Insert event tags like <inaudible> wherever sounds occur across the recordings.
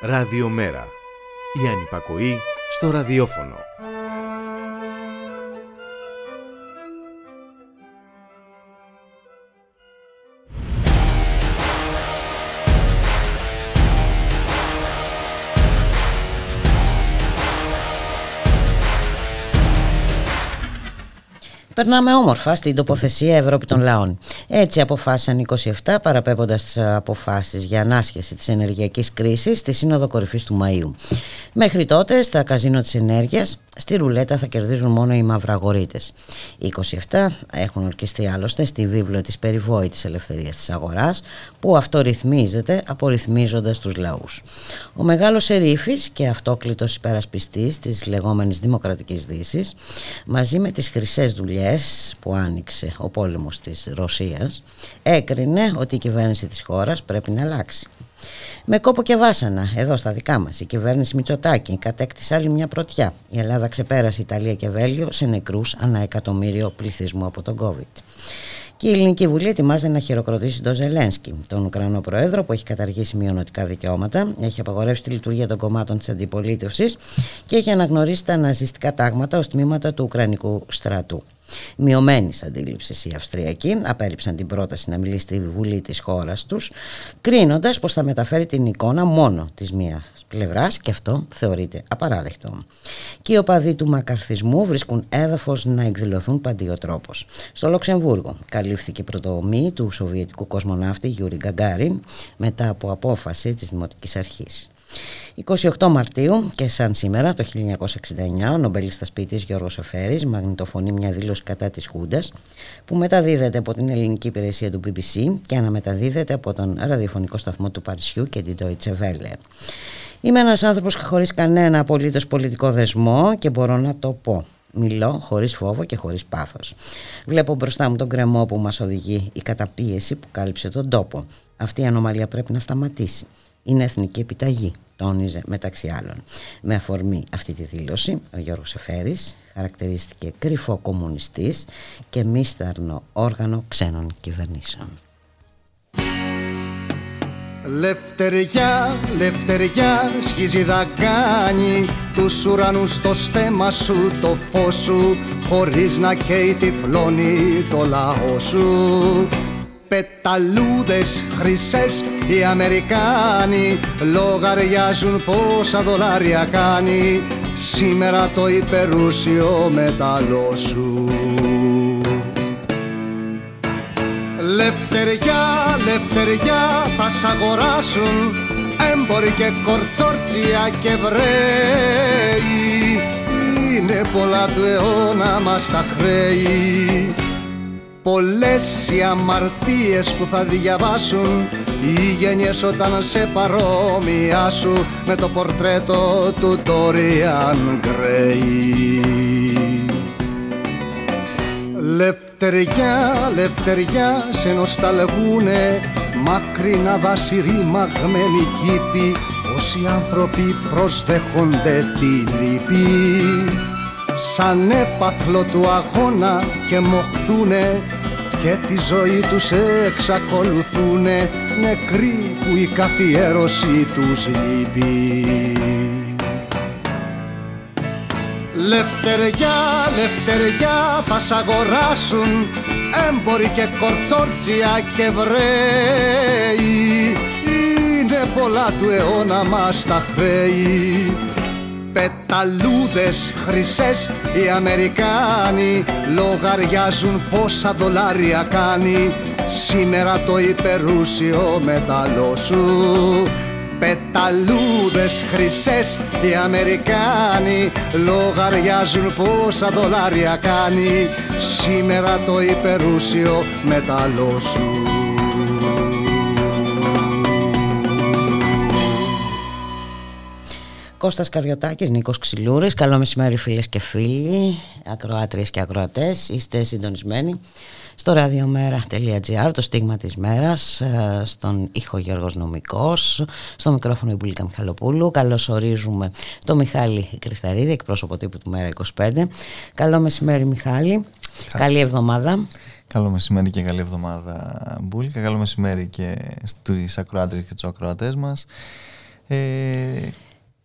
Ραδιομέρα. Η ανυπακοή στο ραδιόφωνο. Περνάμε όμορφα στην τοποθεσία Ευρώπη των Λαών. Έτσι αποφάσισαν 27 παραπέμποντας τις αποφάσεις για ανάσχεση της ενεργειακής κρίσης στη Σύνοδο Κορυφής του Μαΐου. Μέχρι τότε στα καζίνο της ενέργειας στη ρουλέτα θα κερδίζουν μόνο οι μαυραγορείτες. Οι 27 έχουν ορκιστεί άλλωστε στη βίβλο της περιβόητης ελευθερίας της αγοράς που αυτό ρυθμίζεται απορριθμίζοντας τους λαούς. Ο μεγάλος ερήφης και αυτόκλητος υπερασπιστής της λεγόμενης Δημοκρατικής Δύσης μαζί με τις χρυσές δουλειές που άνοιξε ο πόλεμος της Ρωσίας έκρινε ότι η κυβέρνηση της χώρας πρέπει να αλλάξει. Με κόπο και βάσανα, εδώ στα δικά μας, η κυβέρνηση Μητσοτάκη κατέκτησε άλλη μια πρωτιά. Η Ελλάδα ξεπέρασε Ιταλία και Βέλγιο σε νεκρούς ανά εκατομμύριο πληθυσμού από τον COVID. Και η Ελληνική Βουλή ετοιμάζεται να χειροκροτήσει τον Ζελένσκι, τον Ουκρανό Πρόεδρο που έχει καταργήσει μειονοτικά δικαιώματα, έχει απαγορεύσει τη λειτουργία των κομμάτων της αντιπολίτευσης και έχει αναγνωρίσει τα ναζιστικά τάγματα ως τμήματα του Ουκρανικού στρατού. Μειωμένης αντίληψης οι Αυστριακοί απέρριψαν την πρόταση να μιλήσει στη Βουλή της χώρας τους, κρίνοντας πως θα μεταφέρει την εικόνα μόνο της μίας πλευράς και αυτό θεωρείται απαράδεκτο. Και οι οπαδοί του μακαρθισμού βρίσκουν έδαφος να εκδηλωθούν παντοιοτρόπως. Στο Λουξεμβούργο καλύφθηκε η προτομή του Σοβιετικού κοσμοναύτη Γιούρι Γκαγκάριν μετά από απόφαση της Δημοτικής Αρχής. 28 Μαρτίου και σαν σήμερα το 1969 ο νομπελίστας ποιητής Γιώργος Σεφέρης μαγνητοφωνεί μια δήλωση κατά της Χούντας που μεταδίδεται από την ελληνική υπηρεσία του BBC και αναμεταδίδεται από τον ραδιοφωνικό σταθμό του Παρισιού και την Deutsche Welle. Είμαι ένας άνθρωπος χωρίς κανένα απολύτως πολιτικό δεσμό και μπορώ να το πω. Μιλώ χωρίς φόβο και χωρίς πάθος. Βλέπω μπροστά μου τον κρεμό που μας οδηγεί η καταπίεση που κάλυψε τον τόπο. Αυτή η ανομαλία πρέπει να σταματήσει. Είναι εθνική επιταγή τόνιζε μεταξύ άλλων. Με αφορμή αυτή τη δήλωση, ο Γιώργος Εφέρης χαρακτηρίστηκε κρυφό κομμουνιστής και μίσταρνο όργανο ξένων κυβερνήσεων. Λευτεριά, λευτεριά, σχίζει δακάνι Τους ουρανούς στο στέμα σου, το φως σου Χωρίς να καίει τυφλώνει το λαό σου πεταλούδες χρυσές οι Αμερικάνοι λογαριάζουν πόσα δολάρια κάνει. Σήμερα το υπερούσιο μεταλλό σου. Λευτεριά, λευτεριά θα σ' αγοράσουν έμποροι και κορτσόρτσια και βρέοι. Είναι πολλά του αιώνα μας τα χρέη Πολλές οι αμαρτίες που θα διαβάσουν οι γενιές όταν σε παρόμοιάσουν με το πορτρέτο του Dorian Gray. Λευτεριά, λευτεριά σε νοσταλγούνε μακρινά δάση ρημαγμένοι κήποι όσοι άνθρωποι προσδέχονται τη λύπη σαν έπαθλο του αγώνα και μοχθούνε και τη ζωή τους εξακολουθούνε νεκροί που η καθιέρωση τους λείπει. Λευτεριά, λευτεριά θα σ' αγοράσουν έμποροι και κορτσόρτσια και βρέοι είναι πολλά του αιώνα μας τα χρέη πεταλούδες χρυσές οι Αμερικάνοι λογαριάζουν πόσα δολάρια κάνει. Σήμερα το υπερούσιο μεταλλό σου. Πεταλούδες χρυσές οι Αμερικάνοι λογαριάζουν πόσα δολάρια κάνει. Σήμερα το υπερούσιο μεταλλό σου Κώστας Καριωτάκης, Νίκος Ξυλούρης. Καλό μεσημέρι φίλες και φίλοι Ακροάτριες και ακροατές. Είστε συντονισμένοι στο radiomera.gr Το στίγμα της μέρας ε, Στον ήχο Γιώργος Νομικός Στο μικρόφωνο η Μπουλίκα Μιχαλοπούλου. Καλώς ορίζουμε το Μιχάλη Κρυθαρίδη Εκπρόσωπο τύπου του Μέρα 25 Καλό μεσημέρι Μιχάλη. Καλή εβδομάδα. Καλό μεσημέρι και καλή εβδομάδα Μπουλίκα. Καλό μεσημέρι και στους ακροάτριες και τους ακροατές μας. Ε,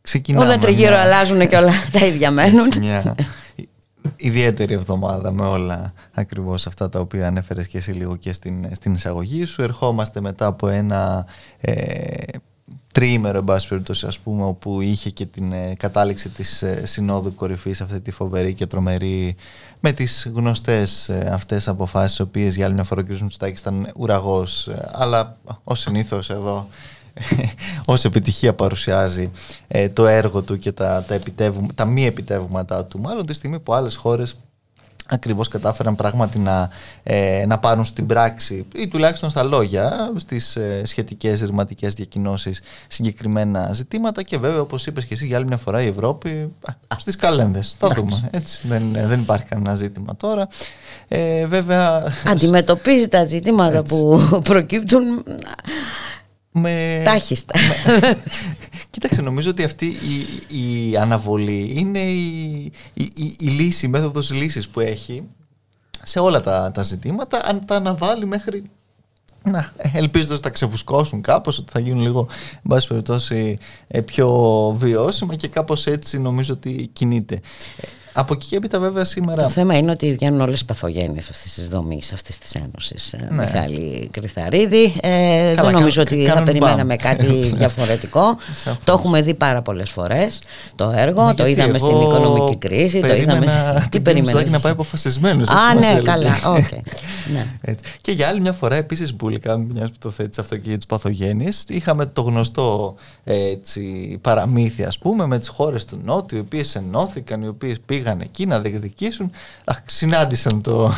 ξεκινάμε. Όλα τριγύρω μια... αλλάζουν και όλα τα ίδια μένουν. Μια <laughs> ιδιαίτερη εβδομάδα με όλα ακριβώς αυτά τα οποία ανέφερες και εσύ λίγο και στην, στην εισαγωγή σου. Ερχόμαστε μετά από ένα ε, τριήμερο εν πάση περιπτώσει ας πούμε όπου είχε και την ε, κατάληξη της ε, Συνόδου Κορυφής αυτή τη φοβερή και τρομερή με τις γνωστές ε, αυτές αποφάσεις οι οποίες για άλλη μια φορά ο κ. Μητσοτάκης ήταν ουραγός αλλά ως συνήθως εδώ <laughs> ως επιτυχία παρουσιάζει το έργο του και τα, τα, τα μη επιτεύγματά του. Μάλλον τη στιγμή που άλλες χώρες ακριβώς κατάφεραν πράγματι να, ε, να πάρουν στην πράξη ή τουλάχιστον στα λόγια στις ε, σχετικές ρηματικές διακοινώσεις συγκεκριμένα ζητήματα και βέβαια όπως είπες και εσύ για άλλη μια φορά η Ευρώπη α, στις καλένδες. Θα δούμε. Έτσι δεν, ε, δεν υπάρχει κανένα ζήτημα τώρα. Ε, βέβαια αντιμετωπίζει τα ζητήματα που προκύπτουν με... Τάχιστα. <laughs> Κοίταξε, νομίζω ότι αυτή η, η αναβολή είναι η, η, η, λύση, η μέθοδος λύσης που έχει σε όλα τα, τα ζητήματα, αν τα αναβάλει μέχρι να, ελπίζοντας ότι θα ξεφουσκώσουν κάπως, ότι θα γίνουν λίγο, εν πάση περιπτώσει, ε, πιο βιώσιμα και κάπως έτσι νομίζω ότι κινείται. Από εκεί και έπειτα βέβαια σήμερα... Το θέμα είναι ότι βγαίνουν όλες οι παθογένειες αυτής της δομής, αυτής της Ένωσης. Ε, ναι. Μιχάλη Κρυθαρίδη. Ε, δεν νομίζω ότι θα περιμέναμε κάτι <laughs> διαφορετικό. το έχουμε δει πάρα πολλές φορές το έργο, ναι, το είδαμε στην οικονομική κρίση, το είδαμε... <laughs> Τι περιμένεις. να πάει αποφασισμένος. Α, ναι, καλά. <laughs> Okay. ναι. Και για άλλη μια φορά επίσης Μπούλικα, μιας που το θέτεις αυτό και για τις παθογένειες, είχαμε το γνωστό έτσι, παραμύθι ας πούμε με τις χώρες του Νότου, οι οποίες ενώθηκαν, οι οποίες πήγαν πήγαν εκεί να διεκδικήσουν, συνάντησαν το,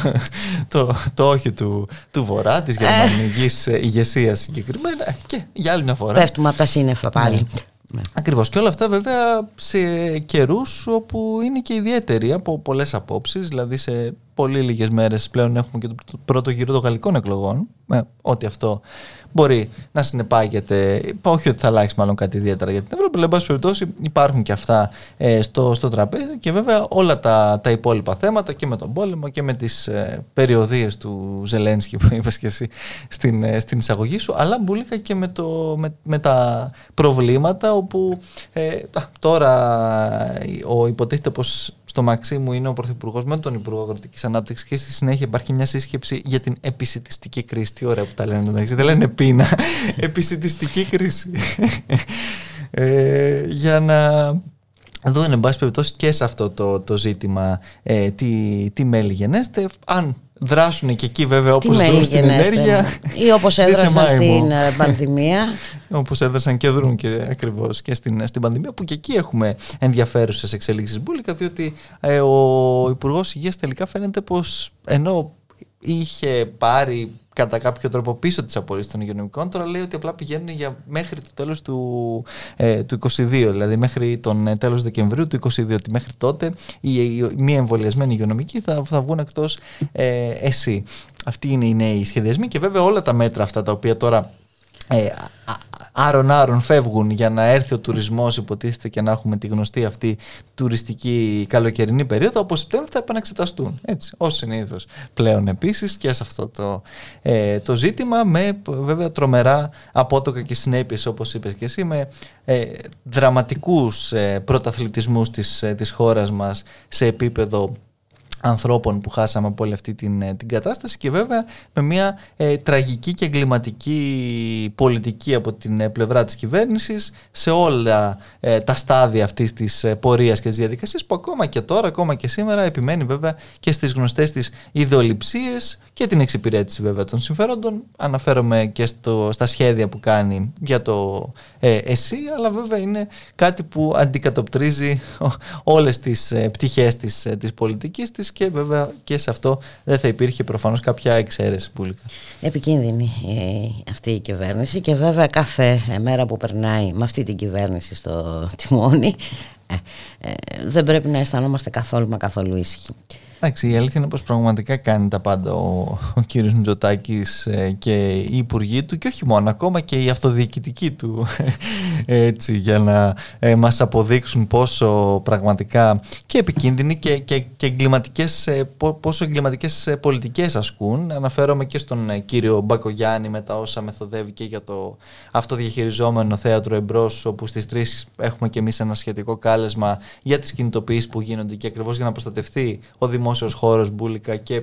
το, το όχι του, του Βορρά, της ε. γερμανικής ηγεσίας συγκεκριμένα και για άλλη μια φορά. Πέφτουμε από τα σύννεφα πάλι. Ναι. Ναι. Ακριβώς και όλα αυτά βέβαια σε καιρούς όπου είναι και ιδιαίτεροι από πολλές απόψεις δηλαδή σε πολύ λίγες μέρες πλέον έχουμε και το πρώτο γύρο των γαλλικών εκλογών με ό,τι αυτό μπορεί να συνεπάγεται. Όχι ότι θα αλλάξει μάλλον κάτι ιδιαίτερα για την Ευρώπη, αλλά εν πάση περιπτώσει υπάρχουν και αυτά ε, στο, στο τραπέζι και βέβαια όλα τα, τα υπόλοιπα θέματα και με τον πόλεμο και με τις ε, περιοδίες του Ζελένσκι που είπες και εσύ στην, ε, στην εισαγωγή σου, αλλά μπουλίκα και με, το, με, με τα προβλήματα όπου ε, τώρα ο υποτίθεται πως στο Μαξίμου είναι ο Πρωθυπουργός με τον Υπουργό Αγροτικής Ανάπτυξης και στη συνέχεια υπάρχει μια σύσκεψη για την επισητιστική κρίση. Τι ωραία που τα λένε μεταξύ. Δεν λένε πείνα. <laughs> επισητιστική κρίση. <laughs> ε, για να δω, εν πάση περιπτώσει, και σε αυτό το, το ζήτημα ε, τι, τι μέλη γενέστε. Αν δράσουν και εκεί βέβαια όπως δρούν στην ενέργεια. ή όπως <laughs> έδρασαν στην ε, πανδημία. <laughs> Όπως έδρασαν και δρούν και ακριβώς και στην, στην πανδημία που και εκεί έχουμε ενδιαφέρουσες εξελίξεις μπουλικα διότι ε, ο Υπουργός Υγείας τελικά φαίνεται πως ενώ είχε πάρει κατά κάποιο τρόπο πίσω τις απολύσεις των υγειονομικών τώρα λέει ότι απλά πηγαίνουν για μέχρι το τέλος του, ε, του 22 δηλαδή μέχρι τον ε, τέλος Δεκεμβρίου του 22 ότι μέχρι τότε οι, οι, μη εμβολιασμένοι υγειονομικοί θα, θα βγουν εκτός ε, εσύ αυτοί είναι οι νέοι σχεδιασμοί και βέβαια όλα τα μέτρα αυτά τα οποία τώρα ε, άρον-άρον φεύγουν για να έρθει ο τουρισμός υποτίθεται και να έχουμε τη γνωστή αυτή τουριστική καλοκαιρινή περίοδο από Σεπτέμβριο θα επαναξεταστούν. Έτσι ως συνήθως. Πλέον επίσης και σε αυτό το, ε, το ζήτημα με βέβαια τρομερά απότοκα και συνέπειες όπως είπες και εσύ με ε, δραματικούς ε, πρωταθλητισμούς της, ε, της χώρας μας σε επίπεδο ανθρώπων που χάσαμε από όλη αυτή την, ε, την κατάσταση και βέβαια με μια ε, τραγική και εγκληματική πολιτική από την ε, πλευρά της κυβέρνησης σε όλα τα στάδια αυτής της πορείας και της διαδικασίας που ακόμα και τώρα, ακόμα και σήμερα επιμένει βέβαια και στις γνωστές της ιδεολειψίες και την εξυπηρέτηση βέβαια των συμφέροντων. Αναφέρομαι και στο, στα σχέδια που κάνει για το ε, ΕΣΥ, αλλά βέβαια είναι κάτι που αντικατοπτρίζει όλες τις ε, πτυχές της, ε, της πολιτικής της και βέβαια και σε αυτό δεν θα υπήρχε προφανώς κάποια εξαίρεση πουλικά. Επικίνδυνη ε, αυτή η κυβέρνηση και βέβαια κάθε μέρα που περνάει με αυτή την κυβέρνηση στο τιμόνι δεν πρέπει να αισθανόμαστε καθόλου μα καθόλου ήσυχοι. Εντάξει, η αλήθεια είναι πως πραγματικά κάνει τα πάντα ο, ο κύριος Μητσοτάκης ε, και οι υπουργοί του και όχι μόνο, ακόμα και η αυτοδιοικητική του έτσι, για να ε, μας αποδείξουν πόσο πραγματικά και επικίνδυνοι και, και, και εγκληματικές, ε, πόσο εγκληματικές ε, πολιτικές ασκούν. Αναφέρομαι και στον κύριο Μπακογιάννη με τα όσα μεθοδεύει και για το αυτοδιαχειριζόμενο θέατρο εμπρός όπου στις 3 έχουμε και εμείς ένα σχετικό κάλεσμα για τις κινητοποιήσεις που γίνονται και ακριβώς για να προστατευτεί ο δημόσιος χώρος μπουλικα και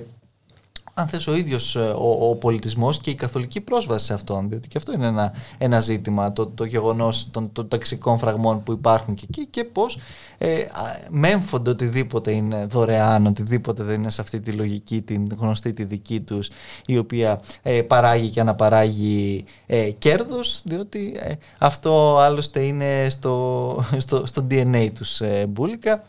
αν θες ο ίδιος ε, ο, ο πολιτισμός και η καθολική πρόσβαση σε αυτόν διότι και αυτό είναι ένα, ένα ζήτημα το, το γεγονός των, των ταξικών φραγμών που υπάρχουν και εκεί και πώς ε, μέμφονται οτιδήποτε είναι δωρεάν οτιδήποτε δεν είναι σε αυτή τη λογική την γνωστή τη δική τους η οποία ε, παράγει και αναπαράγει ε, κέρδος διότι ε, αυτό άλλωστε είναι στο, στο, στο DNA τους ε, μπουλικα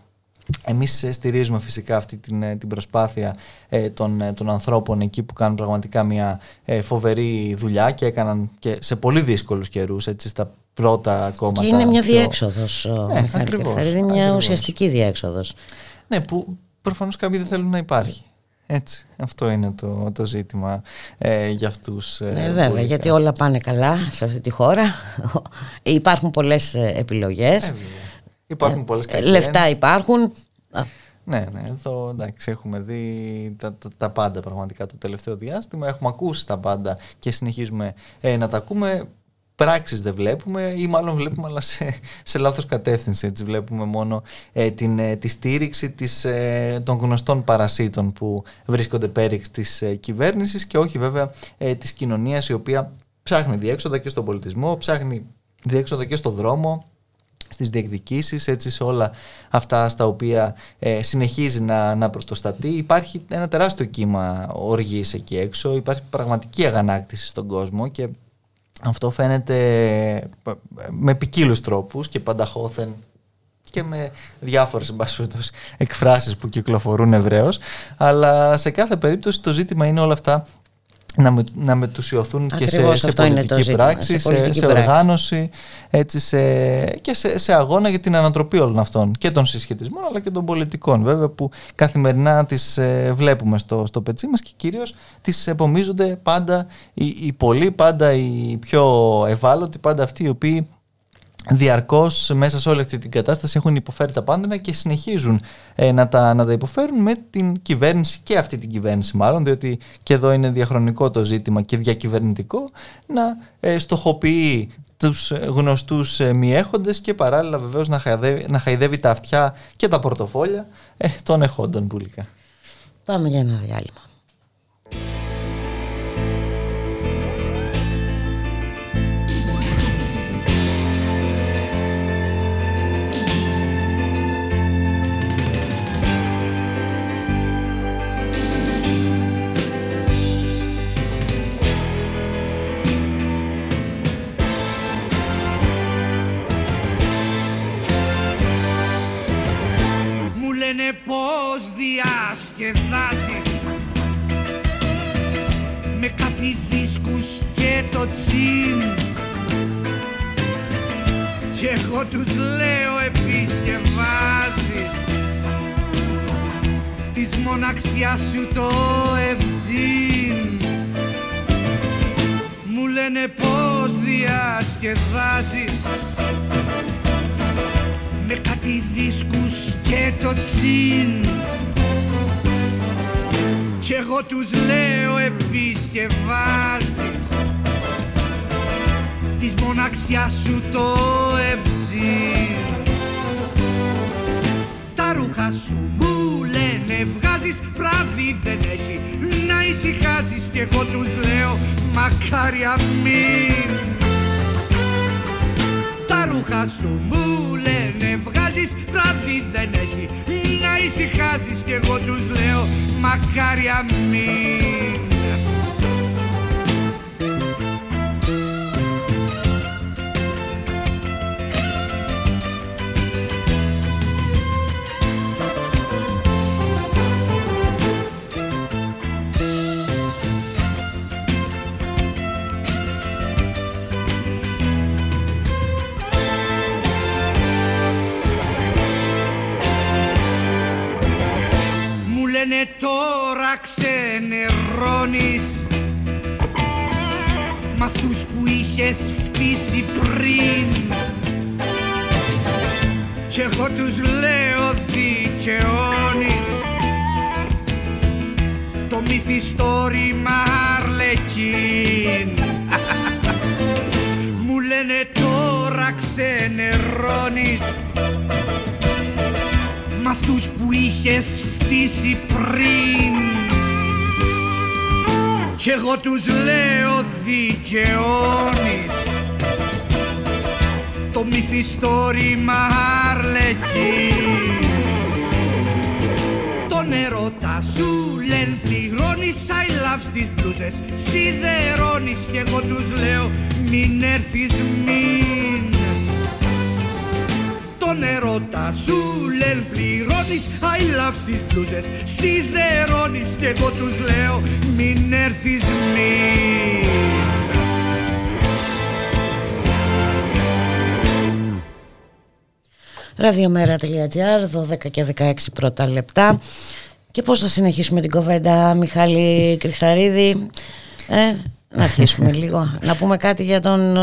εμείς στηρίζουμε φυσικά αυτή την, ε, την προσπάθεια ε, των, ε, των ανθρώπων εκεί που κάνουν πραγματικά μια φοβερή δουλειά και έκαναν και σε πολύ δύσκολους καιρούς έτσι, στα πρώτα κόμματα. Και είναι μια διέξοδος, ναι, ακριβώς, είναι μια ακριβώς. ουσιαστική διέξοδος. Ναι, που προφανώς κάποιοι δεν θέλουν να υπάρχει. Έτσι, αυτό είναι το, το ζήτημα ε, για αυτούς. Ε, ναι, βέβαια, γιατί όλα πάνε καλά σε αυτή τη χώρα. Υπάρχουν πολλές επιλογές. Υπάρχουν πολλές ε, Λεφτά υπάρχουν. Ναι, ναι, εδώ εντάξει, έχουμε δει τα, τα, τα, πάντα πραγματικά το τελευταίο διάστημα. Έχουμε ακούσει τα πάντα και συνεχίζουμε ε, να τα ακούμε. Πράξεις δεν βλέπουμε ή μάλλον βλέπουμε αλλά σε, σε λάθος κατεύθυνση. Έτσι βλέπουμε μόνο ε, την, ε, τη στήριξη της, ε, των γνωστών παρασίτων που βρίσκονται πέριξ της ε, κυβέρνησης και όχι βέβαια ε, της κοινωνίας η οποία ψάχνει διέξοδα και στον πολιτισμό, ψάχνει διέξοδα και στον δρόμο στις διεκδικήσεις, έτσι σε όλα αυτά στα οποία ε, συνεχίζει να, να πρωτοστατεί. Υπάρχει ένα τεράστιο κύμα οργής εκεί έξω, υπάρχει πραγματική αγανάκτηση στον κόσμο και αυτό φαίνεται ε, με ποικίλους τρόπους και πανταχώθεν και με διάφορες εκφράσεις που κυκλοφορούν ευρέως αλλά σε κάθε περίπτωση το ζήτημα είναι όλα αυτά να, με, να μετουσιωθούν και σε, σε πολιτική πράξη, σε, σε, οργάνωση έτσι, σε, και σε, σε αγώνα για την ανατροπή όλων αυτών και των συσχετισμών αλλά και των πολιτικών βέβαια που καθημερινά τις ε, βλέπουμε στο, στο πετσί μας και κυρίως τις επομίζονται πάντα οι, οι πολλοί, πάντα οι πιο ευάλωτοι, πάντα αυτοί οι οποίοι Διαρκώς μέσα σε όλη αυτή την κατάσταση έχουν υποφέρει τα πάντα και συνεχίζουν ε, να, τα, να τα υποφέρουν με την κυβέρνηση και αυτή την κυβέρνηση μάλλον διότι και εδώ είναι διαχρονικό το ζήτημα και διακυβερνητικό να ε, στοχοποιεί τους γνωστούς ε, μη έχοντες και παράλληλα βεβαίως να χαϊδεύει, να χαϊδεύει τα αυτιά και τα πορτοφόλια ε, των εχόντων πουλικά. Πάμε για ένα διάλειμμα. Λένε πως διασκεδάζεις. Με κάτι δίσκους και το τσιν κι εγώ τους λέω επισκευάζεις. Της μοναξιάς σου το ευζήν μου λένε πως διασκεδάζεις με κάτι δίσκους και το τσιν. Κι εγώ τους λέω επισκευάζεις της μοναξιάς σου το ευζήν τα ρούχα σου μου λένε βγάζεις βράδυ δεν έχει να ησυχάζεις κι εγώ τους λέω μακάρι μην τα ρούχα σου μου λένε βγάζεις βράδυ δεν έχει. Να ησυχάζεις κι εγώ τους λέω μακάρι αμήν λένε λένε τώρα ξενερώνεις. Μ' αυτούς που είχες φτύσει πριν. Κι εγώ τους λέω δικαιώνεις. Το μυθιστόρημα Αρλεκίν. <laughs> Μου λένε τώρα ξενερώνεις. Μ' αυτούς που είχες φτύσει πριν. Κι εγώ τους λέω δικαιώνεις. Το μυθιστόρημα Αρλεκίν Το νερό τα σου λένε πληρώνεις I love στις μπλούζες Σιδερώνεις κι εγώ τους λέω μην έρθεις μην τον ερώτα σου λένε πληρώνεις I love στις μπλούζες. Σιδερώνεις και εγώ τους λέω μην έρθεις μην Ραδιομέρα.gr 12 και 16 πρώτα λεπτά. Και πώς θα συνεχίσουμε την κοβέντα Μιχάλη Κρυθαρίδη; Ε, να αρχίσουμε <laughs> λίγο. Να πούμε κάτι για τον ε,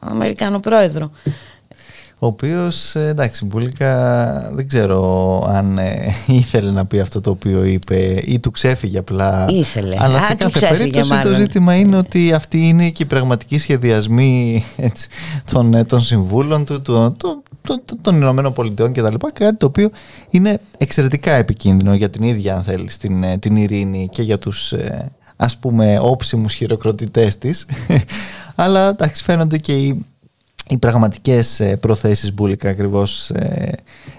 Αμερικάνο πρόεδρο ο οποίος ε, εντάξει, Μπουλίκα δεν ξέρω αν ε, <laughs> ήθελε να πει αυτό το οποίο είπε ή του ξέφυγε απλά. Ήθελε. Αλλά Α, σε του κάθε ξέφυγε περίπτωση μάλλον. το ζήτημα είναι ότι αυτοί είναι και οι πραγματικοί σχεδιασμοί <laughs> έτσι, των, ε, των συμβούλων του, του, του, του- του- των Ηνωμένων Πολιτειών κτλ. Κάτι το οποίο είναι εξαιρετικά επικίνδυνο για την ίδια, αν θέλεις, την, ε, την ειρήνη και για τους ε, ας πούμε όψιμους χειροκροτητές της. <laughs> Αλλά εντάξει, φαίνονται και οι οι πραγματικές ε, προθέσεις Μπούλικα ακριβώς ε,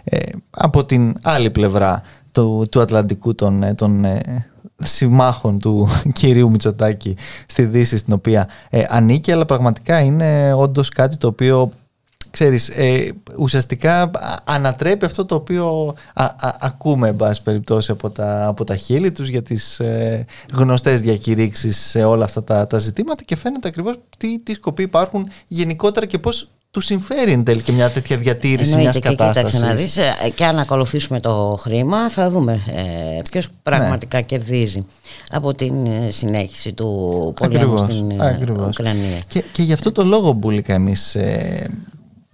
ε, από την άλλη πλευρά του, του Ατλαντικού των, ε, των ε, συμμάχων του <laughs> κυρίου Μητσοτάκη στη Δύση στην οποία ε, ανήκει αλλά πραγματικά είναι όντως κάτι το οποίο ξέρεις, ε, ουσιαστικά α- ανατρέπει αυτό το οποίο α- α- ακούμε εν πάση περιπτώσει από τα, από τα χείλη τους για τις ε, γνωστές διακηρύξεις σε όλα αυτά τα, τα ζητήματα και φαίνεται ακριβώς τι, τι σκοποί υπάρχουν γενικότερα και πώς τους συμφέρει εν τέλει και μια τέτοια διατήρηση μιας Εννοείται και κατάστασης. κοίταξε να δεις ε, και αν ακολουθήσουμε το χρήμα θα δούμε ε, ποιος πραγματικά Ναι. κερδίζει από την ε, συνέχιση του πολέμου Ακριβώς, στην ε, ακριβώς. Ουκρανία. Και, και γι' αυτό το λόγο Μπούλικα εμείς ε,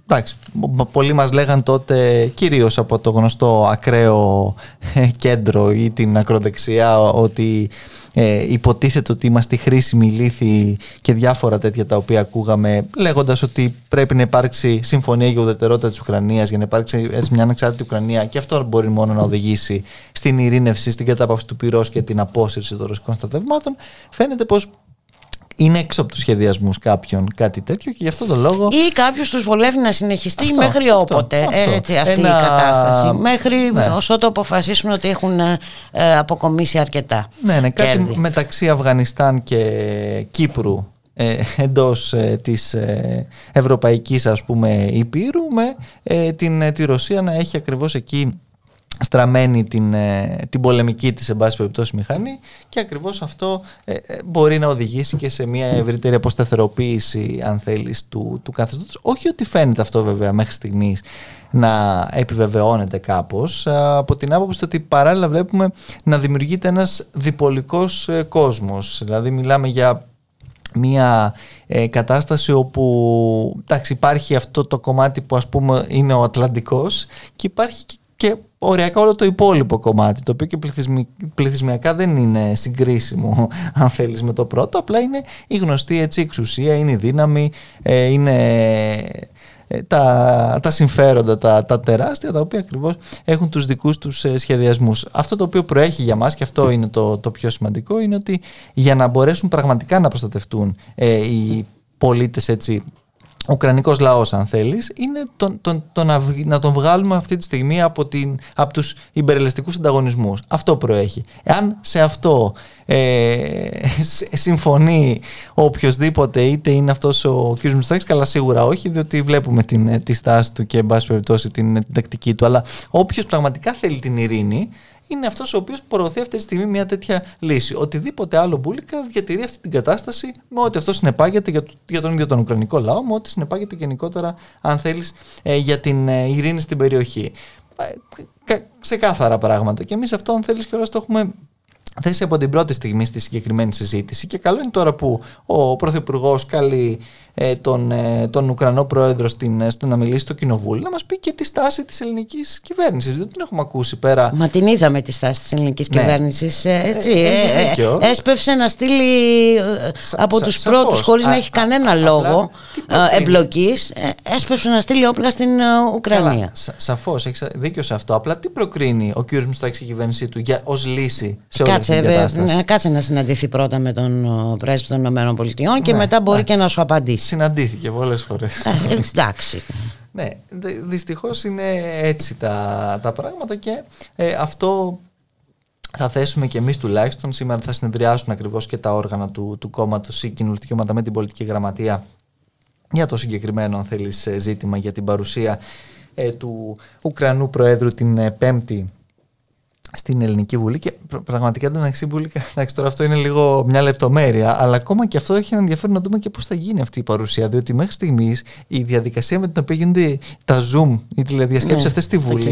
εντάξει, μ- πολλοί μας λέγαν τότε κυρίως από το γνωστό ακραίο ε, κέντρο ή την ακροδεξιά ότι ε, υποτίθεται ότι είμαστε χρήσιμοι λύθοι και διάφορα τέτοια τα οποία ακούγαμε λέγοντας ότι πρέπει να υπάρξει συμφωνία για ουδετερότητα της Ουκρανίας για να υπάρξει έτσι μια ανεξάρτητη Ουκρανία. Και αυτό μπορεί μόνο να οδηγήσει στην ειρήνευση, στην κατάπαυση του πυρός και την απόσυρση των ρωσικών στρατευμάτων. Φαίνεται πως είναι έξω από τους σχεδιασμούς κάποιων κάτι τέτοιο και γι' αυτό τον λόγο. Ή κάποιος τους βολεύει να συνεχιστεί Αυτό, μέχρι αυτό, όποτε αυτό. Έτσι, αυτή Ένα- η κατάσταση. Μέχρι Ναι. όσο το αποφασίσουν ότι έχουν ε, ε, αποκομίσει αρκετά. Ναι, ναι, κάτι κέρδη. μεταξύ Αφγανιστάν και Κύπρου ε, εντός ε, της ε, ευρωπαϊκής ας πούμε υπήρου με ε, την, ε, τη Ρωσία να έχει ακριβώς εκεί στραμμένη την, ε, την πολεμική της εν πάση περιπτώσει μηχανή και ακριβώς αυτό ε, ε, μπορεί να οδηγήσει και σε μια ευρύτερη αποσταθεροποίηση αν θέλεις του, του καθεστώτος. Όχι ότι φαίνεται αυτό βέβαια μέχρι στιγμής να επιβεβαιώνεται κάπως α, από την άποψη ότι παράλληλα βλέπουμε να δημιουργείται ένας διπολικός ε, κόσμος. Δηλαδή μιλάμε για μια ε, κατάσταση όπου εντάξει, υπάρχει αυτό το κομμάτι που ας πούμε είναι ο Ατλαντικός και υπάρχει και, και οριακά όλο το υπόλοιπο κομμάτι το οποίο και πληθυσμι- πληθυσμιακά δεν είναι συγκρίσιμο <laughs> αν θέλεις με το πρώτο απλά είναι η γνωστή έτσι εξουσία, είναι η δύναμη ε, είναι ε, τα, τα συμφέροντα, τα, τα τεράστια, τα οποία ακριβώς έχουν τους δικούς τους ε, σχεδιασμούς. Αυτό το οποίο προέχει για μας και αυτό είναι το, το πιο σημαντικό είναι ότι για να μπορέσουν πραγματικά να προστατευτούν ε, οι πολίτες έτσι ο Ουκρανικός λαός αν θέλεις είναι τον, τον, τον να, βγ- να τον βγάλουμε αυτή τη στιγμή από, την, από τους υπερελιστικούς ανταγωνισμούς. Αυτό προέχει. Εάν σε αυτό ε, σ- συμφωνεί οποιοδήποτε είτε είναι αυτός ο κ. Μητσοτάκης καλά σίγουρα όχι διότι βλέπουμε την, ε, τη στάση του και εν πάση περιπτώσει την, ε, την τακτική του αλλά όποιος πραγματικά θέλει την ειρήνη είναι αυτός ο οποίος προωθεί αυτή τη στιγμή μια τέτοια λύση. Οτιδήποτε άλλο μπουλικα διατηρεί αυτή την κατάσταση με ό,τι αυτό συνεπάγεται για, το- για τον ίδιο τον Ουκρανικό λαό, με ό,τι συνεπάγεται γενικότερα, αν θέλεις, για την ε, ειρήνη στην περιοχή. ε, ξεκάθαρα πράγματα. Και εμείς αυτό, αν θέλεις κιόλας, το έχουμε θέσει από την πρώτη στιγμή στη συγκεκριμένη συζήτηση. Και καλό είναι τώρα που ο Πρωθυπουργός καλεί ε, τον, ε, τον Ουκρανό πρόεδρο στην, ε, στο να μιλήσει στο Κοινοβούλιο να μας πει και τη στάση της ελληνικής κυβέρνησης. Δεν την έχουμε ακούσει πέρα. Μα την είδαμε τη στάση της ελληνικής ναι. κυβέρνησης. Έτσι. Ε, έσπευσε να στείλει από τους πρώτους, χωρίς να έχει κανένα λόγο εμπλοκής, έσπευσε να στείλει όπλα στην Ουκρανία. Σαφώς, έχεις δίκιο σε αυτό. Απλά τι προκρίνει ο κ. Μιστάκη και η κυβέρνησή του ως λύση σε όλη αυτή την κατάσταση; Κάτσε να συναντηθεί πρώτα με τον πρέσβη των ΗΠΑ και ναι, μετά μπορεί και να σου απαντήσει συναντήθηκε πολλές φορές. Ε, εντάξει. ναι, δυστυχώς είναι έτσι τα, τα πράγματα και ε, αυτό θα θέσουμε και εμείς τουλάχιστον. Σήμερα θα συνεδριάσουν ακριβώς και τα όργανα του, του κόμματος ή κοινωνική ομάδα με την πολιτική γραμματεία για το συγκεκριμένο αν θέλεις ε, ζήτημα για την παρουσία του Ουκρανού Προέδρου την Πέμπτη στην Ελληνική Βουλή και πραγματικά το μεταξύ Βουλή, <laughs> εντάξει τώρα αυτό είναι λίγο μια λεπτομέρεια, αλλά ακόμα και αυτό έχει ένα ενδιαφέρον να δούμε και πώς θα γίνει αυτή η παρουσία. Διότι μέχρι στιγμής η διαδικασία με την οποία γίνονται τα Zoom, οι τηλεδιασκέψει ναι, αυτές στη Βουλή,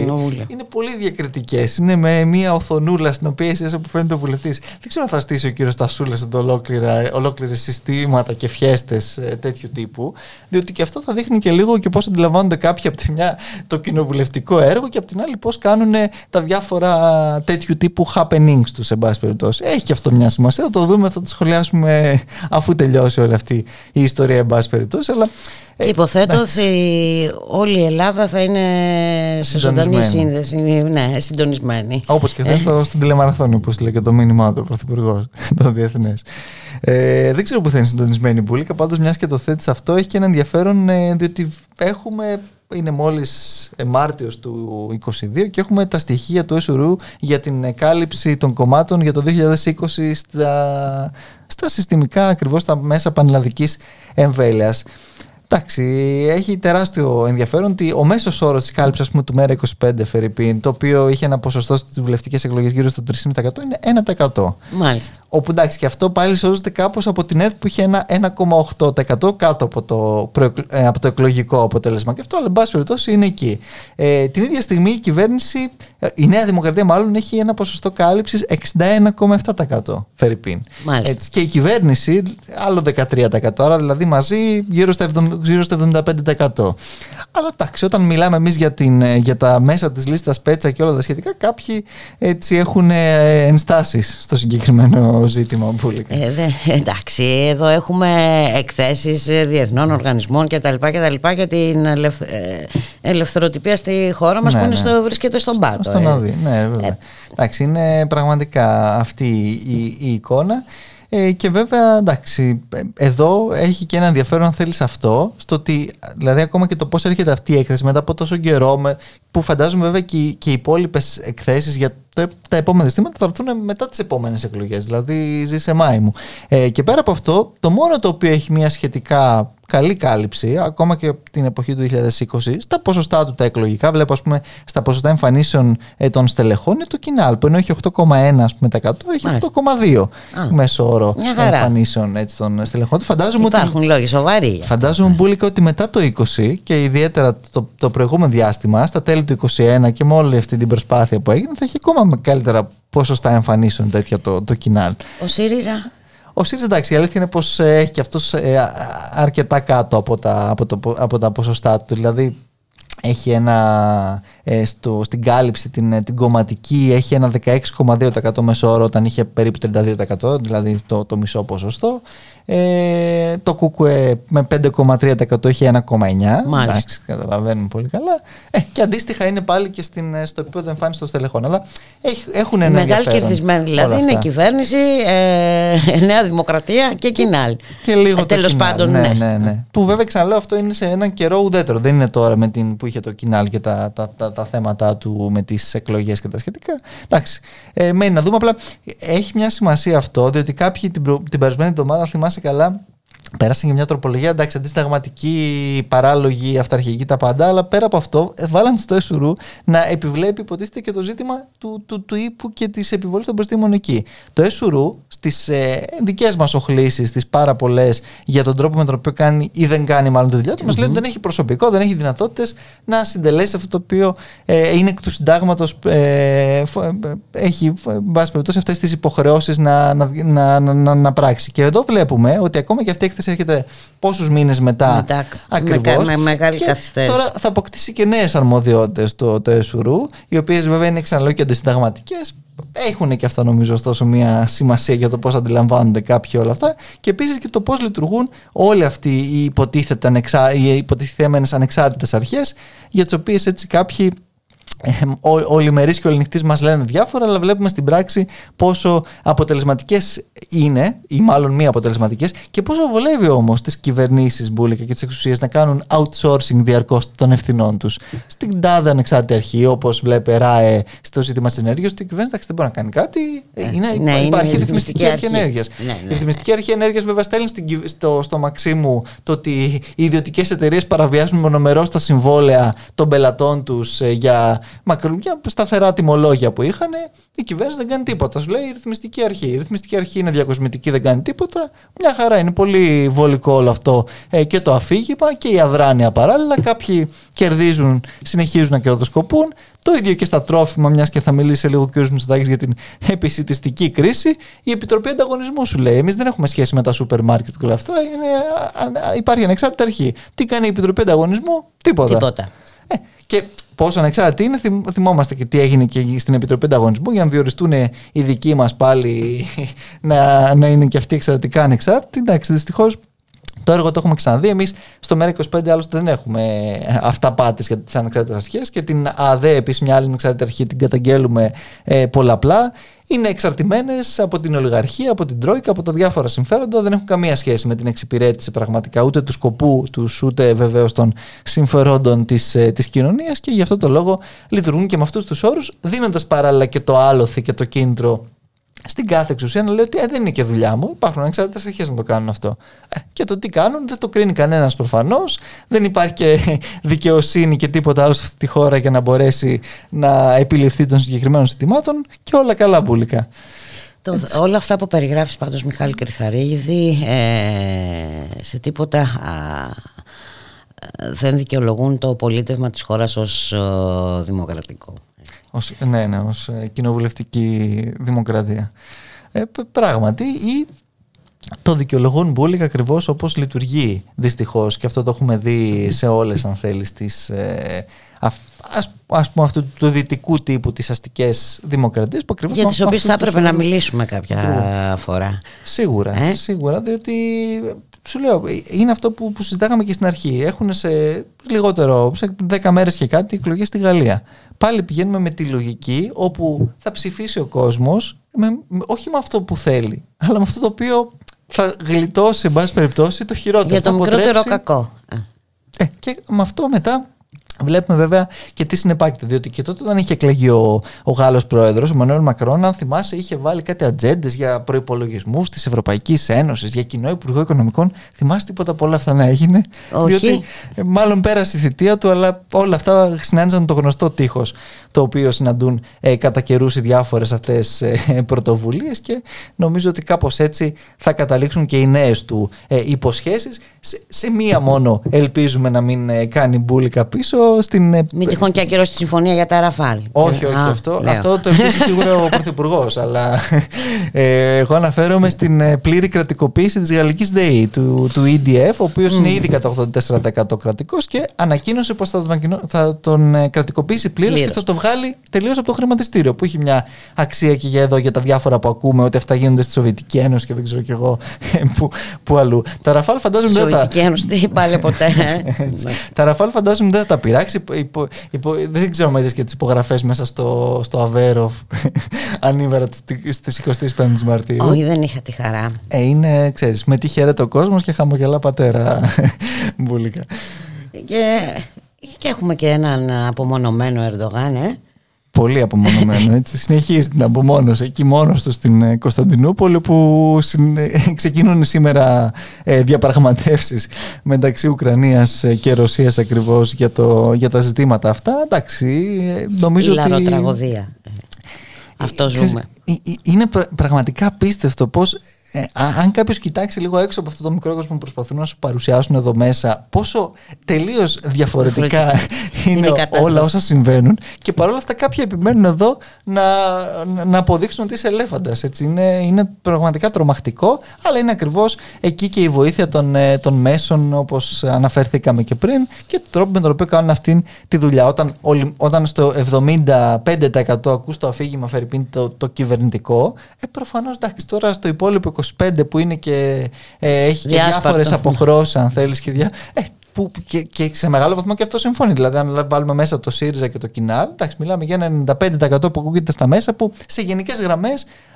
είναι πολύ διακριτικές. Είναι με μια οθονούλα στην οποία εσύ που φαίνεται ο βουλευτής. Δεν ξέρω αν θα στήσει ο κύριος Τασούλας εδώ ολόκληρες συστήματα και φιέστες ε, τέτοιου τύπου, διότι και αυτό θα δείχνει και λίγο και πώς αντιλαμβάνονται κάποιοι από τη μια το κοινοβουλευτικό έργο και από την άλλη πώς κάνουν τα διάφορα τέτοιου τύπου happenings τους, σε πάση περιπτώσει. Έχει και αυτό μια σημασία. Θα το δούμε, θα το σχολιάσουμε <laughs> αφού τελειώσει όλη αυτή η ιστορία, εν πάση περιπτώσει. Αλλά, ε, Υποθέτω ότι όλη η Ελλάδα θα είναι σε ζωντανή σύνδεση. Ναι, συντονισμένη. Όπως και χθε ε. στην τηλεμαραθώνη που στείλε και το μήνυμά του ο Πρωθυπουργός, <laughs> το Διεθνές. Ε, δεν ξέρω που θα είναι συντονισμένη η Μπουλίκα. Πάντως, μιας και το θέτεις αυτό, έχει και ένα ενδιαφέρον ε, διότι έχουμε είναι μόλις Μάρτιος του 2022 και έχουμε τα στοιχεία του ΕΣΟΡΟΥ για την κάλυψη των κομμάτων για το 2020 στα, στα συστημικά ακριβώς τα μέσα πανελλαδικής εμβέλειας. Εντάξει, έχει τεράστιο ενδιαφέρον ότι ο μέσος όρος της κάλυψης του ΜΕΡΑ 25 Φερρυπίν, το οποίο είχε ένα ποσοστό στις βουλευτικές εκλογές γύρω στο 3,5% είναι 1%. Μάλιστα. Όπου εντάξει, και αυτό πάλι σώζεται κάπως από την ΕΡΤ που είχε ένα 1,8% κάτω από το, ε, από το εκλογικό αποτέλεσμα. Και αυτό, αλλά εν πάση περιπτώσει, είναι εκεί. Ε, την ίδια στιγμή η κυβέρνηση, ε, η Νέα Δημοκρατία μάλλον, έχει ένα ποσοστό κάλυψης 61,7% Φερρυπίν. Μάλιστα. και η κυβέρνηση άλλο 13%. Άρα δηλαδή μαζί γύρω στα 70 γύρω στο 75%. Αλλά εντάξει, όταν μιλάμε εμείς για, ε, για τα μέσα της λίστας Πέτσα και όλα τα σχετικά, κάποιοι έτσι έχουν ε, ενστάσεις στο συγκεκριμένο ζήτημα. Πολύ. Ε, δε, εντάξει, εδώ έχουμε εκθέσεις διεθνών οργανισμών κτλ. για την ελευ... ελευθεροτυπία στη χώρα μας ναι, που είναι ναι. στο, βρίσκεται στον πάτο. Στο να δει, ναι, βέβαια. Εντάξει, είναι πραγματικά αυτή η, η εικόνα. Ε, και βέβαια, εντάξει, εδώ έχει και ένα ενδιαφέρον αν θέλεις αυτό, στο ότι, δηλαδή ακόμα και το πώς έρχεται αυτή η έκθεση μετά από τόσο καιρό, με, που φαντάζομαι βέβαια και, και οι υπόλοιπες εκθέσεις για τα, τα επόμενα ζητήματα θα έρθουν μετά τις επόμενες εκλογές, δηλαδή ζει σε Μάη μου. Ε, και πέρα από αυτό, το μόνο το οποίο έχει μια σχετικά καλή κάλυψη, ακόμα και την εποχή του 2020, στα ποσοστά του τα εκλογικά. Βλέπω, ας πούμε, στα ποσοστά εμφανίσεων ε, των στελεχών είναι το κοινάλ, που ενώ έχει 8,1 έχει 8,2 μέσο όρο εμφανίσεων έτσι, των στελεχών. Φαντάζομαι Υπάρχουν ότι, λόγοι σοβαροί. Φαντάζομαι, Μπούλικα, ότι μετά το 20 και ιδιαίτερα το, το προηγούμενο διάστημα, στα τέλη του 2021 και με όλη αυτή την προσπάθεια που έγινε, θα έχει ακόμα καλύτερα ποσοστά εμφανίσεων τέτοια το, το κοινάλ. Ο ΣΥΡΙΖΑ. Ο ΣΥΡΙΖΑ εντάξει, η αλήθεια είναι πως ε, έχει και αυτός ε, αρκετά κάτω από τα, από, το, από τα ποσοστά του. Δηλαδή έχει ένα, ε, στο, στην κάλυψη την, την κομματική έχει ένα 16,2% μέσο όρο όταν είχε περίπου 32% δηλαδή το, το μισό ποσοστό ε, το Κούκουε με 5,3% έχει 1,9%. Εντάξει, καταλαβαίνουμε πολύ καλά. Ε, και αντίστοιχα είναι πάλι και στην, ε, στο επίπεδο εμφάνισης των στελεχών. Αλλά έχουν ένα Μεγάλη κερδισμένη δηλαδή είναι κυβέρνηση, ε, Νέα Δημοκρατία και Κινάλ. Και λίγο ε, Τέλος πάντων. Ναι, ναι, ναι, ναι. Που βέβαια ξαναλέω αυτό είναι σε έναν καιρό ουδέτερο. Δεν είναι τώρα με την, που είχε το Κινάλ και τα, τα, τα, τα θέματα του με τις εκλογές και τα σχετικά. Εντάξει. Ε, μένει να δούμε. Απλά έχει μια σημασία αυτό, διότι κάποιοι την, προ, την περασμένη εβδομάδα θυμάσαι καλά Πέρασαν και μια τροπολογία, εντάξει, αντισταγματική, παράλογη, αυταρχική τα πάντα, αλλά πέρα από αυτό, ε, βάλαν στο ΕΣΟΡΟΥ να επιβλέπει, υποτίθεται, και το ζήτημα του, του, του ύπου και της επιβολής των προστήμων εκεί. Το ΕΣΟΡΟΥ στις ε, δικές μας οχλήσεις, τις πάρα πολλές για τον τρόπο με τον οποίο κάνει ή δεν κάνει μάλλον τη δουλειά του, mm-hmm. μας λέει ότι δεν έχει προσωπικό, δεν έχει δυνατότητες να συντελέσει αυτό το οποίο ε, είναι εκ του συντάγματος, ε, ε, έχει, εν πάση περιπτώσει, αυτές τις υποχρεώσεις να, να, να, να, να, πράξει. Και εδώ βλέπουμε ότι ακόμα και αυτή η έκθεση έρχεται πόσους μήνες μετά. μετά Ακριβώς. Με, με, μεγάλη και καθυστέρηση. Τώρα θα αποκτήσει και νέες αρμοδιότητες το, το ΕΣΟΡΟΥ, οι οποίες βέβαια είναι ξαναλέω και αντισυνταγματικές. Έχουν και αυτά νομίζω ωστόσο μια σημασία για το πώς αντιλαμβάνονται κάποιοι όλα αυτά και επίσης και το πώς λειτουργούν όλοι αυτοί οι υποτίθεται ανεξά, οι υποτιθέμενες ανεξάρτητες αρχές για τις οποίες έτσι κάποιοι ολιμερείς και ολινυχτής μας λένε διάφορα αλλά βλέπουμε στην πράξη πόσο αποτελεσματικές είναι ή μάλλον μη αποτελεσματικές και πόσο βολεύει όμως τις κυβερνήσεις Μπούλικα και τις εξουσίες να κάνουν outsourcing διαρκώς των ευθυνών τους. Στην τάδε ανεξάρτητη αρχή όπως βλέπει ΡΑΕ στο ζήτημα της ενέργειας η κυβέρνηση δεν μπορεί να κάνει κάτι. Ε, είναι, ναι, υπάρχει είναι ρυθμιστική αρχή, αρχή. ενέργειας. Ναι, ναι. η ρυθμιστική αρχή ενέργειας βέβαια στέλνει στο, στο Μαξίμου το ότι οι ιδιωτικές εταιρείες παραβιάζουν μονομερώς τα συμβόλαια των πελατών τους ε, για μακριά σταθερά τιμολόγια που είχαν, η κυβέρνηση δεν κάνει τίποτα. Σου λέει η ρυθμιστική αρχή. Η ρυθμιστική αρχή είναι διακοσμητική, δεν κάνει τίποτα. Μια χαρά είναι πολύ βολικό όλο αυτό ε, και το αφήγημα και η αδράνεια παράλληλα. Κάποιοι κερδίζουν, συνεχίζουν να κερδοσκοπούν. Το ίδιο και στα τρόφιμα, μιας και θα μιλήσει σε λίγο ο κ. Μητσοτάκης για την επισητιστική κρίση. Η Επιτροπή Ανταγωνισμού σου λέει: Εμείς δεν έχουμε σχέση με τα σούπερ μάρκετ και όλα αυτά. Είναι, υπάρχει ανεξάρτητη αρχή. Τι κάνει η Επιτροπή Ανταγωνισμού, τίποτα. τίποτα. Ε, και πόσο ανεξάρτητη είναι, θυμόμαστε και τι έγινε και στην Επιτροπή Ανταγωνισμού για να διοριστούν οι δικοί μας πάλι <laughs> να, να είναι και αυτοί εξαιρετικά ανεξάρτητοι. Εντάξει, δυστυχώς το έργο το έχουμε ξαναδεί. Εμείς στο ΜΕΡΑ25 άλλωστε δεν έχουμε αυταπάτε για τις ανεξάρτητες αρχές και την ΑΔΕ, επίσης μια άλλη ανεξάρτητη αρχή, την καταγγέλουμε ε, πολλαπλά είναι εξαρτημένες από την ολιγαρχία, από την Τρόικα, από τα διάφορα συμφέροντα. Δεν έχουν καμία σχέση με την εξυπηρέτηση πραγματικά ούτε του σκοπού τους, ούτε βεβαίως των συμφερόντων της της ε, κοινωνίας και γι' αυτό το λόγο λειτουργούν και με αυτούς τους όρους, δίνοντας παράλληλα και το άλοθη και το κίνητρο στην κάθε εξουσία να λέει ότι ε, δεν είναι και δουλειά μου. Υπάρχουν ανεξάρτητες αρχές να το κάνουν αυτό. Ε, και το τι κάνουν δεν το κρίνει κανένας προφανώς. Δεν υπάρχει και <laughs> δικαιοσύνη και τίποτα άλλο σε αυτή τη χώρα για να μπορέσει να επιληφθεί των συγκεκριμένων ζητημάτων και όλα καλά μπουλικά. Το, όλα αυτά που περιγράφεις πάντως Μιχάλη Κρυθαρίδη ε, σε τίποτα α, δεν δικαιολογούν το πολίτευμα της χώρας ως δημοκρατικό. Ως, ναι, ναι, ως ε, κοινοβουλευτική δημοκρατία. Ε, πράγματι, ή το δικαιολογούν μπουλικα ακριβώς όπως λειτουργεί δυστυχώς και αυτό το έχουμε δει σε όλες αν θέλεις τις ε, ας, ας πούμε αυτού του δυτικού τύπου τις αστικές δημοκρατίες που ακριβώς για τις οποίες θα έπρεπε να μιλήσουμε κάποια φορά σίγουρα, ε; σίγουρα διότι σου λέω είναι αυτό που, που συζητάγαμε και στην αρχή έχουν σε λιγότερο σε 10 μέρες και κάτι εκλογές στη Γαλλία πάλι πηγαίνουμε με τη λογική όπου θα ψηφίσει ο κόσμος όχι με αυτό που θέλει, αλλά με αυτό το οποίο θα γλιτώσει, εν πάση περιπτώσει, το χειρότερο. Για το μικρότερο κακό. Ε, και με αυτό μετά Βλέπουμε βέβαια και τι συνεπάγεται. Διότι και τότε, όταν είχε εκλεγεί ο, ο Γάλλος πρόεδρος, ο Μανουέλ Μακρόν, αν θυμάσαι, είχε βάλει κάτι ατζέντες για προπολογισμού της Ευρωπαϊκής Ένωσης, για κοινό Υπουργό Οικονομικών. Θυμάσαι τίποτα από όλα αυτά να έγινε; Όχι. Διότι ε, μάλλον πέρασε η θητεία του, αλλά όλα αυτά συνάντησαν το γνωστό τείχος το οποίο συναντούν ε, κατά καιρούς οι διάφορες αυτές ε, πρωτοβουλίες και νομίζω ότι κάπως έτσι θα καταλήξουν και οι νέες του ε, υποσχέσεις. Σε, σε, μία μόνο ελπίζουμε να μην ε, κάνει μπουλικα πίσω. Στην, ε, μην τυχόν και ακυρώσει τη συμφωνία για τα Ραφάλ. Όχι, όχι. αυτό, αυτό το ελπίζει σίγουρα ο Πρωθυπουργός. αλλά ε, εγώ αναφέρομαι στην πλήρη κρατικοποίηση της γαλλικής ΔΕΗ, του, του EDF, ο οποίος mm. είναι ήδη κατά 84% κρατικός και ανακοίνωσε πως θα τον, θα τον κρατικοποιήσει πλήρως και θα το βγάλει τελείως από το χρηματιστήριο. Που έχει μια αξία και για εδώ για τα διάφορα που ακούμε, ότι αυτά γίνονται στη Σοβιετική Ένωση και δεν ξέρω κι εγώ που, που αλλού. Τα Ραφάλ φαντάζομαι δεν τα. Σοβιετική Ένωση δεν πάλι ποτέ. τα Ραφάλ φαντάζομαι δεν θα τα πειράξει. Υπο, υπο, δεν ξέρω αν είδες και τις υπογραφές μέσα στο, στο Αβέροφ <laughs> ανήμερα στι 25 Μαρτίου. Όχι, δεν είχα τη χαρά. Ε, είναι, ξέρεις, με τι χαίρεται ο κόσμος και χαμογελά πατέρα. <laughs> Μπουλίκα. Και και έχουμε και έναν απομονωμένο Ερντογάν, ε. Πολύ απομονωμένο. Έτσι. <laughs> Συνεχίζει την απομόνωση εκεί μόνος του στην ε, Κωνσταντινούπολη που ξεκινούν σήμερα ε, διαπραγματεύσεις μεταξύ Ουκρανίας και Ρωσίας ακριβώς για, το, για τα ζητήματα αυτά. Εντάξει, νομίζω Η ότι... τραγωδία. Αυτό ζούμε. Είναι πραγματικά απίστευτο πώς ε, αν κάποιος κοιτάξει λίγο έξω από αυτό το μικρό κόσμο που προσπαθούν να σου παρουσιάσουν εδώ μέσα, πόσο τελείως διαφορετικά είναι, όλα όσα συμβαίνουν και παρόλα αυτά κάποιοι επιμένουν εδώ να, να αποδείξουν ότι είσαι ελέφαντας. Είναι, είναι πραγματικά τρομακτικό, αλλά είναι ακριβώς εκεί και η βοήθεια των, ε, των μέσων, όπως αναφέρθηκαμε και πριν, και τον τρόπο με τον οποίο κάνουν αυτή τη δουλειά. Όταν, όταν στο 75% ακούς το αφήγημα Φερρυπίν το, το κυβερνητικό, ε, προφανώς εντάξει, τώρα στο υπόλοιπο 25 που είναι και ε, έχει και διάφορε αποχρώσει, αν θέλει. Και, διά, ε, που, και, και, σε μεγάλο βαθμό και αυτό συμφωνεί. Δηλαδή, αν βάλουμε μέσα το ΣΥΡΙΖΑ και το ΚΙΝΑΛ, εντάξει, μιλάμε για ένα 95% που ακούγεται στα μέσα που σε γενικέ γραμμέ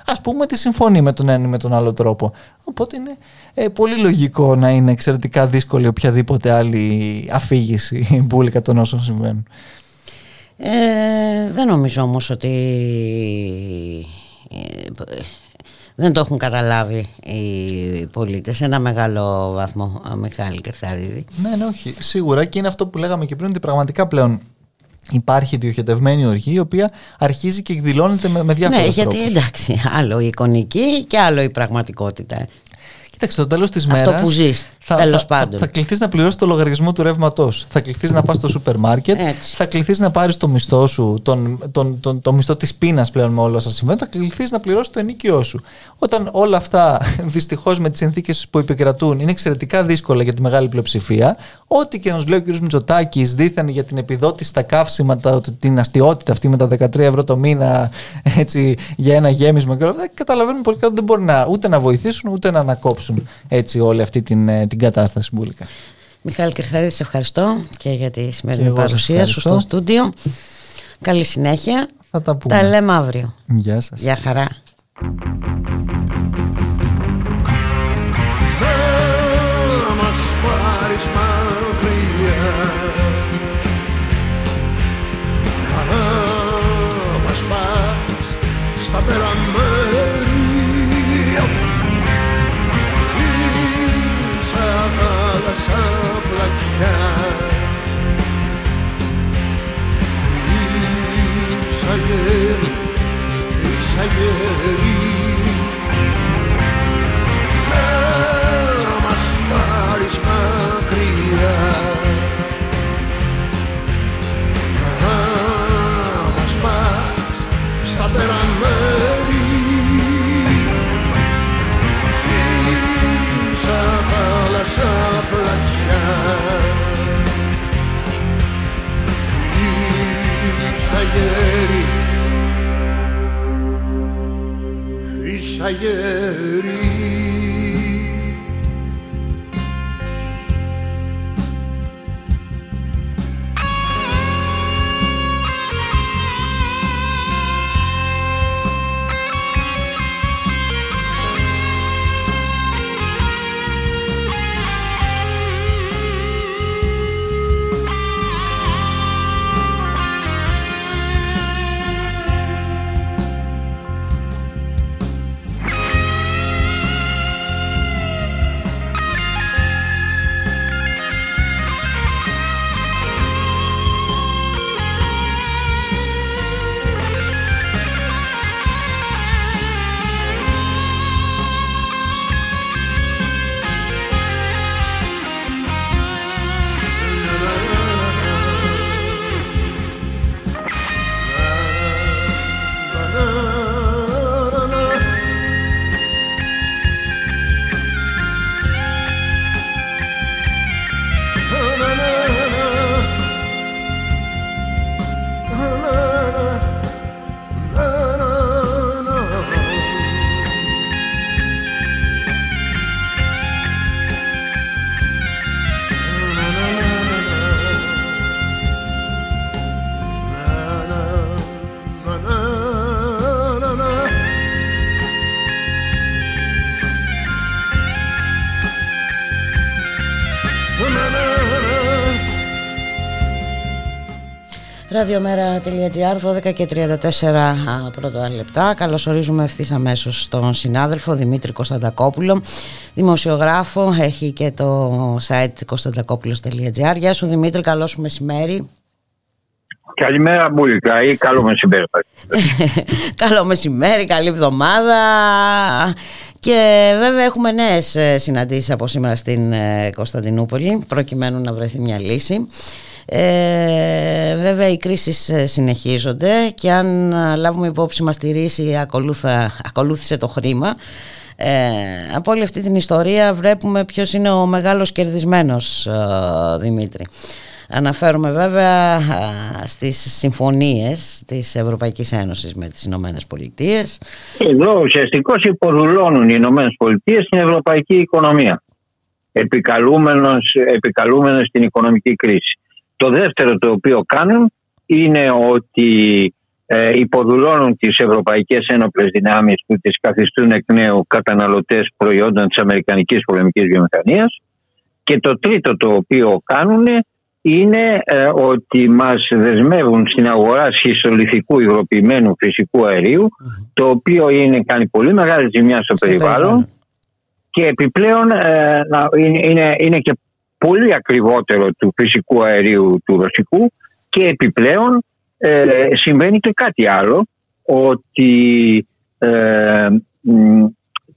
α πούμε ότι συμφωνεί με τον ένα ή με τον άλλο τρόπο. Οπότε είναι ε, πολύ λογικό να είναι εξαιρετικά δύσκολη οποιαδήποτε άλλη αφήγηση μπουλικα των όσων συμβαίνουν. Ε, δεν νομίζω όμως ότι ε, δεν το έχουν καταλάβει οι πολίτες σε ένα μεγάλο βαθμό, ο Μιχάλη Κερθαρίδη. Ναι, ναι, όχι. Σίγουρα και είναι αυτό που λέγαμε και πριν ότι πραγματικά πλέον υπάρχει διοχετευμένη οργή η οποία αρχίζει και εκδηλώνεται με, με διάφορους Ναι, γιατί εντάξει, άλλο η εικονική και άλλο η πραγματικότητα. Κοίταξε, το τέλος της μέρας. Αυτό που ζεις. Τέλος πάντων. Θα, θα κληθείς να πληρώσεις το λογαριασμό του ρεύματός Θα κληθείς να πας στο σούπερ μάρκετ. Θα κληθείς να πάρεις το μισθό σου, τον, τον, τον, το μισθό της πείνας πλέον με όλα όσα συμβαίνουν. Θα κληθείς να πληρώσεις το ενίκιο σου. Όταν όλα αυτά <laughs> δυστυχώς με τις συνθήκες που επικρατούν είναι εξαιρετικά δύσκολα για τη μεγάλη πλειοψηφία, ό,τι και να σου λέει ο κ. Μητσοτάκης δίθεν για την επιδότηση στα καύσιμα, την αστείωτητα αυτή με τα 13 ευρώ το μήνα <laughs> έτσι, για ένα γέμισμα και όλα αυτά, καταλαβαίνουμε πολύ καλά ότι δεν μπορεί να, ούτε να βοηθήσουν ούτε να ανακόψουν έτσι όλη αυτή την, ε, την κατάσταση Μπούλικα. Μιχάλη Κερθαρίδη, σε ευχαριστώ και για τη σημερινή παρουσία σου στο στούντιο. Καλή συνέχεια. Θα τα πούμε. Τα λέμε αύριο. Γεια σας. Γεια χαρά. 穿越 σαγέρι Ραδιομέρα.gr 12 και 34 πρώτα λεπτά. Καλωσορίζουμε ευθύς αμέσως τον συνάδελφο Δημήτρη Κωνσταντακόπουλο, δημοσιογράφο. Έχει και το site κωνσταντακόπουλο.gr. Γεια σου Δημήτρη, καλό σου μεσημέρι. Καλημέρα Μπουλικά ή καλό μεσημέρι. <laughs> καλό μεσημέρι, καλή εβδομάδα. Και βέβαια έχουμε νέες συναντήσεις από σήμερα στην ε, Κωνσταντινούπολη προκειμένου να βρεθεί μια λύση. Ε, βέβαια οι κρίσεις ε, συνεχίζονται και αν ε, λάβουμε υπόψη μας τη ρίση ακολούθα, ακολούθησε το χρήμα ε, από όλη αυτή την ιστορία βλέπουμε ποιος είναι ο μεγάλος κερδισμένος ε, Δημήτρη. Αναφέρομαι βέβαια στις συμφωνίες της Ευρωπαϊκής Ένωσης με τις Ηνωμένες Πολιτείες. Εδώ ουσιαστικώς υποδουλώνουν οι Ηνωμένες Πολιτείες στην ευρωπαϊκή οικονομία επικαλούμενος την οικονομική κρίση. Το δεύτερο το οποίο κάνουν είναι ότι ε, υποδουλώνουν τις ευρωπαϊκές ένοπλες δυνάμεις που τις καθιστούν εκ νέου καταναλωτές προϊόντων της Αμερικανικής πολεμικής βιομηχανίας. Και το τρίτο το οποίο κάνουν είναι ε, ότι μας δεσμεύουν στην αγορά σχιστολιθικού υγροποιημένου φυσικού το οποίο είναι, κάνει πολύ μεγάλη ζημιά στο, περιβάλλον και επιπλέον ε, είναι, είναι, είναι και πολύ ακριβότερο του φυσικού αερίου του ρωσικού και επιπλέον ε, συμβαίνει και κάτι άλλο ότι ε,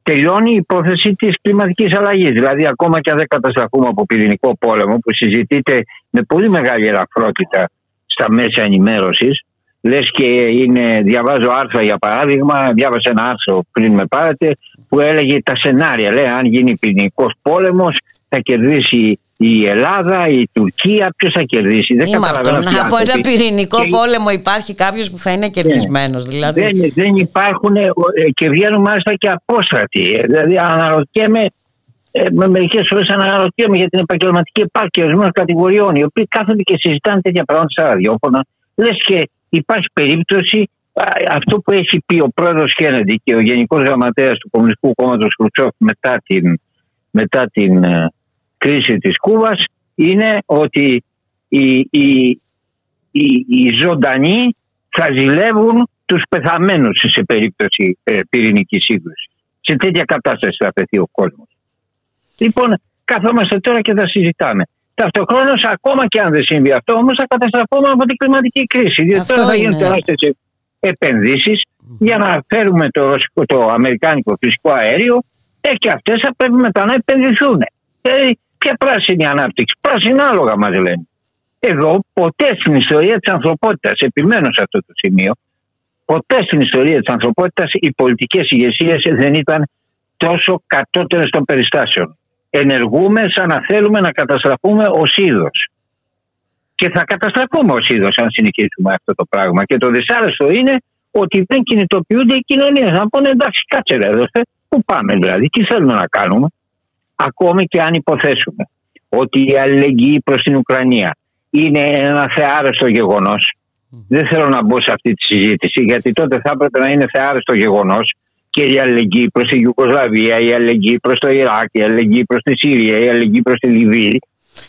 τελειώνει η υπόθεση της κλιματικής αλλαγής. Δηλαδή ακόμα και αν δεν καταστραφούμε από πυρηνικό πόλεμο που συζητείται με πολύ μεγάλη ελαφρότητα στα μέσα ενημέρωσης λες και είναι, διαβάζω άρθρα για παράδειγμα, διάβασα ένα άρθρο πριν με πάρετε που έλεγε τα σενάρια. Λέει αν γίνει πυρηνικός πόλεμος θα κερδίσει η Ελλάδα, η Τουρκία, ποιος θα κερδίσει; Δεν καταλαβαίνω. Από ένα πυρηνικό και... πόλεμο υπάρχει κάποιος που θα είναι κερδισμένος. Ναι. Δηλαδή. Δεν, δεν υπάρχουν ε, και βγαίνουν μάλιστα και απόστρατοι. Ε, δηλαδή αναρωτιέμαι, ε, με μερικές φορές αναρωτιέμαι για την επαγγελματική επάρκεια ορισμένων κατηγοριών, οι οποίοι κάθονται και συζητάνε τέτοια πράγματα στα ραδιόφωνα. Λες και υπάρχει περίπτωση αυτό που έχει πει ο πρόεδρος Κέννεντι και ο γενικός γραμματέας του Κομμουνιστικού Κόμματος Χρουτσόφ μετά την, μετά την κρίση της Κούβας είναι ότι οι, οι, οι, οι ζωντανοί θα ζηλεύουν τους πεθαμένους σε περίπτωση ε, πυρηνικής σύγκρουσης. Σε τέτοια κατάσταση θα πεθεί ο κόσμος. Λοιπόν, καθόμαστε τώρα και θα συζητάμε. Ταυτοχρόνως, ακόμα και αν δεν συμβεί αυτό, όμως θα καταστραφούμε από την κλιματική κρίση. Διότι τώρα θα γίνουν τεράστιες επενδύσεις για να φέρουμε το, ρωσικό, το αμερικάνικο φυσικό αέριο ε, και αυτές θα πρέπει μετά να επενδυθούν. Δηλαδή, Ποια πράσινη ανάπτυξη. Πράσινα άλογα μας λένε. Εδώ ποτέ στην ιστορία της ανθρωπότητας, επιμένω σε αυτό το σημείο, ποτέ στην ιστορία της ανθρωπότητας οι πολιτικές ηγεσίες δεν ήταν τόσο κατώτερες των περιστάσεων. Ενεργούμε σαν να θέλουμε να καταστραφούμε ως είδος. Και θα καταστραφούμε ως είδος αν συνεχίσουμε αυτό το πράγμα. Και το δυσάρεστο είναι ότι δεν κινητοποιούνται οι κοινωνίες. Να πούνε εντάξει, κάτσε εδώ, πού πάμε δηλαδή, τι θέλουμε να κάνουμε ακόμη και αν υποθέσουμε ότι η αλληλεγγύη προς την Ουκρανία είναι ένα θεάρεστο γεγονός δεν θέλω να μπω σε αυτή τη συζήτηση γιατί τότε θα έπρεπε να είναι θεάρεστο γεγονός και η αλληλεγγύη προς τη Ιουκοσλαβία, η αλληλεγγύη προς το Ιράκ, η αλληλεγγύη προς τη Συρία, η αλληλεγγύη προς τη Λιβύη.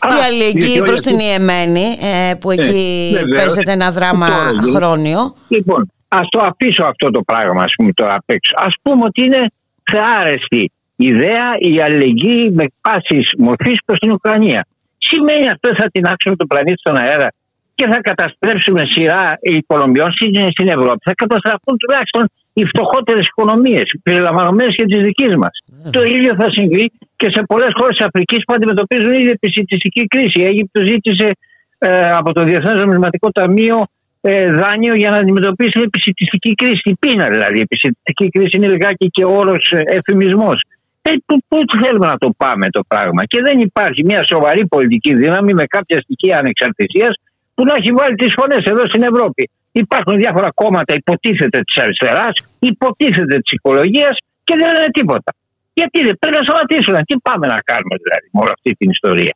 Η αλληλεγγύη προς την Ιεμένη ε, που ε, εκεί παίζεται ένα δράμα χρόνιο. Λοιπόν, ας το αφήσω αυτό το πράγμα ας πούμε τώρα απ' έξω. Ας πούμε ότι είναι θεάρεστη ιδέα η αλληλεγγύη με πάσης μορφής προς την Ουκρανία. Σημαίνει αυτό θα τεινάξουμε τον πλανήτη στον αέρα και θα καταστρέψουμε σειρά οικονομιών στην Ευρώπη. Θα καταστραφούν τουλάχιστον οι φτωχότερες οικονομίες, περιλαμβανομένες και της δικής μας. Ναι. Το ίδιο θα συμβεί και σε πολλές χώρες της Αφρικής που αντιμετωπίζουν ήδη επισητιστική κρίση. Η Αίγυπτο ζήτησε ε, από το Διεθνές Νομισματικό Ταμείο ε, δάνειο για να αντιμετωπίσει την επισητιστική κρίση. Την πείνα δηλαδή. Η επισητιστική κρίση είναι λιγάκι και όρος ε, εφημισμός. Ε, πού θέλουμε να το πάμε το πράγμα. Και δεν υπάρχει μια σοβαρή πολιτική δύναμη με κάποια στοιχεία ανεξαρτησίας που να έχει βάλει τις φωνές εδώ στην Ευρώπη. Υπάρχουν διάφορα κόμματα, υποτίθεται της αριστεράς, υποτίθεται της οικολογίας και δεν λένε τίποτα. Γιατί δεν πρέπει να σταματήσουν. Τι πάμε να κάνουμε δηλαδή με όλη αυτή την ιστορία.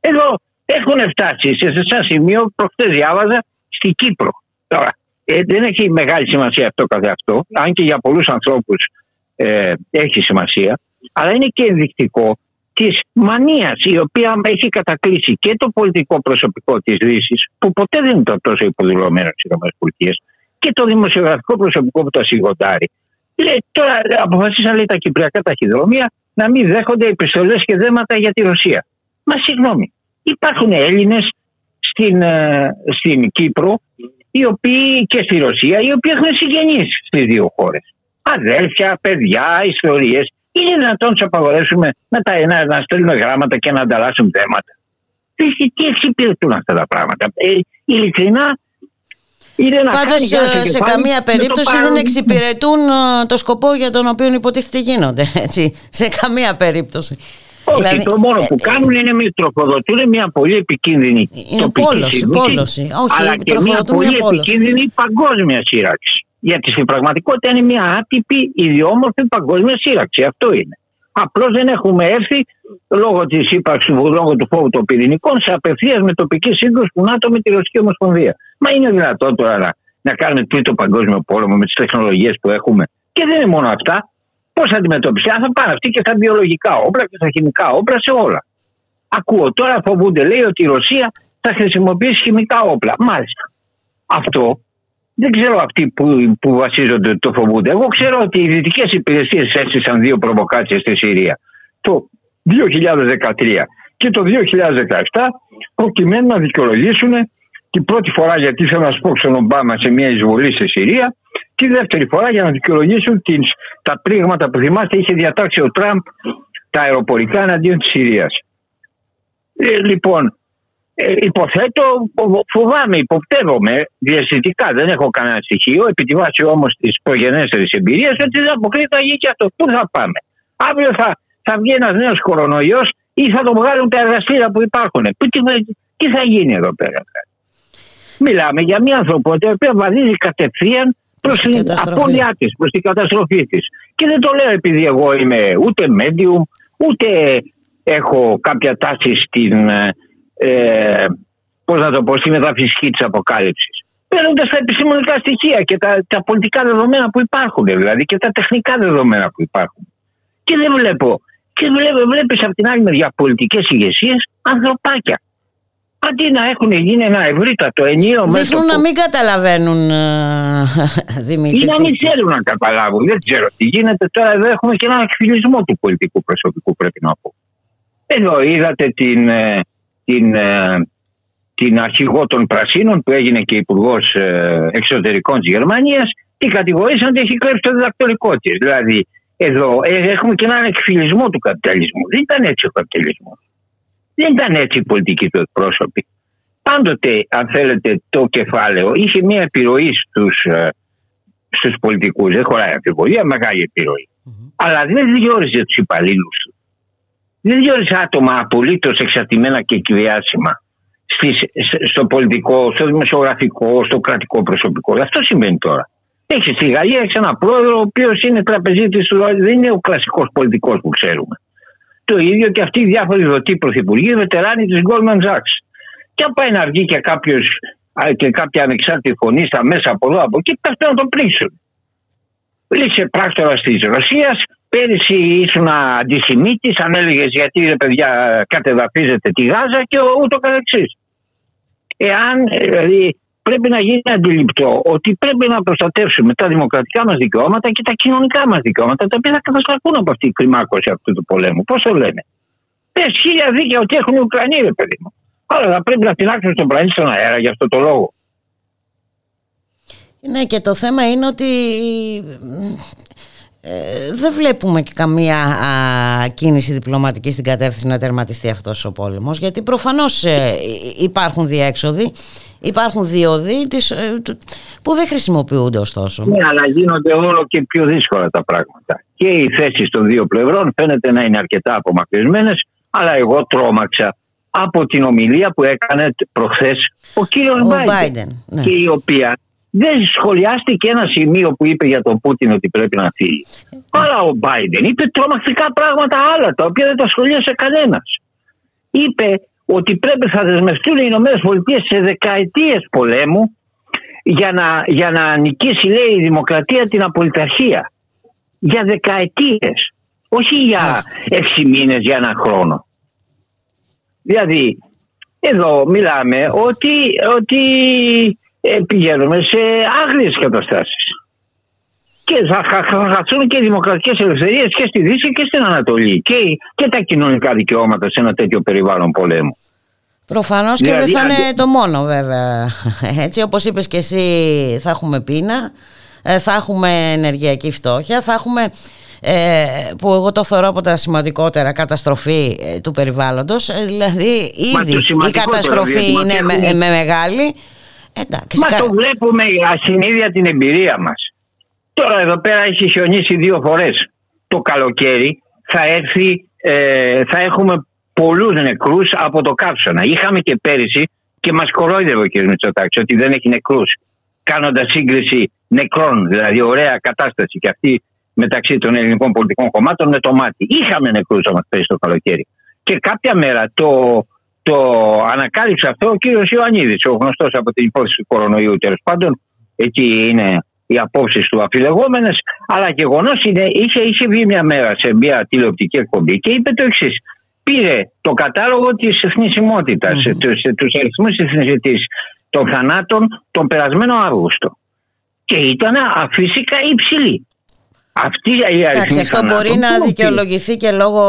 Εδώ έχουν φτάσει σε ένα σημείο, προχτέ διάβαζα, στη Κύπρο. Τώρα, ε, δεν έχει μεγάλη σημασία αυτό καθ' αυτό, αν και για πολλούς ανθρώπους ε, έχει σημασία, αλλά είναι και ενδεικτικό της μανίας η οποία έχει κατακλείσει και το πολιτικό προσωπικό της Δύσης που ποτέ δεν ήταν τόσο υποδηλωμένο στις ΗΠΑ και το δημοσιογραφικό προσωπικό που το σιγοντάρει. Λέει, τώρα αποφασίσαν λέει, τα κυπριακά ταχυδρομεία να μην δέχονται επιστολές και δέματα για τη Ρωσία. Μα συγγνώμη, υπάρχουν Έλληνες στην, ε, στην Κύπρο οι οποίοι, και στη Ρωσία οι οποίοι έχουν συγγενείς στις δύο χώρες. Αδέλφια, παιδιά, ιστορίες. Είναι δυνατόν να τους απαγορεύσουμε να, τα, να, να στέλνουμε γράμματα και να ανταλλάσσουν θέματα. Τι, τι εξυπηρετούν αυτά τα πράγματα. Ε, ειλικρινά Πάντως ε, σε καμία περίπτωση δεν εξυπηρετούν ε, το σκοπό για τον οποίο υποτίθεται γίνονται. <laughs> Έτσι, σε καμία περίπτωση. Όχι, δηλαδή, το μόνο που ε, κάνουν είναι μια τροφοδοτούν μια πολύ επικίνδυνη είναι πόλωση, πόλωση. Όχι, αλλά και μια πολύ μια επικίνδυνη παγκόσμια σύραξη. Γιατί στην πραγματικότητα είναι μια άτυπη, ιδιόμορφη παγκόσμια σύραξη. Αυτό είναι. Απλώς δεν έχουμε έρθει λόγω της ύπαρξης, λόγω του φόβου των πυρηνικών, σε απευθείας με τοπική σύγκρουση που ΝΑΤΟ με τη Ρωσική Ομοσπονδία. Μα είναι δυνατόν τώρα να, να κάνουμε τρίτο παγκόσμιο πόλεμο με τις τεχνολογίες που έχουμε. Και δεν είναι μόνο αυτά. Πώς θα αντιμετωπιστεί, αν θα πάνε αυτοί και στα βιολογικά όπλα και στα χημικά όπλα σε όλα. Ακούω τώρα φοβούνται, λέει ότι η Ρωσία θα χρησιμοποιήσει χημικά όπλα. Μάλιστα. Αυτό δεν ξέρω αυτοί που, που βασίζονται ότι το φοβούνται. Εγώ ξέρω ότι οι δυτικές υπηρεσίες έστησαν δύο προβοκάτσια στη Συρία. Το 2013 και το 2017 προκειμένου να δικαιολογήσουν την πρώτη φορά γιατί ήθελα να σου στον Ομπάμα σε μια εισβολή στη Συρία και τη δεύτερη φορά για να δικαιολογήσουν τις, τα πλήγματα που θυμάστε είχε διατάξει ο Τραμπ τα αεροπορικά εναντίον της Συρίας. Ε, λοιπόν, ε, υποθέτω, φοβάμαι, υποπτεύομαι διαστητικά, δεν έχω κανένα στοιχείο, επί τη βάση όμως της προγενέστερης εμπειρίας, ότι δεν αποκλείται να γίνει και αυτό. Πού θα πάμε; Αύριο θα, θα βγει ένας νέος κορονοϊός ή θα τον βγάλουν τα εργαστήρια που υπάρχουν. Τι, τι θα γίνει εδώ πέρα; Μιλάμε για μια ανθρωπότητα η οποία βαδίζει κατευθείαν προς την απώλειά της, προς την καταστροφή της. Και δεν το λέω επειδή εγώ είμαι ούτε medium, ούτε έχω κάποια τάση στην ε, ε, πώς να το πω, στη μεταφυσική της αποκάλυψης. Παίρνοντας τα επιστημονικά στοιχεία και τα, τα πολιτικά δεδομένα που υπάρχουν, δηλαδή και τα τεχνικά δεδομένα που υπάρχουν. Και δεν βλέπω. Και βλέπω, βλέπεις από την άλλη μεριά πολιτικές ηγεσίες ανθρωπάκια. Αντί να έχουν γίνει ένα ευρύτατο ενίο μέτωπο. Δείχνουν να μην καταλαβαίνουν, ε, Δημήτρη. Ή να μην θέλουν να καταλάβουν. Δεν ξέρω τι γίνεται. Τώρα εδώ έχουμε και ένα εκφυλισμό του πολιτικού προσωπικού, πρέπει να πω. Εδώ είδατε την, ε, την, ε, την αρχηγό των Πρασίνων που έγινε και υπουργός ε, εξωτερικών της Γερμανίας, την κατηγορήσαν ότι έχει κλέψει το διδακτορικό της. Δηλαδή, εδώ ε, έχουμε και έναν εκφυλισμό του καπιταλισμού. Δεν ήταν έτσι ο καπιταλισμός. Δεν ήταν έτσι οι πολιτικοί του εκπρόσωποι. Πάντοτε, αν θέλετε, το κεφάλαιο είχε μια επιρροή στους, στους πολιτικούς. Δεν χωράει αμφιβολία, μεγάλη Αλλά δεν διόριζε τους υπαλλήλους του δεν διόρισε άτομα απολύτως εξαρτημένα και κυριάσιμα στο πολιτικό, στο δημοσιογραφικό, στο κρατικό προσωπικό. Αυτό συμβαίνει τώρα. Έχεις στη Γαλλία έχεις ένα πρόεδρο ο οποίος είναι τραπεζίτης, δεν είναι ο κλασικός πολιτικός που ξέρουμε. Το ίδιο και αυτοί οι διάφοροι δοτοί πρωθυπουργοί, βετεράνοι της Goldman Sachs. Και αν πάει να βγει και, κάποιος, και κάποια ανεξάρτητη φωνή στα μέσα από εδώ από εκεί, πέφτουν να τον πλήξουν. Λύσε πράκτορα της Ρωσίας, Πέρυσι ήσουν αντισημίτης, αν έλεγες γιατί ρε παιδιά κατεδαφίζετε τη Γάζα και ούτω καθεξής. Εάν δηλαδή, πρέπει να γίνει αντιληπτό ότι πρέπει να προστατεύσουμε τα δημοκρατικά μας δικαιώματα και τα κοινωνικά μας δικαιώματα, τα οποία θα καταστραφούν από αυτή η κλιμάκωση αυτού του πολέμου. Πώς το λένε; Πες χίλια δίκαια ότι έχουν οι Ουκρανοί, ρε παιδί μου. Αλλά θα πρέπει να τεινάξουμε τον πλανήτη στον αέρα για αυτό το λόγο. Ναι, και το θέμα είναι ότι ε, δεν βλέπουμε και καμία κίνηση διπλωματική στην κατεύθυνση να τερματιστεί αυτός ο πόλεμος γιατί προφανώς ε, υπάρχουν διέξοδοι υπάρχουν διόδοι τις, ε, που δεν χρησιμοποιούνται ωστόσο. Ναι, αλλά γίνονται όλο και πιο δύσκολα τα πράγματα. Και οι θέσεις των δύο πλευρών φαίνεται να είναι αρκετά απομακρυσμένες αλλά εγώ τρόμαξα από την ομιλία που έκανε προχθές ο κύριος Μπάιντεν, ναι. και η οποία δεν σχολιάστηκε ένα σημείο που είπε για τον Πούτιν ότι πρέπει να φύγει. Αλλά ο Μπάιντεν είπε τρομακτικά πράγματα άλλα τα οποία δεν τα σχολίασε κανένας. Είπε ότι πρέπει να δεσμευτούν οι Ηνωμένες Πολιτείες σε δεκαετίες πολέμου για να, για να νικήσει λέει η δημοκρατία την απολυταρχία. Για δεκαετίες. όχι για έξι μήνες, για ένα χρόνο. Δηλαδή, εδώ μιλάμε ότι, ότι ε, πηγαίνουμε σε άγριες καταστάσεις. Και θα, χαθούν και οι δημοκρατικές ελευθερίες και στη Δύση και στην Ανατολή και, και τα κοινωνικά δικαιώματα σε ένα τέτοιο περιβάλλον πολέμου. Προφανώς και δεν δηλαδή, θα είναι το μόνο βέβαια. <laughs> Έτσι όπως είπες και εσύ θα έχουμε πείνα, ε, θα έχουμε ενεργειακή φτώχεια, θα έχουμε ε, που εγώ το θεωρώ από τα σημαντικότερα καταστροφή ε, του περιβάλλοντος δηλαδή ήδη η καταστροφή είναι με, μεγάλη Εντάξει, Μα το βλέπουμε ασυνείδια την εμπειρία μας τώρα εδώ πέρα έχει χιονίσει δύο φορές το καλοκαίρι θα έρθει θα έχουμε πολλούς νεκρούς από το κάψονα. Είχαμε και πέρυσι και μας κορόιδευε ο κ. Μητσοτάκης ότι δεν έχει νεκρούς κάνοντας σύγκριση νεκρών, δηλαδή ωραία κατάσταση και αυτή μεταξύ των ελληνικών πολιτικών κομμάτων με το μάτι. Είχαμε νεκρούς όμως πέρυσι το καλοκαίρι. Και κάποια μέρα το, το ανακάλυψε αυτό ο κύριος Ιωαννίδης, ο γνωστός από την υπόθεση του κορονοϊού τέλος πάντων. Εκεί είναι οι απόψεις του αφιλεγόμενες, αλλά γεγονός είναι, είχε, είχε βγει μια μέρα σε μια τηλεοπτική εκπομπή και είπε το εξής πήρε το κατάλογο της θνησιμότητας, mm-hmm. τους, τους αριθμούς της, των θανάτων τον περασμένο Αύγουστο. Και ήταν αφύσικα υψηλή. Αυτή η αριθμή αυτό μπορεί να δικαιολογηθεί και λόγω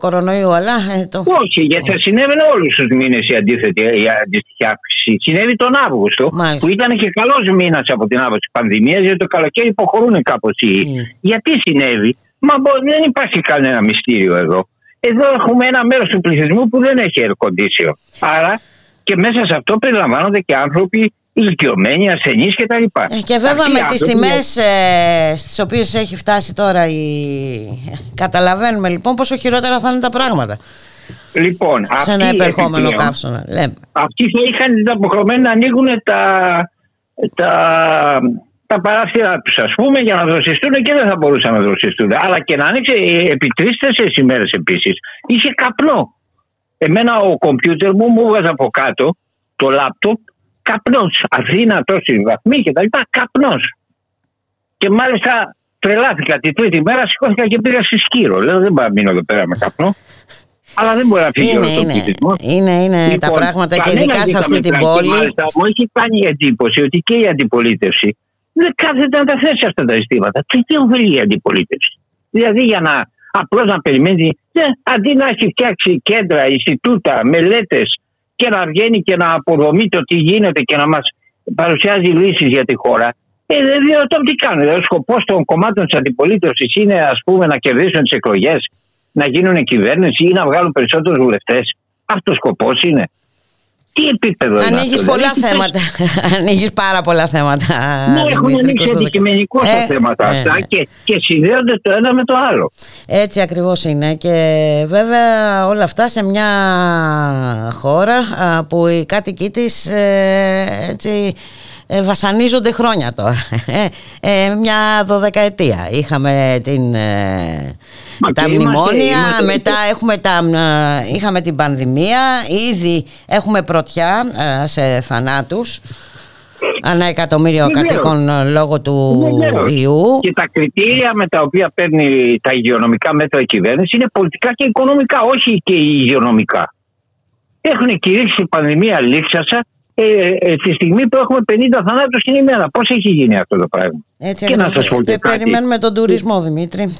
κορονοϊού, αλλά. Ε, το... Όχι, γιατί θα συνέβαινε όλους τους μήνες η αντίθετη, η αντίστοιχη αύξηση. Συνέβη τον Αύγουστο, που ήταν και καλός μήνας από την άποψη πανδημίας, γιατί το καλοκαίρι υποχωρούν κάπως οι. Mm. Γιατί συνέβη, Μα δεν υπάρχει κανένα μυστήριο εδώ. Εδώ έχουμε ένα μέρος του πληθυσμού που δεν έχει air condition. Άρα και μέσα σε αυτό περιλαμβάνονται και άνθρωποι ηλικιωμένοι, ασθενείς κτλ. Ε, και βέβαια με τις τιμές ε, στις οποίες έχει φτάσει τώρα η. Καταλαβαίνουμε λοιπόν πόσο χειρότερα θα είναι τα πράγματα. Λοιπόν, σε ένα επερχόμενο καύσωνα. Αυτοί θα είχαν την αποχρεωμένη να ανοίγουν τα, τα τα παράθυρα τους, ας πούμε, για να δροσιστούν και δεν θα μπορούσαν να δροσιστούν. Αλλά και να ανοίξει επί τρει-τέσσερι ημέρες επίσης. Είχε καπνό. Εμένα ο κομπιούτερ μου μου έβγαζε από κάτω το λάπτοπ καπνός. Αθήνα τόση βαθμή και τα λοιπά. Καπνός. Και μάλιστα τρελάθηκα τη τρίτη μέρα, σηκώθηκα και πήγα στη Σκύρο. Λέω δεν πάω να μείνω εδώ πέρα με καπνό. Αλλά δεν μπορεί να φύγει είναι, όλο το Είναι, είναι λοιπόν, τα πράγματα και ειδικά σε αυτή την πόλη. Μάλιστα, μου έχει κάνει εντύπωση ότι και η αντιπολίτευση δεν κάθεται να τα θέσει αυτά τα ζητήματα. Και τι ωφελεί η αντιπολίτευση; Δηλαδή για να απλώς να περιμένει, ναι, αντί να έχει φτιάξει κέντρα, Ινστιτούτα, μελέτες και να βγαίνει και να αποδομεί το τι γίνεται και να μας παρουσιάζει λύσεις για τη χώρα. Ε, δεν το τι κάνουν. Δηλαδή, ο σκοπός των κομμάτων της αντιπολίτευσης είναι ας πούμε, να κερδίσουν τις εκλογές, να γίνουν κυβέρνηση ή να βγάλουν περισσότερους βουλευτές. Αυτός ο σκοπός είναι τι επίπεδο Ανοίγεις πολλά δηλαδή, θέματα. <laughs> Ανοίγεις πάρα πολλά θέματα. Ναι, έχουν ανοίξει αντικειμενικώς τα ε, θέματα ε, αυτά και, και συνδέονται το ένα με το άλλο. Έτσι ακριβώς είναι. Και βέβαια όλα αυτά σε μια χώρα που οι κάτοικοι της ε, έτσι βασανίζονται χρόνια τώρα. μια δωδεκαετία. Είχαμε την τα μνημόνια, μετά έχουμε τα, ε, είχαμε την πανδημία, ήδη έχουμε πρωτιά ε, σε θανάτους ανά εκατομμύριο κατοίκων ε, λόγω του ιού. Και τα κριτήρια με τα οποία παίρνει τα υγειονομικά μέτρα η κυβέρνηση είναι πολιτικά και οικονομικά, όχι και υγειονομικά. Έχουν κηρύξει η πανδημία λήξασα ε, ε, τη στιγμή που έχουμε 50 θανάτους την ημέρα. Πώς έχει γίνει αυτό το πράγμα; Έτσι, και να σας πω και κάτι. Περιμένουμε τον τουρισμό, Δημήτρη.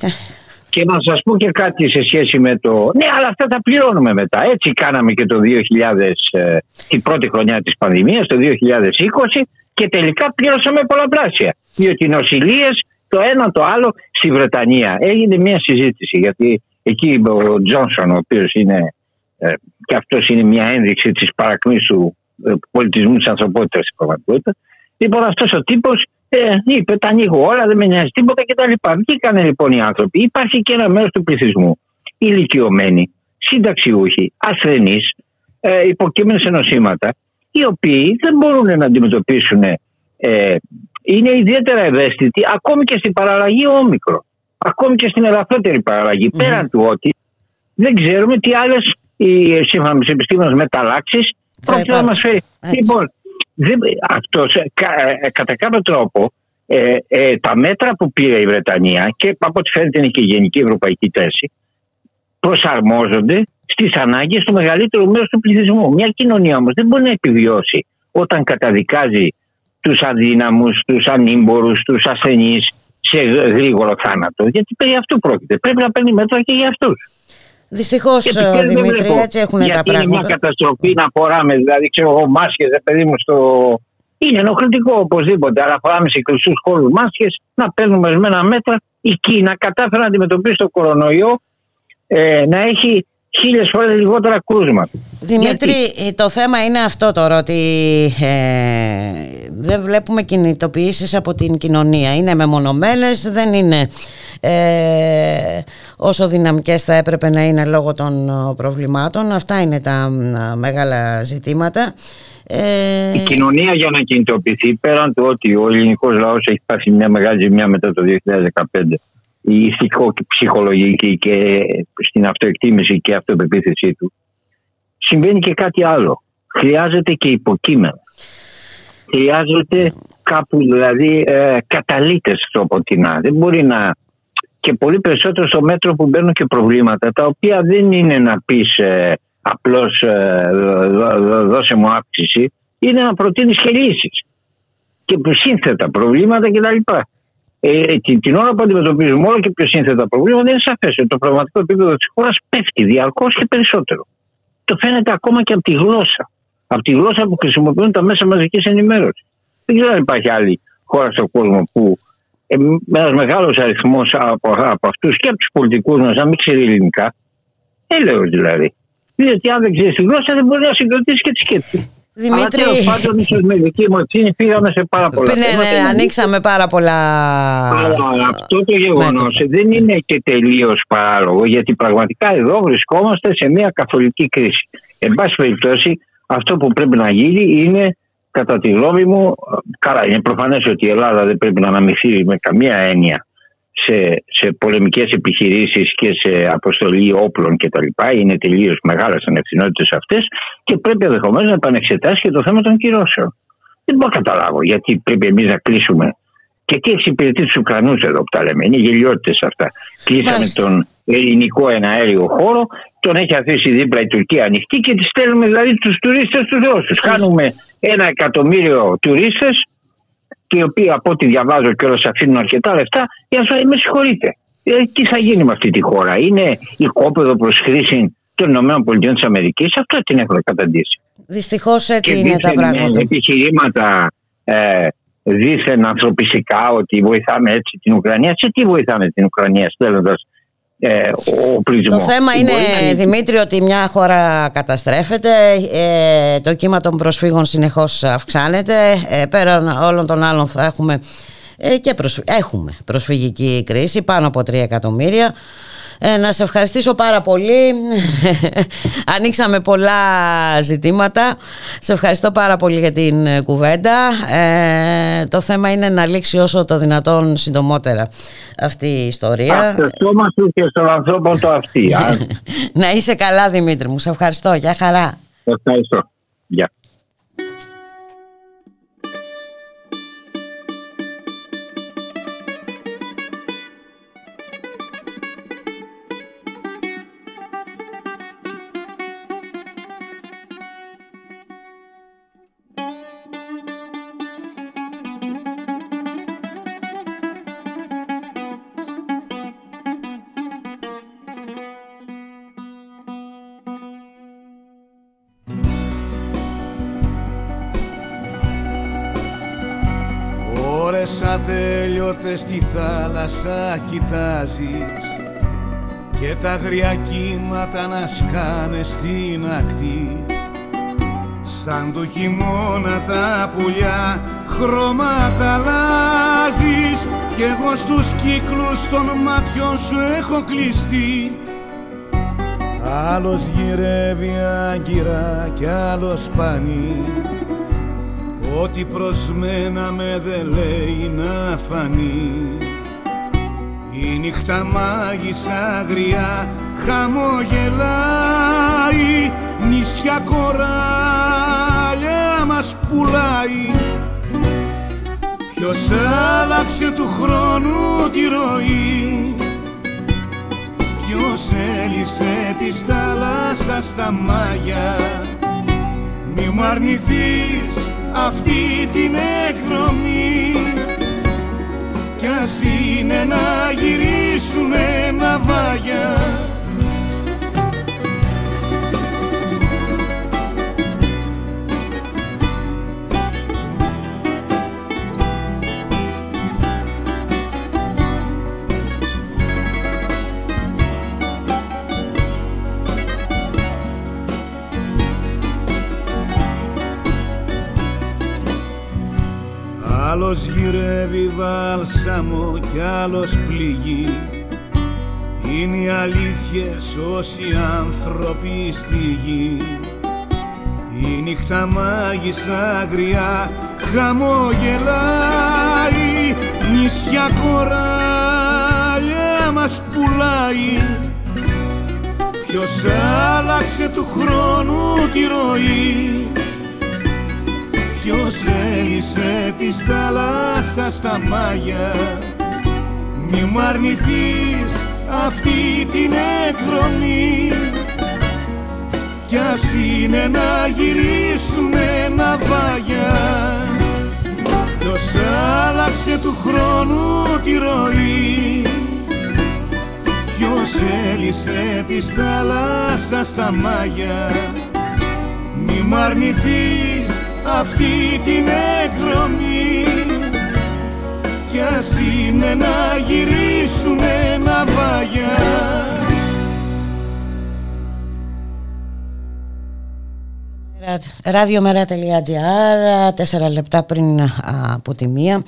Και να σας πω και κάτι σε σχέση με το... Ναι, αλλά αυτά τα πληρώνουμε μετά. Έτσι κάναμε και το 2000, ε, την πρώτη χρονιά της πανδημίας, το 2020 και τελικά πλήρωσαμε πολλαπλάσια. Διότι οι νοσηλίες, το ένα το άλλο, στη Βρετανία έγινε μια συζήτηση γιατί εκεί ο Τζόνσον, ο οποίος είναι ε, και αυτός είναι μια ένδειξη της παρακμής του ε, πολιτισμού της ανθρωπότητας στην πραγματικότητα. Λοιπόν αυτός ο τύπος ε, είπε τα ανοίγω όλα, δεν με νοιάζει τίποτα κτλ. Βγήκαν λοιπόν οι άνθρωποι. Υπάρχει και ένα μέρος του πληθυσμού. Ηλικιωμένοι, συνταξιούχοι, ασθενείς, ε, υποκείμενοι σε νοσήματα, οι οποίοι δεν μπορούν να αντιμετωπίσουν. Ε, είναι ιδιαίτερα ευαίσθητοι ακόμη και στην παραλλαγή όμικρο. Ακόμη και στην ελαφρότερη Πέραν του ότι δεν ξέρουμε τι άλλες, σύμφωνα με τους επιστήμονες, μεταλλάξεις πρόκειται να μας φέρει. Λοιπόν, αυτός ε, ε, κατά κάποιο τρόπο ε, ε, τα μέτρα που πήρε η Βρετανία και από ό,τι φαίνεται είναι και η γενική ευρωπαϊκή θέση προσαρμόζονται στις ανάγκες του μεγαλύτερου μέρους του πληθυσμού. Μια κοινωνία όμως δεν μπορεί να επιβιώσει όταν καταδικάζει τους αδύναμους, τους ανήμπορους, τους ασθενείς σε γρήγορο θάνατο. Γιατί περί αυτού πρόκειται. Πρέπει να παίρνει μέτρα και για αυτούς. Δυστυχώς, Δημήτρη, έτσι έχουν τα πράγματα. Είναι μια καταστροφή να φοράμε, δηλαδή, ξέρω εγώ, μάσκες, παιδί μου, στο. Είναι ενοχλητικό οπωσδήποτε, αλλά φοράμε σε κλειστούς χώρους μάσκες, να παίρνουμε ορισμένα μέτρα. Η Κίνα κατάφερε να αντιμετωπίσει το κορονοϊό ε, να έχει χίλιες φορές λιγότερα κρούσματα. Δημήτρη, το θέμα είναι αυτό τώρα ότι ε, δεν βλέπουμε κινητοποιήσεις από την κοινωνία. Είναι μεμονωμένες, δεν είναι ε, όσο δυναμικές θα έπρεπε να είναι λόγω των προβλημάτων. Αυτά είναι τα μεγάλα ζητήματα. Ε... Η κοινωνία για να κινητοποιηθεί πέραν του ότι ο ελληνικός λαός έχει πάθει μια μεγάλη ζημιά μετά το 2015 η ηθικο-ψυχολογική και στην αυτοεκτίμηση και αυτοπεποίθησή του, συμβαίνει και κάτι άλλο. Χρειάζεται και υποκείμενο. Χρειάζεται κάπου δηλαδή ε, καταλήτες στο ποτινά. Δεν μπορεί να... Και πολύ περισσότερο στο μέτρο που μπαίνουν και προβλήματα τα οποία δεν είναι να πεις ε, απλώς ε, δώσε μου αύξηση είναι να προτείνεις και λύσεις και σύνθετα προβλήματα κτλ ε, την, την ώρα που αντιμετωπίζουμε όλο και πιο σύνθετα προβλήματα, είναι σαφές ότι το πραγματικό επίπεδο της χώρας πέφτει διαρκώς και περισσότερο. Το φαίνεται ακόμα και από τη γλώσσα. Από τη γλώσσα που χρησιμοποιούν τα μέσα μαζικής ενημέρωσης. Δεν ξέρω αν υπάρχει άλλη χώρα στον κόσμο που ε, ένας μεγάλος αριθμός από, από αυτούς και από τους πολιτικούς μας να μην ξέρει ελληνικά. Έλεο δηλαδή. Διότι αν δεν ξέρεις τη γλώσσα δεν μπορείς να συγκροτήσεις και τη σκέψη. Δημήτρη. Αλλά πάντων, ίσω με δική μου ευθύνη πήγαμε σε πάρα πολλά ναι, ναι, ναι, ανοίξαμε πάρα πολλά. Αλλά αυτό το γεγονός δεν είναι και τελείως παράλογο, γιατί πραγματικά εδώ βρισκόμαστε σε μια καθολική κρίση. Εν πάση περιπτώσει, αυτό που πρέπει να γίνει είναι, κατά τη γνώμη μου, καλά, είναι προφανές ότι η Ελλάδα δεν πρέπει να αναμειχθεί με καμία έννοια σε, σε πολεμικές επιχειρήσεις και σε αποστολή όπλων κτλ. Είναι τελείως μεγάλες ανευθυνότητες αυτές και πρέπει ενδεχομένως να επανεξετάσει και το θέμα των κυρώσεων. Δεν μπορώ να καταλάβω γιατί πρέπει εμείς να κλείσουμε και τι εξυπηρετεί τους Ουκρανούς εδώ που τα λέμε. Είναι γελιότητες αυτά. Κλείσαμε τον ελληνικό εναέριο χώρο, τον έχει αφήσει δίπλα η Τουρκία ανοιχτή και τη στέλνουμε δηλαδή τους τουρίστες του Ρώσου. Κάνουμε ένα εκατομμύριο τουρίστες και οι οποίοι από ό,τι διαβάζω και όλα αφήνουν αρκετά λεφτά, για να με συγχωρείτε. Ε, τι θα γίνει με αυτή τη χώρα, Είναι οικόπεδο προς χρήση των ΗΠΑ, αυτό την έχουν καταντήσει. Δυστυχώς έτσι είναι τα πράγματα. Επιχειρήματα ε, δίθεν ανθρωπιστικά ότι βοηθάμε έτσι την Ουκρανία. Σε τι βοηθάμε την Ουκρανία στέλνοντας ε, το θέμα είναι, Δημήτρη, ότι μια χώρα καταστρέφεται, ε, το κύμα των προσφύγων συνεχώς αυξάνεται, ε, πέραν όλων των άλλων θα έχουμε, και έχουμε προσφυγική κρίση, πάνω από 3 εκατομμύρια. Ε, να σε ευχαριστήσω πάρα πολύ. <laughs> Ανοίξαμε πολλά ζητήματα. Σε ευχαριστώ πάρα πολύ για την ε, κουβέντα. Ε, το θέμα είναι να λήξει όσο το δυνατόν συντομότερα αυτή η ιστορία. Ευχαριστώ και στον ανθρώπο το αυτή. <laughs> να είσαι καλά Δημήτρη μου. Σε ευχαριστώ. Γεια χαρά. Ευχαριστώ. Γεια. Ατέλειωτες στη θάλασσα κοιτάζεις και τα αγριά κύματα να σκάνε στην ακτή. Σαν το χειμώνα τα πουλιά χρώματα αλλάζεις κι εγώ στους κύκλους των μάτιων σου έχω κλειστεί. Άλλος γυρεύει άγκυρα κι άλλος πανί Ό,τι προσμέναμε δεν λέει να φανεί. Η νύχτα μάγισσα αγριά χαμογελάει Νησιά κοράλια μας πουλάει. Ποιος άλλαξε του χρόνου τη ροή Ποιος έλυσε της θάλασσας στα μάγια. Μη μου αρνηθείς αυτή την εκδρομή Κι ας είναι να γυρίσουμε ναυάγια Άλλος γυρεύει βάλσαμο κι άλλος πληγεί. Είναι οι αλήθειες όσοι άνθρωποι στη γη. Η νύχτα μάγισσα αγριά χαμογελάει Νησιά κοράλια μας πουλάει. Ποιος άλλαξε του χρόνου τη ροή Ποιος έλυσε της θάλασσας στα μάγια; Μη μου αρνηθείς αυτή την εκδρομή Κι ας είναι να γυρίσουμε ναυάγια Ποιος άλλαξε του χρόνου τη ροή; Ποιος έλυσε της θάλασσας στα μάγια; Μη μου αρνηθείς αυτή την εκδρομή κι ας είναι να γυρίσουμε ναυάγια Ραδιομέρα.gr, τέσσερα λεπτά πριν από τη μία.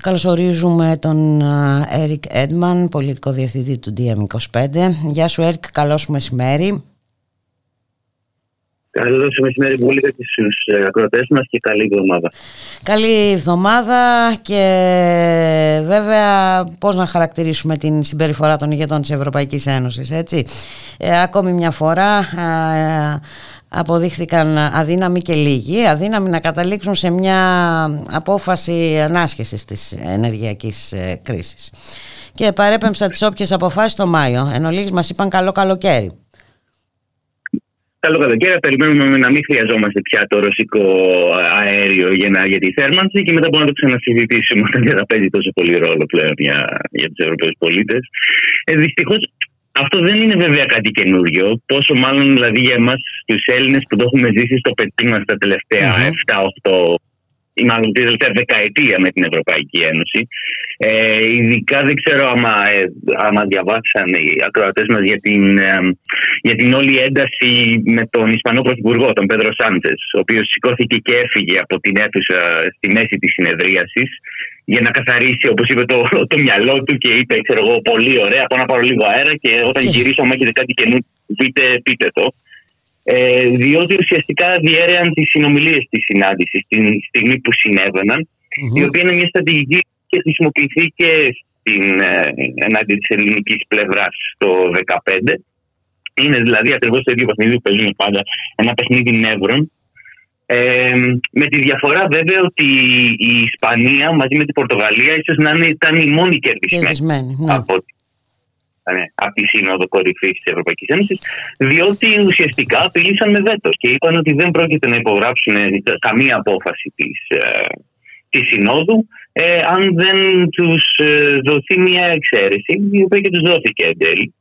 Καλωσορίζουμε τον Έρικ Έντμαν, πολιτικό διευθυντή του DM25. Γεια σου Έρικ, καλώς μεσημέρι. Καλό μεσημέρι πολύ και στους ε, ακροατές μας και καλή εβδομάδα. Καλή εβδομάδα και βέβαια πώς να χαρακτηρίσουμε την συμπεριφορά των ηγετών της Ευρωπαϊκής Ένωσης έτσι. Ε, ακόμη μια φορά ε, αποδείχθηκαν αδύναμοι και λίγοι, αδύναμοι να καταλήξουν σε μια απόφαση ανάσχεσης της ενεργειακής ε, κρίσης. Και παρέπεμψα τις όποιες αποφάσεις το Μάιο, εν ολίγης μας είπαν καλό καλοκαίρι καλό καλοκαίρι. Περιμένουμε να μην χρειαζόμαστε πια το ρωσικό αέριο για, να, για τη θέρμανση και μετά μπορούμε να το ξανασυζητήσουμε όταν δεν θα παίζει τόσο πολύ ρόλο πλέον για, για τους Ευρωπαίους πολίτες. Ε, Δυστυχώς αυτό δεν είναι βέβαια κάτι καινούριο. Πόσο μάλλον δηλαδή για εμάς τους Έλληνες που το έχουμε ζήσει στο παιδί μα τα τελευταία mm-hmm. 7-8 ή μάλλον τη τελευταία δεκαετία με την Ευρωπαϊκή Ένωση. Ε, ειδικά δεν ξέρω άμα, ε, άμα διαβάσαν οι ακροατές μας για, την, ε, για την όλη ένταση με τον Ισπανό Πρωθυπουργό, τον Πέδρο Σάντζε, ο οποίος σηκώθηκε και έφυγε από την αίθουσα στη μέση της συνεδρίασης για να καθαρίσει, όπως είπε, το, το μυαλό του και είπε, ξέρω εγώ, πολύ ωραία, πάω να πάρω λίγο αέρα και όταν γυρίσω, αν έχετε κάτι καινούργιο, πείτε, πείτε το ε, διότι ουσιαστικά διέρεαν τις συνομιλίες της συνάντησης την στιγμή που συνεβαιναν η οποία είναι μια στρατηγική και χρησιμοποιηθεί και στην, ε, ενάντια της ελληνικής πλευράς το 2015. Είναι δηλαδή ακριβώς το ίδιο παιχνίδι που παίζουν πάντα, ένα παιχνίδι νεύρων. Ε, με τη διαφορά βέβαια ότι η Ισπανία μαζί με την Πορτογαλία ίσως να ήταν η μόνη κερδισμένη ναι. από από τη Σύνοδο Κορυφής της Ευρωπαϊκής Ένωσης, διότι ουσιαστικά απειλήσαν με βέτος και είπαν ότι δεν πρόκειται να υπογράψουν καμία απόφαση της της ε, Συνόδου ε, αν δεν τους ε, δοθεί μια εξαίρεση, η οποία και τους δόθηκε εν τέλει,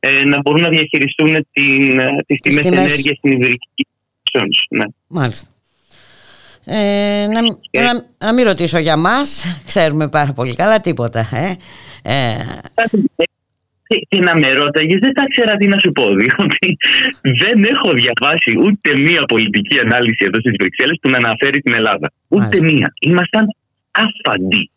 ε, να μπορούν να διαχειριστούν την, ε, τις τιμές ενέργειας στην Ιδρυτική Ναι. Μάλιστα. Ε, να, να, να, μην ρωτήσω για μας, ξέρουμε πάρα πολύ καλά τίποτα. Ε. Ε, και να με ρώταγες, δεν θα ξέρα τι να σου πω. Διότι δεν έχω διαβάσει ούτε μία πολιτική ανάλυση εδώ στις Βρυξέλλες που να αναφέρει την Ελλάδα. Ούτε μία. Ήμασταν άφαντοι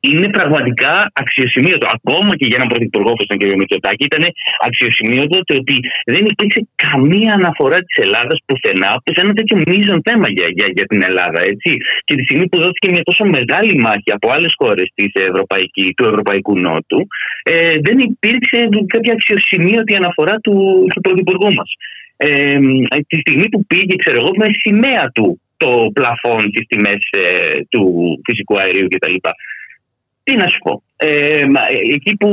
είναι πραγματικά αξιοσημείωτο. Ακόμα και για έναν πρωθυπουργό όπως τον κ. Μητσοτάκη, ήταν αξιοσημείωτο το ότι δεν υπήρξε καμία αναφορά της Ελλάδας πουθενά που σε ένα τέτοιο μείζον θέμα για, για, για την Ελλάδα. Έτσι. Και τη στιγμή που δόθηκε μια τόσο μεγάλη μάχη από άλλες χώρες του Ευρωπαϊκού Νότου, ε, δεν υπήρξε κάποια αξιοσημείωτη αναφορά του, του πρωθυπουργού μας. Ε, τη στιγμή που πήγε, ξέρω εγώ, με σημαία του το πλαφόν στι τιμές του φυσικού αερίου κτλ. Τι να σου πω. Ε, εκεί που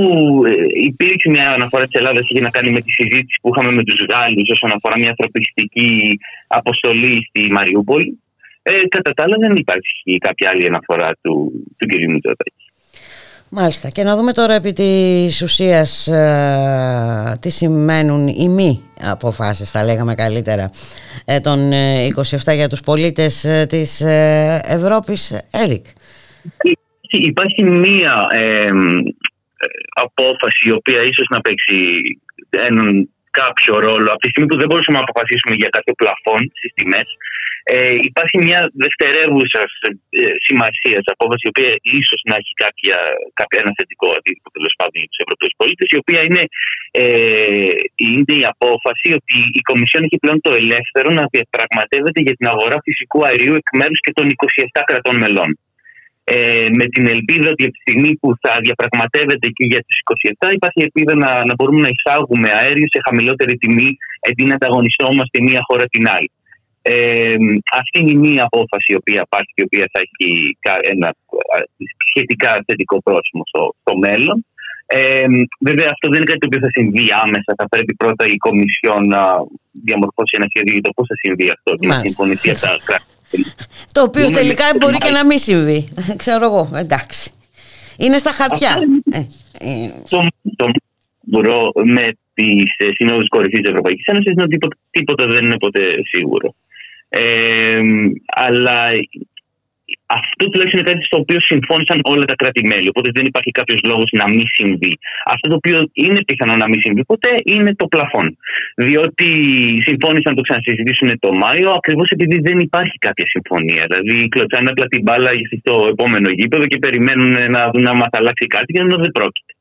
υπήρξε μια αναφορά της Ελλάδας είχε να κάνει με τη συζήτηση που είχαμε με τους Γάλλους όσον αφορά μια ανθρωπιστική αποστολή στη Μαριούπολη. Ε, κατά τα άλλα δεν υπάρχει κάποια άλλη αναφορά του, του κ. Μητσοτάκη. Μάλιστα. Και να δούμε τώρα επί της ουσίας ε, τι σημαίνουν οι μη αποφάσεις, θα λέγαμε καλύτερα, ε, των 27 ε, για τους πολίτες ε, της ε, Ευρώπης. Έρικ. Υπάρχει μία απόφαση η οποία ίσως να παίξει έναν κάποιο ρόλο από τη στιγμή που δεν μπορούσαμε να αποφασίσουμε για κάποιο πλαφόν στις τιμές ε, υπάρχει μια δευτερεύουσα ε, σημασία απόφασης, η οποία ίσως να έχει κάποια, κάποια ένα θετικό αντίκτυπο τέλος πάντων για τους Ευρωπαίους πολίτες, η οποία είναι, ε, είναι η απόφαση ότι η Κομισιόν έχει πλέον το ελεύθερο να διαπραγματεύεται για την αγορά φυσικού αερίου εκ μέρους και των 27 κρατών μελών. Ε, με την ελπίδα ότι από τη στιγμή που θα διαπραγματεύεται και για τους 27 υπάρχει ελπίδα να, να μπορούμε να εισάγουμε αέριο σε χαμηλότερη τιμή αντί να ανταγωνιστόμαστε μία χώρα την άλλη. Ε, αυτή είναι η μία απόφαση η οποία υπάρχει και η οποία θα έχει ένα σχετικά θετικό πρόσημο στο, στο μέλλον. Ε, βέβαια, αυτό δεν είναι κάτι το οποίο θα συμβεί άμεσα. Θα πρέπει πρώτα η Κομισιόν να διαμορφώσει ένα σχέδιο για το πώς θα συμβεί αυτό και να συμφωνηθεί τα κράτη. Το οποίο τελικά μπορεί και να μην συμβεί. Ξέρω εγώ, εντάξει. Είναι στα χαρτιά. Ε, ε. Το, το μπορώ με τις συνόδους κορυφής της Ευρωπαϊκής Ένωσης είναι ότι τίποτα δεν είναι ποτέ σίγουρο. Ε, αλλά αυτό τουλάχιστον είναι κάτι στο οποίο συμφώνησαν όλα τα κράτη-μέλη. Οπότε δεν υπάρχει κάποιος λόγος να μην συμβεί. Αυτό το οποίο είναι πιθανό να μην συμβεί ποτέ είναι το πλαφόν. Διότι συμφώνησαν να το ξανασυζητήσουν το Μάιο, ακριβώς επειδή δεν υπάρχει κάποια συμφωνία. Δηλαδή, κλωτσάνε απλά την μπάλα στο επόμενο γήπεδο και περιμένουν να δουν αν θα αλλάξει κάτι και ενώ δεν πρόκειται.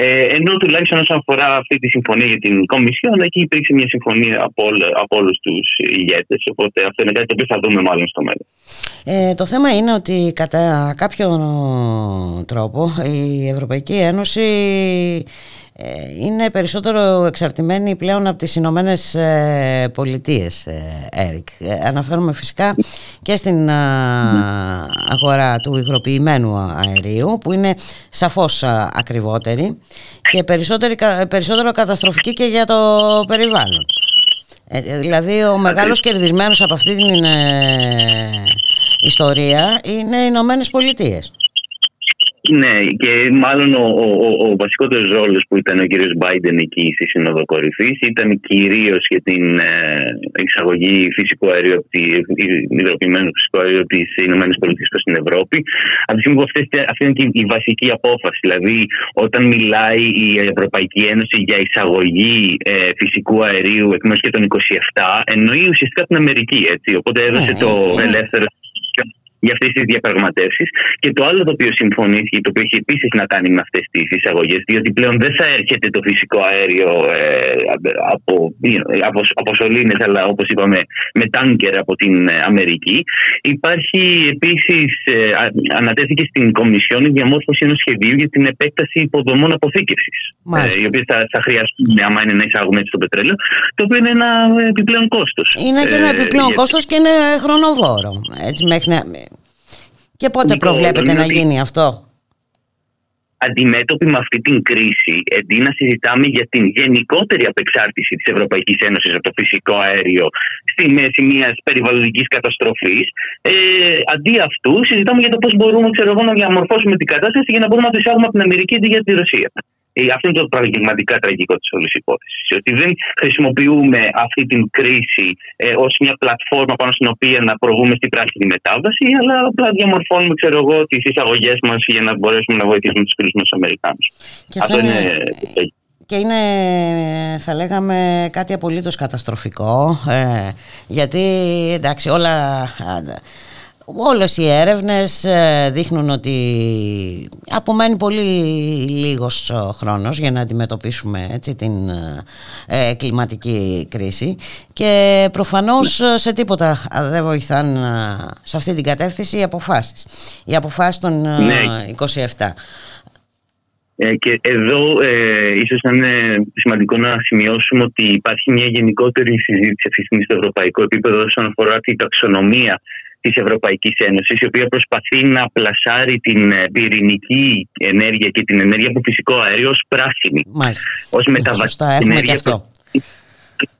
Ε, ενώ τουλάχιστον όσον αφορά αυτή τη συμφωνία για την Κομισιόν, εκεί υπήρξε μια συμφωνία από, από όλους τους ηγέτες. Οπότε αυτό είναι κάτι το οποίο θα δούμε μάλλον στο μέλλον. Ε, το θέμα είναι ότι κατά κάποιο τρόπο η Ευρωπαϊκή Ένωση ε, είναι περισσότερο εξαρτημένη πλέον από τις Ηνωμένες Πολιτείες, Έρικ. Αναφέρομαι φυσικά και στην αγορά του υγροποιημένου αερίου που είναι σαφώς ακριβότερη και περισσότερο καταστροφική και για το περιβάλλον. Ε, δηλαδή ο μεγάλος κερδισμένος από αυτή την ε, ιστορία είναι οι Ηνωμένες Πολιτείες. Ναι, και μάλλον ο, ο, ο, ο βασικότερος ρόλος που ήταν ο κ. Μπάιντεν εκεί στη Σύνοδο Κορυφής ήταν κυρίως για την ε, εξαγωγή φυσικού αερίου, υδροποιημένου φυσικού αερίου από τις ΗΠΑ προς την Ευρώπη. Από τη στιγμή που αυτή, αυτή είναι και η βασική απόφαση. Δηλαδή, όταν μιλάει η Ευρωπαϊκή Ένωση για εισαγωγή ε, φυσικού αερίου εκ μέρους και των 27, εννοεί ουσιαστικά την Αμερική. Έτσι. Οπότε έδωσε ναι, το ναι. ελεύθερο για αυτές τις διαπραγματεύσεις. Και το άλλο το οποίο συμφωνήθηκε, το οποίο έχει επίσης να κάνει με αυτές τις εισαγωγές, διότι πλέον δεν θα έρχεται το φυσικό αέριο ε, από, από, από σωλήνες, αλλά όπως είπαμε με τάνκερ από την Αμερική. Υπάρχει επίσης, ε, ανατέθηκε στην Κομισιόν η διαμόρφωση ενός σχεδίου για την επέκταση υποδομών αποθήκευσης. Ε, οι οποίες θα, θα χρειαστούν, άμα είναι να εισάγουμε έτσι το πετρέλαιο, το οποίο είναι ένα επιπλέον κόστος. Είναι και ένα ε, επιπλέον ε, κόστος και είναι χρονοβόρο. Έτσι, μέχρι να και πότε λοιπόν, προβλέπετε να γίνει αυτό; Αντιμέτωποι με αυτή την κρίση, αντί να συζητάμε για την γενικότερη απεξάρτηση της Ευρωπαϊκής Ένωσης από το φυσικό αέριο στη μέση μιας περιβαλλοντικής καταστροφής, ε, αντί αυτού συζητάμε για το πώς μπορούμε ξέρω, να διαμορφώσουμε την κατάσταση για να μπορούμε να το εισάγουμε από την Αμερική αντί για τη Ρωσία. Ε, αυτό είναι το πραγματικά τραγικό της όλης υπόθεσης. Ότι δεν χρησιμοποιούμε αυτή την κρίση ε, ως μια πλατφόρμα πάνω στην οποία να προβούμε στην πράσινη μετάβαση, αλλά απλά διαμορφώνουμε ξέρω εγώ, τις εισαγωγές μας για να μπορέσουμε να βοηθήσουμε τους φίλους μας Αμερικάνους. Αυτό είναι. Και είναι, θα λέγαμε, κάτι απολύτως καταστροφικό, ε, γιατί εντάξει όλα Όλες οι έρευνες ε, δείχνουν ότι απομένει πολύ λίγος ε, χρόνος για να αντιμετωπίσουμε έτσι, την ε, κλιματική κρίση και προφανώς σε τίποτα δεν βοηθάν σε αυτή την κατεύθυνση οι αποφάσεις. Οι αποφάσεις των 27. Ναι. Ε, και εδώ ε, ίσως είναι σημαντικό να σημειώσουμε ότι υπάρχει μια γενικότερη συζήτηση αυτή τη στιγμή στο ευρωπαϊκό επίπεδο όσον αφορά την ταξονομία της Ευρωπαϊκής Ένωσης η οποία προσπαθεί να πλασάρει την ε, πυρηνική ενέργεια και την ενέργεια από φυσικό αέριο ως πράσινη. Μάλιστα. Ως μεταβατική ενέργεια. Και αυτό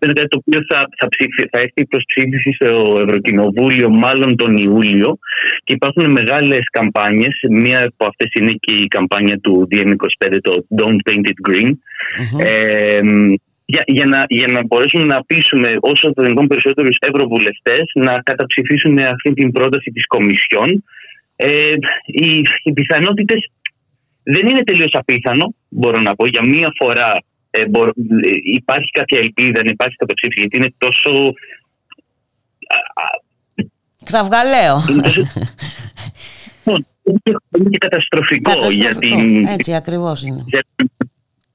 είναι κάτι το οποίο θα, θα, ψήφι, θα έρθει προς ψήφιση στο Ευρωκοινοβούλιο μάλλον τον Ιούλιο και υπάρχουν μεγάλες καμπάνιες. Μία από αυτές είναι και η καμπάνια του DM25, το Don't Paint It Green. Ε, για, για, να, για να μπορέσουμε να πείσουμε όσο το δυνατόν περισσότερους ευρωβουλευτές να καταψηφίσουν αυτή την πρόταση της Κομισιόν. Ε, οι οι πιθανότητες δεν είναι τελείως απίθανο, μπορώ να πω. Για μία φορά ε, υπάρχει κάποια ελπίδα να υπάρχει καταψήφιση, γιατί είναι τόσο. Κραυγαλαίο. <laughs> Είναι και καταστροφικό, για την. Έτσι ακριβώς είναι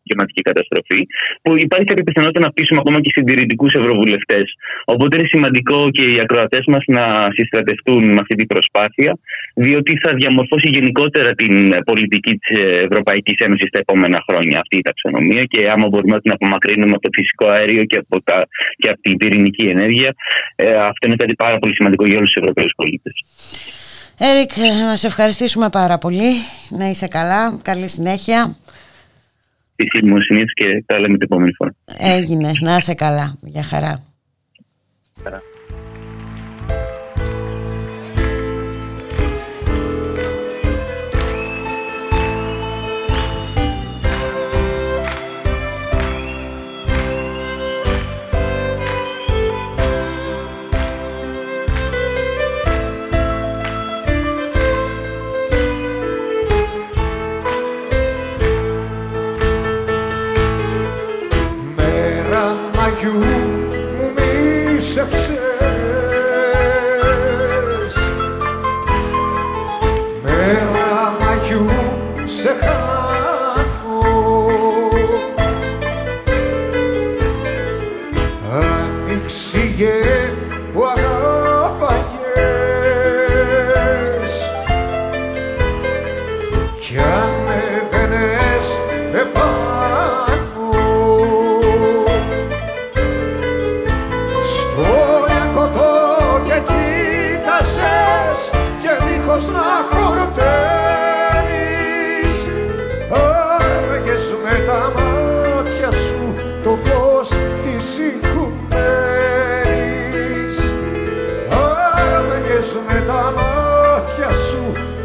κλιματική καταστροφή, που υπάρχει κάποια πιθανότητα να πείσουμε ακόμα και συντηρητικούς ευρωβουλευτές. Οπότε είναι σημαντικό και οι ακροατές μας να συστρατευτούν με αυτή την προσπάθεια, διότι θα διαμορφώσει γενικότερα την πολιτική της Ευρωπαϊκής Ένωσης τα επόμενα χρόνια αυτή η ταξονομία και άμα μπορούμε να την απομακρύνουμε από το φυσικό αέριο και από, τα, και από την πυρηνική ενέργεια, ε, αυτό είναι κάτι πάρα πολύ σημαντικό για όλους τους Ευρωπαίους πολίτες. Έρικ, να σε ευχαριστήσουμε πάρα πολύ. Να είσαι καλά. Καλή συνέχεια τη φιλμοσύνη και τα λέμε την επόμενη φορά. Έγινε. Να είσαι καλά. Για χαρά. χαρά.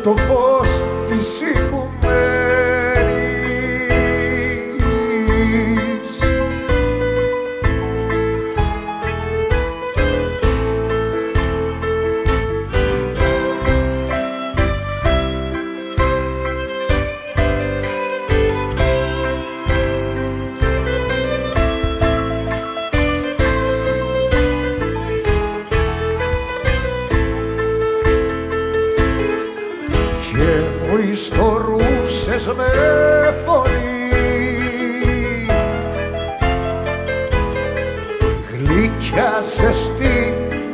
tu foste, te sigo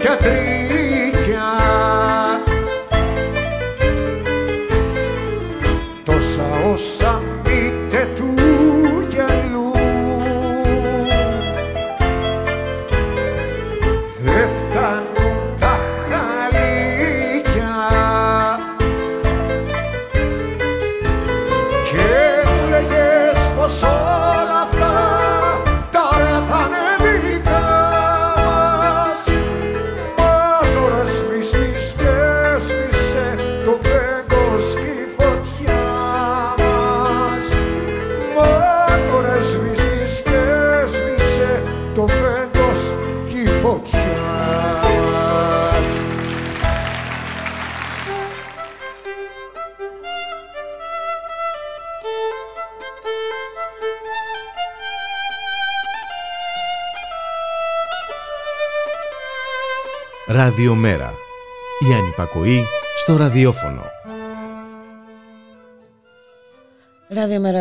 Ραδιομέρα. Ραδιόφωνο.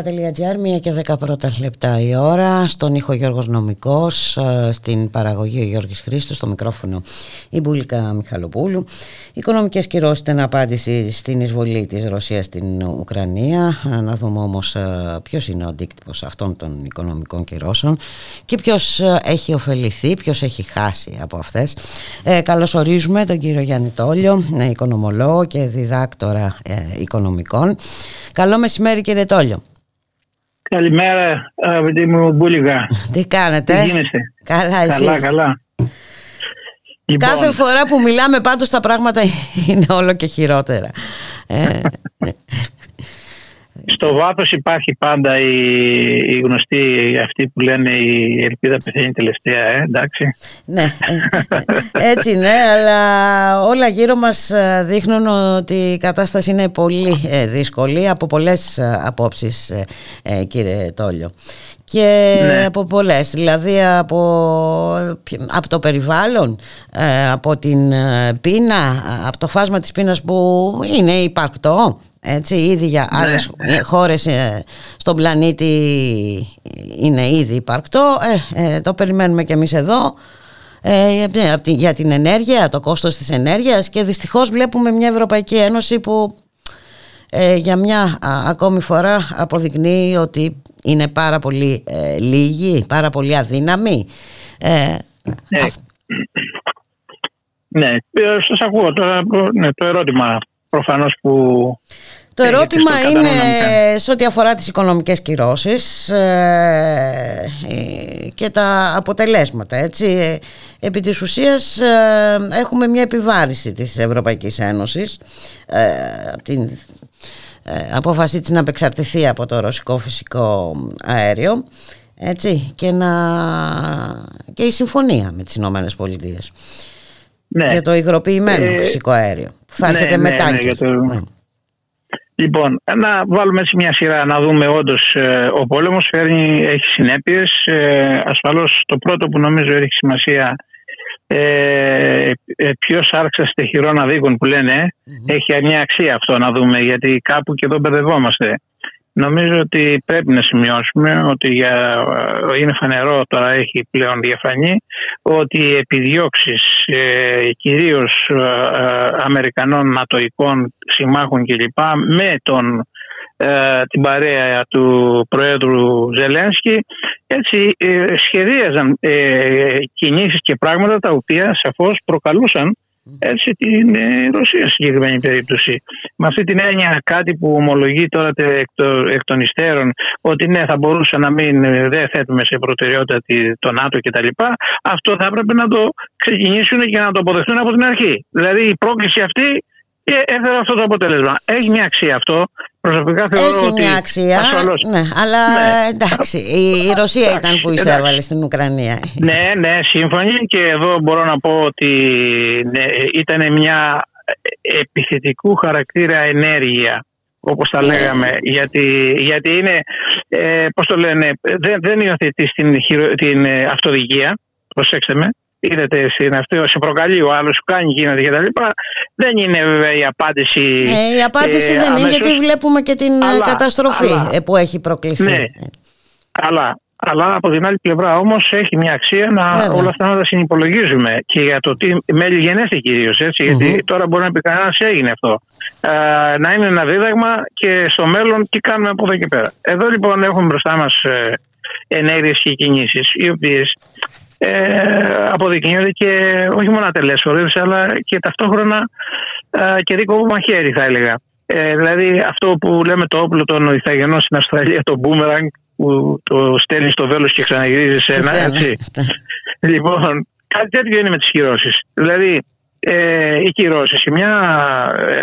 Ραδιομέρα.gr, μία και δέκα πρώτα λεπτά η ώρα. Στον ήχο Γιώργος Νομικός, ε, στην παραγωγή ο Γιώργης Χρήστος, στο μικρόφωνο η Μπουλίκα Μιχαλοπούλου. Οικονομικές κυρώσεις ήταν απάντηση στην εισβολή της Ρωσίας στην Ουκρανία. Να δούμε όμως ε, ποιος είναι ο αντίκτυπος αυτών των οικονομικών κυρώσεων και ποιος ε, έχει ωφεληθεί, ποιος έχει χάσει από αυτές. Ε, καλωσορίζουμε τον κύριο Γιάννη Τόλιο, οικονομολόγο και διδάκτορα οικονομικών. Καλό μεσημέρι κύριε Τόλιο. Καλημέρα, αγαπητή μου Μπούλιγα. Τι κάνετε, Τι γίνεστε; Καλά, εσείς; Καλά, καλά. Λοιπόν. Κάθε φορά που μιλάμε πάντως τα πράγματα είναι όλο και χειρότερα. ε, στο βάθος υπάρχει πάντα η, η γνωστή αυτή που λένε η ελπίδα πεθαίνει τελευταία, ε, εντάξει. Ναι, ε, έτσι ναι, αλλά όλα γύρω μας ε, δείχνουν ότι η κατάσταση είναι πολύ ε, δύσκολη από πολλές απόψεις κύριε Τόλιο. Και ναι. από πολλές, δηλαδή από, από το περιβάλλον, από την πείνα, από το φάσμα της πείνας που είναι υπαρκτό έτσι, ήδη για ναι. άλλες χώρες ε, στον πλανήτη είναι ήδη υπαρκτό. Ε, ε, το περιμένουμε και εμείς εδώ ε, για την ενέργεια, το κόστος της ενέργειας και δυστυχώς βλέπουμε μια Ευρωπαϊκή Ένωση που για μια ακόμη φορά αποδεικνύει ότι είναι πάρα πολύ λίγη, πάρα πολύ αδύναμη. ναι. ναι, σας ακούω τώρα ναι, το ερώτημα προφανώς που... Το ερώτημα είναι σε ό,τι αφορά τις οικονομικές κυρώσεις ε, και τα αποτελέσματα. Έτσι. Επί της ουσίας ε, έχουμε μια επιβάρηση της Ευρωπαϊκής Ένωσης ε, την απόφασή της να απεξαρτηθεί από το ρωσικό φυσικό αέριο έτσι, και, να... και η συμφωνία με τις Ηνωμένες Πολιτείες ναι. για το υγροποιημένο ε, φυσικό αέριο θα ναι, έρχεται ναι, μετά ναι, το... ναι. Λοιπόν, να βάλουμε έτσι μια σειρά να δούμε όντως ε, ο πόλεμος έχει συνέπειες. Ε, Ασφαλώς το πρώτο που νομίζω έχει σημασία ε, ε, ποιος άρχισε χειρόνα δίκων που λένε έχει μια αξία αυτό να δούμε γιατί κάπου και εδώ μπερδευόμαστε. Νομίζω ότι πρέπει να σημειώσουμε ότι για, είναι φανερό, τώρα έχει πλέον διαφανεί, ότι οι επιδιώξεις ε, κυρίως ε, Αμερικανών νατοικών συμμάχων κλπ. με τον, ε, την παρέα του Προέδρου Ζελένσκι έτσι ε, σχεδίαζαν ε, κινήσεις και πράγματα τα οποία σαφώς προκαλούσαν έτσι την ε, Ρωσία συγκεκριμένη περίπτωση. Με αυτή την έννοια κάτι που ομολογεί τώρα εκ, εκ των υστέρων ότι ναι θα μπορούσε να μην ε, δεν θέτουμε σε προτεραιότητα το ΝΑΤΟ κτλ. Αυτό θα έπρεπε να το ξεκινήσουν και να το αποδεχτούν από την αρχή. Δηλαδή η πρόκληση αυτή και έφερε αυτό το αποτέλεσμα. Έχει μια αξία αυτό. Προσωπικά θεωρώ Έχει ότι μια αξία. Ναι, αλλά ναι. εντάξει, η Ρωσία ήταν που εισέβαλε στην Ουκρανία. Ναι, ναι, σύμφωνοι. Και εδώ μπορώ να πω ότι ναι, ήταν μια επιθετικού χαρακτήρα ενέργεια όπως τα ναι. λέγαμε γιατί, γιατί είναι ε, πώς το λένε δεν, δεν υιοθετεί την, την ε, αυτοδικία προσέξτε με είδατε στην αυτή, σε προκαλεί ο άλλος, κάνει γίνεται κτλ. Δεν είναι βέβαια η απάντηση. Ε, η απάντηση ε, δεν αμέσως, είναι γιατί βλέπουμε και την ε, αλλά, καταστροφή αλλά, ε, που έχει προκληθεί. Ναι, αλλά, αλλά από την άλλη πλευρά όμως έχει μια αξία να βέβαια. όλα αυτά να τα συνυπολογίζουμε και για το τι μέλη γενέστε κυρίως. Γιατί τώρα μπορεί να πει κανένας έγινε αυτό. Ε, να είναι ένα δίδαγμα και στο μέλλον τι κάνουμε από εδώ και πέρα. Εδώ λοιπόν έχουμε μπροστά μας ε, ενέργειες και κινήσεις οι οποίες ε, αποδεικνύονται και όχι μόνο ατελέσφορες αλλά και ταυτόχρονα ε, και δίκο μαχαίρι θα έλεγα. Ε, δηλαδή αυτό που λέμε το όπλο των Ιθαγενών στην Αυστραλία, το boomerang που το στέλνεις στο βέλος και ξαναγυρίζεις σε ένα έτσι. <laughs> λοιπόν, κάτι τέτοιο είναι με τις κυρώσεις. Δηλαδή ε, οι κυρώσεις μια, ε,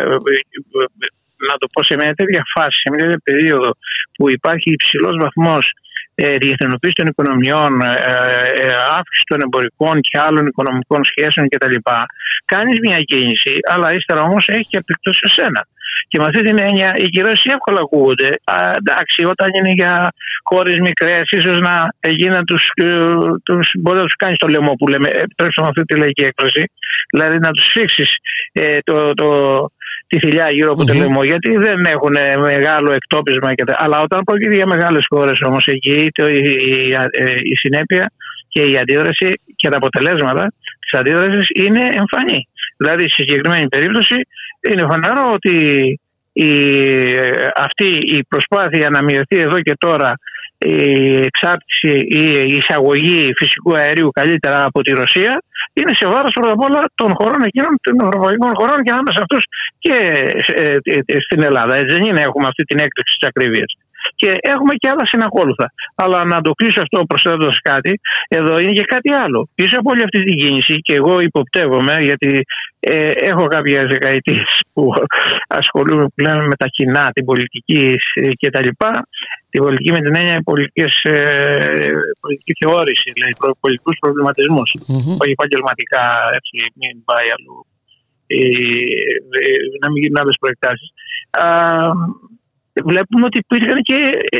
να το πω σε μια τέτοια φάση, σε μια τέτοια περίοδο που υπάρχει υψηλός βαθμός ε, διεθνοποίηση των οικονομιών, ε, ε, αύξηση των εμπορικών και άλλων οικονομικών σχέσεων κτλ. Κάνεις μια κίνηση, αλλά ύστερα όμως έχει και επιπτώσει σε σένα. Και με αυτή την έννοια οι κυρώσεις εύκολα ακούγονται. Α, εντάξει, όταν είναι για χώρες μικρές, ίσως να γίνει να τους τους, μπορεί να τους κάνεις το λαιμό που λέμε, επιτρέψτε με αυτή τη λαϊκή έκφραση. Δηλαδή να τους φίξει το, το, τη θηλιά γύρω από το λαιμό, γιατί δεν έχουν μεγάλο εκτόπισμα. Και τα... Αλλά όταν πρόκειται για μεγάλες χώρες όμως, εκεί το, η, η, η, συνέπεια και η αντίδραση και τα αποτελέσματα της αντίδρασης είναι εμφανή. Δηλαδή, στη συγκεκριμένη περίπτωση, είναι φανερό ότι η, αυτή η προσπάθεια να μειωθεί εδώ και τώρα η εξάρτηση ή η εισαγωγή φυσικού αερίου καλύτερα από τη Ρωσία είναι σε βάρος πρώτα απ' όλα των χωρών εκείνων των ευρωπαϊκών χωρών και ανάμεσα αυτούς και ε, ε, ε, στην Ελλάδα. Έτσι δεν είναι, έχουμε αυτή την έκρηξη της ακρίβειας. Και έχουμε και άλλα συνακόλουθα. Αλλά να το κλείσω αυτό προσθέτοντας κάτι, εδώ είναι και κάτι άλλο. Πίσω από όλη αυτή την κίνηση, και εγώ υποπτεύομαι, γιατί ε, έχω κάποιες δεκαετίες που <laughs> ασχολούμαι που λέμε με τα κοινά, την πολιτική κτλ. Την πολιτική με την έννοια πολιτικής, ε, πολιτική θεώρηση, δηλαδή πολιτικούς προβληματισμούς. Mm-hmm. Όχι επαγγελματικά, έτσι, μην πάει αλλού. Ε, ε, να μην γίνουν άλλες προεκτάσεις βλέπουμε ότι υπήρχαν και, ε,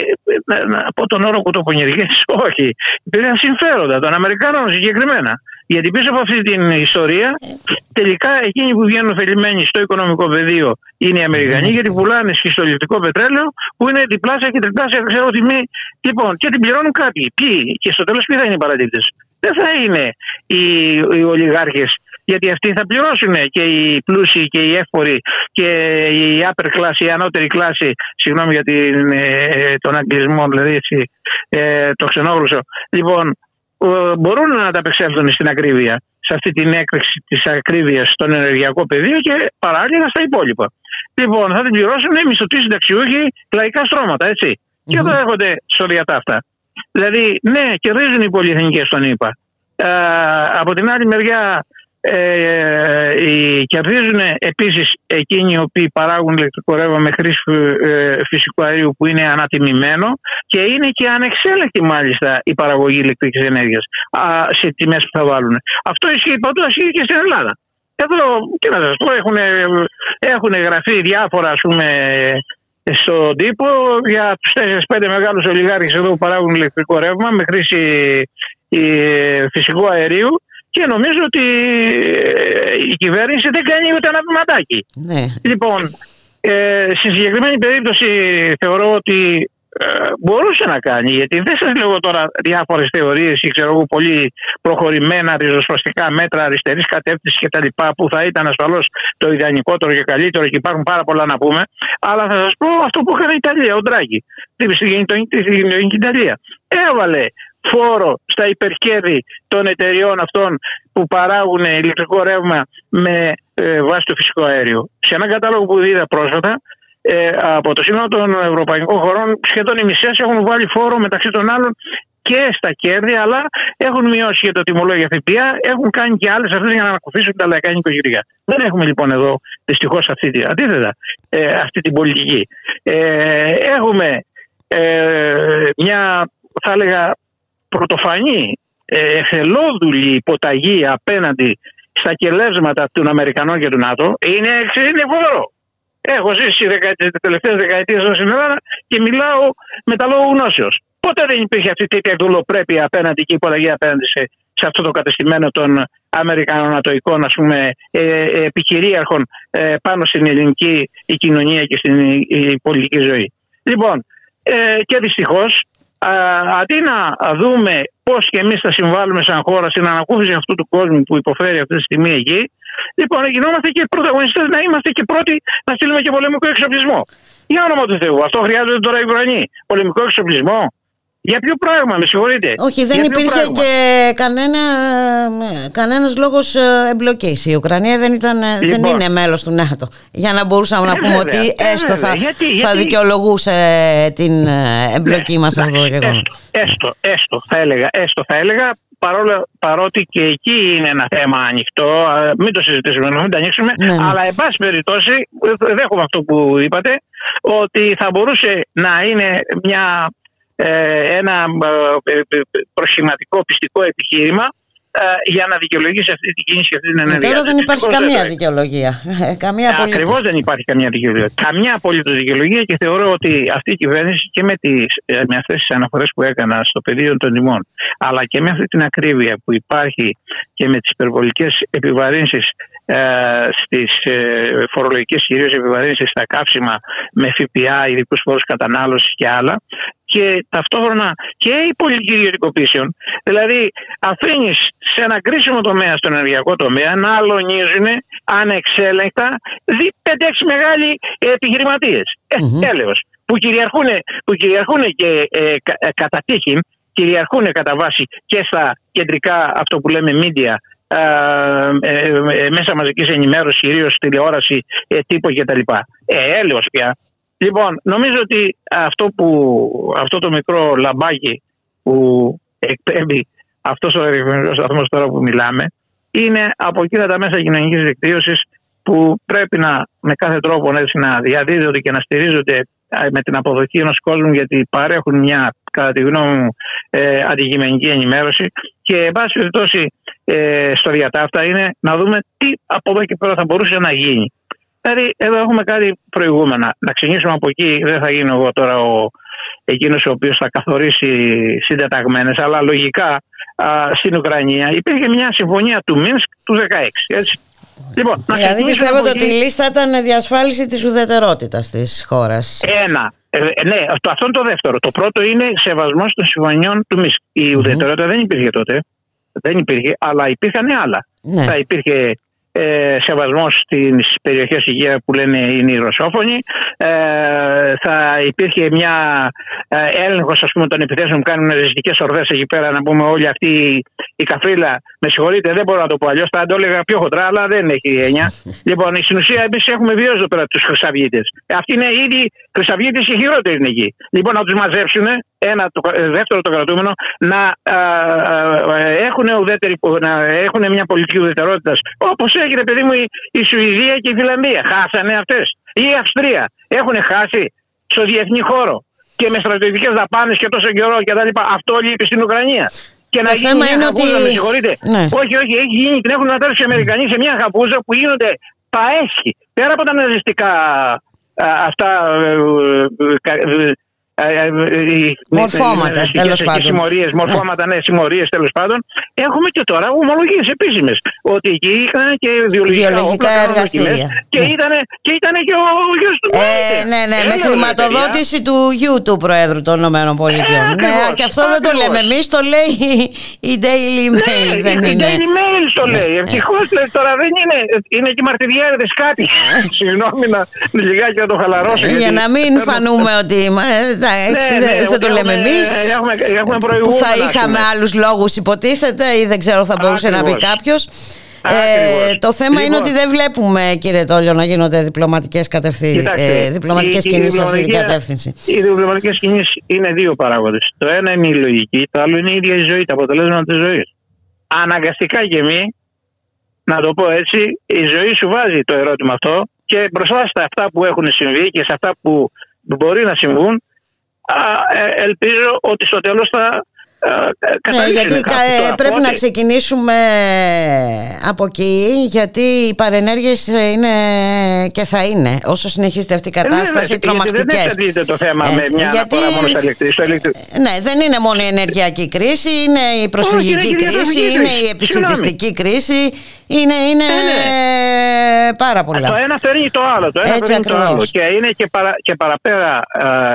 ε, να πω τον όρο κουτοπονιεργέ, <laughs> όχι, υπήρχαν συμφέροντα των Αμερικάνων συγκεκριμένα. Γιατί πίσω από αυτή την ιστορία, τελικά εκείνοι που βγαίνουν ωφελημένοι στο οικονομικό πεδίο είναι οι Αμερικανοί, γιατί πουλάνε σχιστολιπτικό πετρέλαιο που είναι διπλάσια και τριπλάσια, δεν ξέρω τιμή. Λοιπόν, και την πληρώνουν κάποιοι. Ποιοι, και στο τέλος ποιοι θα είναι οι παραδείγτε. Δεν θα είναι οι, οι ολιγάρχες γιατί αυτοί θα πληρώσουν και οι πλούσιοι και οι εύποροι και η upper class, η ανώτερη κλάση, συγγνώμη για την, ε, τον αγγλισμό, δηλαδή έτσι, ε, το ξενόγλωσσο. Λοιπόν, μπορούν να ανταπεξέλθουν στην ακρίβεια, σε αυτή την έκρηξη της ακρίβειας στον ενεργειακό πεδίο και παράλληλα στα υπόλοιπα. Λοιπόν, θα την πληρώσουν οι μισθωτοί συνταξιούχοι λαϊκά στρώματα, έτσι. Και εδώ έρχονται σωριακά αυτά. Δηλαδή, ναι, κερδίζουν οι πολυεθνικές στον ΗΠΑ. Ε, από την άλλη μεριά, ε, κερδίζουν επίσης εκείνοι οι οποίοι παράγουν ηλεκτρικό ρεύμα με χρήση ε, φυσικού αερίου που είναι ανατιμημένο και είναι και ανεξέλεκτη μάλιστα η παραγωγή ηλεκτρικής ενέργειας α, σε τιμές που θα βάλουν. Αυτό ισχύει παντού, ισχύει και στην Ελλάδα. Εδώ, τι να σας πω, έχουν, έχουν γραφεί διάφορα ας πούμε, στον τύπο για τους 4-5 μεγάλους ολιγάρχες εδώ που παράγουν ηλεκτρικό ρεύμα με χρήση ε, φυσικού αερίου και νομίζω ότι ε, η κυβέρνηση δεν κάνει ούτε ένα βηματάκι. Ναι. Λοιπόν, ε, στη συγκεκριμένη περίπτωση θεωρώ ότι ε, μπορούσε να κάνει, γιατί δεν σας λέω τώρα διάφορες θεωρίες ή ξέρω εγώ πολύ προχωρημένα ριζοσπαστικά μέτρα αριστερής κατεύθυνσης κτλ. που θα ήταν ασφαλώς το ιδανικότερο και καλύτερο και υπάρχουν πάρα πολλά να πούμε. Αλλά θα σας πω αυτό που έκανε η Ιταλία, ο Ντράγκη, στην γειτονική Ιταλία. Έβαλε φόρο στα υπερκέρδη των εταιριών αυτών που παράγουν ηλεκτρικό ρεύμα με ε, βάση το φυσικό αέριο. Σε έναν κατάλογο που είδα πρόσφατα, ε, από το σύνολο των ευρωπαϊκών χωρών, σχεδόν οι μισές έχουν βάλει φόρο μεταξύ των άλλων και στα κέρδη, αλλά έχουν μειώσει και το τιμολόγιο ΦΠΑ, έχουν κάνει και άλλες αυτές για να ανακουφίσουν τα λαϊκά νοικοκυριά. Δεν έχουμε λοιπόν εδώ δυστυχώς αυτή, αντίθετα, ε, αυτή την πολιτική. Ε, έχουμε ε, μια, θα έλεγα, πρωτοφανή ε, εθελόδουλη υποταγή απέναντι στα κελέσματα των Αμερικανών και του ΝΑΤΟ είναι φόρο. Έχω ζήσει τις τελευταίες δεκαετίες στην Ελλάδα και μιλάω με τα λόγω γνώσεως. Ποτέ δεν υπήρχε αυτή τέτοια δουλοπρέπεια απέναντι και υποταγή απέναντι σε, σε αυτό το κατεστημένο των Αμερικανών Νατοικών, ας πούμε, ε, ε, επικυρίαρχων ε, πάνω στην ελληνική η κοινωνία και στην η, πολιτική ζωή. Λοιπόν, ε, και δυστυχώς αντί να δούμε πώς και εμείς θα συμβάλλουμε σαν χώρα στην ανακούφιση αυτού του κόσμου που υποφέρει αυτή τη στιγμή εκεί, λοιπόν, γινόμαστε και πρωταγωνιστές να είμαστε και πρώτοι να στείλουμε και πολεμικό εξοπλισμό. Για όνομα του Θεού, αυτό χρειάζεται τώρα οι Ουρανοί. Πολεμικό εξοπλισμό. Για ποιο πράγμα, με συγχωρείτε. Όχι, δεν υπήρχε και κανένα, κανένας λόγος ε, εμπλοκής. Η Ουκρανία δεν, ήταν, ε, δεν λοιπόν. είναι μέλος του ΝΑΤΟ. Για να μπορούσαμε να πούμε ότι έστω θα, θα δικαιολογούσε την ε, εμπλοκή μας αυτό το γεγονός. Έστω, έστω, θα έλεγα, έστω θα έλεγα παρόλο, παρότι και εκεί είναι ένα θέμα ανοιχτό, μην το συζητήσουμε, μην το ανοίξουμε, ναι, ναι. αλλά εν πάση περιπτώσει δέχομαι αυτό που είπατε, ότι θα μπορούσε να είναι μια ε, ένα ε, ε, προσχηματικό πιστικό επιχείρημα για να δικαιολογήσει αυτή την κίνηση και αυτή την ενέργεια. Τώρα δεν υπάρχει καμία δικαιολογία. καμία Ακριβώς δεν υπάρχει καμία δικαιολογία. Καμιά απολύτως δικαιολογία και θεωρώ ότι αυτή η κυβέρνηση και με, τις, με αυτές τις αναφορές που έκανα στο πεδίο των τιμών, αλλά και με αυτή την ακρίβεια που υπάρχει και με τις υπερβολικές επιβαρύνσεις ε, στις ε, φορολογικές κυρίως επιβαρύνσεις στα καύσιμα με ΦΠΑ, ειδικούς φόρους κατανάλωσης και άλλα και ταυτόχρονα και η πολιτική ιδιωτικοποίησεων. Δηλαδή αφήνεις σε ένα κρίσιμο τομέα στον ενεργειακό τομέα να αλωνίζουν ανεξέλεγκτα 5-6 μεγάλοι επιχειρηματίες. Mm-hmm. Έλεος, που κυριαρχούν, που κυριαρχούν και ε, κα, ε, κατά τύχη, κυριαρχούν κατά βάση και στα κεντρικά αυτό που λέμε media ε, ε, μέσα μαζικής ενημέρωσης, κυρίως τηλεόραση, ε, τύπο κτλ. Ε, έλεος πια. Λοιπόν, νομίζω ότι αυτό, που, αυτό το μικρό λαμπάκι που εκπέμπει αυτός ο ερευνητικός σταθμός τώρα που μιλάμε είναι από εκείνα τα μέσα κοινωνικής δικτύωσης που πρέπει να με κάθε τρόπο έτσι, να διαδίδονται και να στηρίζονται με την αποδοχή ενός κόσμου γιατί παρέχουν μια κατά τη γνώμη μου ε, αντικειμενική ενημέρωση και εν πάση περιπτώσει ε, στο διατάφτα είναι να δούμε τι από εδώ και πέρα θα μπορούσε να γίνει. Δηλαδή εδώ έχουμε κάτι προηγούμενα. Να ξεκινήσουμε από εκεί, δεν θα γίνω εγώ τώρα ο, εκείνος ο οποίος θα καθορίσει συντεταγμένες, αλλά λογικά α, στην Ουκρανία υπήρχε μια συμφωνία του Μίνσκ του 2016. Έτσι. Λοιπόν, δηλαδή πιστεύετε ότι η λίστα ήταν διασφάλιση της ουδετερότητας της χώρας; Ένα. Ε, ναι, αυτό είναι το δεύτερο. Το πρώτο είναι σεβασμός των συμφωνιών του Μίνσκ. Η ουδετερότητα δεν υπήρχε τότε. Δεν υπήρχε, αλλά υπήρχαν άλλα. Ναι. Θα υπήρχε ε, σεβασμό στις περιοχές υγεία που λένε είναι οι ρωσόφωνοι. Ε, θα υπήρχε μια ε, έλεγχος των επιθέσεων που κάνουν ριζικέ ορδές εκεί πέρα. Να πούμε όλη αυτή η καφρίλα. Με συγχωρείτε, δεν μπορώ να το πω αλλιώς. Θα το έλεγα πιο χοντρά, αλλά δεν έχει έννοια. <laughs> λοιπόν, στην ουσία εμείς έχουμε βιώσει εδώ πέρα τους Χρυσαυγίτες. Αυτοί είναι ήδη Χρυσαυγίτε και χειρότεροι είναι εκεί. Λοιπόν, να τους μαζέψουν ένα, το, ε, δεύτερο το κρατούμενο, να, α, έχουν, ουδέτερη, να έχουν μια πολιτική ουδετερότητας. Όπως έγινε, παιδί μου, η, η Σουηδία και η Φιλανδία. Χάσανε αυτές. Ή η Αυστρία. Έχουν χάσει στο διεθνή χώρο και με στρατιωτικές δαπάνες και τόσο καιρό κτλ. Αυτό λείπει στην Ουκρανία. Και το να θέμα είναι ότι. Με συγχωρείτε. Ναι. Όχι, όχι, έχει γίνει, την έχουν ανατρέψει οι Αμερικανοί σε μια χαπούζα που γίνονται έσχη. Πέρα από τα ναζιστικά αυτά ε, ε, ε, ε, μορφώματα τέλος πάντων. Συμμορίες, μορφώματα, ναι, συμμορίες τέλος πάντων. Έχουμε και τώρα ομολογίες επίσημες. Ότι εκεί ήταν και βιολογικά, βιολογικά εργαστήρια. Και, ναι. ήταν, και ήταν και ο γιος του ε, Ναι, ναι, με χρηματοδότηση του γιου του Προέδρου των ΗΠΑ. Ε, ναι, και αυτό δεν το λέμε εμείς, το λέει η Daily ναι, Mail. δεν η είναι. Daily Mail το λέει. Ευτυχώς τώρα δεν είναι. Είναι και μαρτυριάριδε κάτι. <laughs> Συγγνώμη να λιγάκι να το χαλαρώσω. Για να μην φανούμε ότι <laughs> εντάξει, ναι, δεν, ναι, το λέμε εμείς. Που θα είχαμε άλλους λόγους, υποτίθεται, ή δεν ξέρω, θα μπορούσε να πει κάποιος. Ε, το θέμα λοιπόν, είναι ότι δεν βλέπουμε κύριε Τόλιο να γίνονται διπλωματικές, κατευθύ, ε, διπλωματικές κινήσεις σε αυτή την κατεύθυνση. Οι διπλωματικές κινήσεις είναι δύο παράγοντες. Το ένα είναι η λογική, το άλλο είναι η ίδια η ζωή, τα αποτελέσματα της ζωής. Αναγκαστικά και μη, να το πω έτσι, η ζωή σου βάζει το ερώτημα αυτό και μπροστά στα αυτά που έχουν συμβεί και σε αυτά που μπορεί να συμβούν ε, ελπίζω ότι στο τέλος θα ναι, γιατί πρέπει να ξεκινήσουμε από εκεί γιατί οι παρενέργειες είναι και θα είναι όσο συνεχίζεται αυτή η ε, κατάσταση τρομακτικές. δεν το θέμα με μια γιατί... μόνο στο ναι δεν είναι μόνο η ενεργειακή κρίση είναι η προσφυγική κρίση είναι η επιστημιστική κρίση είναι, είναι ε, ναι. Πάρα πολλά. Το ένα φέρνει το άλλο. Το ένα Έτσι φέρνει το άλλο. Και, είναι και, παρα, και παραπέρα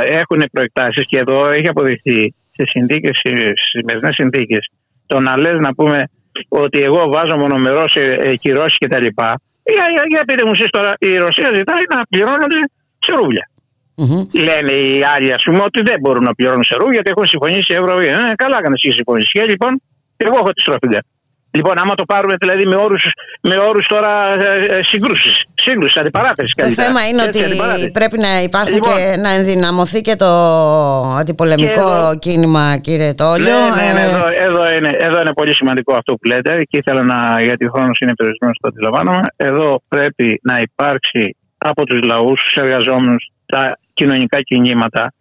έχουν προεκτάσεις και εδώ έχει αποδειχθεί σε συνθήκες, στι σημερινέ συνθήκες, το να λες να πούμε ότι εγώ βάζω μονομερό σε ε, κυρώσει κτλ. Για, για, για πείτε μου εσείς τώρα, η Ρωσία ζητάει να πληρώνονται σε ρούβλια. Mm-hmm. Λένε οι άλλοι, ας πούμε, ότι δεν μπορούν να πληρώνουν σε ρούβλια γιατί έχουν συμφωνήσει η Ευρώπη. Ε, καλά, έκανες εσύ συμφωνήσει. Και λοιπόν, εγώ έχω τη στροφή. Λοιπόν, άμα το πάρουμε δηλαδή με όρους με όρους τώρα ε, ε σύγκρουσης, σύγκρουση, αντιπαράθεση. Το θέμα είναι ότι πρέπει να υπάρχει λοιπόν, και να ενδυναμωθεί και το αντιπολεμικό εδώ, κίνημα, κύριε Τόλιο. Ναι, ναι, ναι, ε, εδώ, εδώ, είναι, εδώ είναι πολύ σημαντικό αυτό που λέτε και ήθελα να, γιατί ο χρόνος είναι περιορισμένος, το αντιλαμβάνομαι. Εδώ πρέπει να υπάρξει από τους λαούς, τους εργαζόμενους, τα κοινωνικά κινήματα,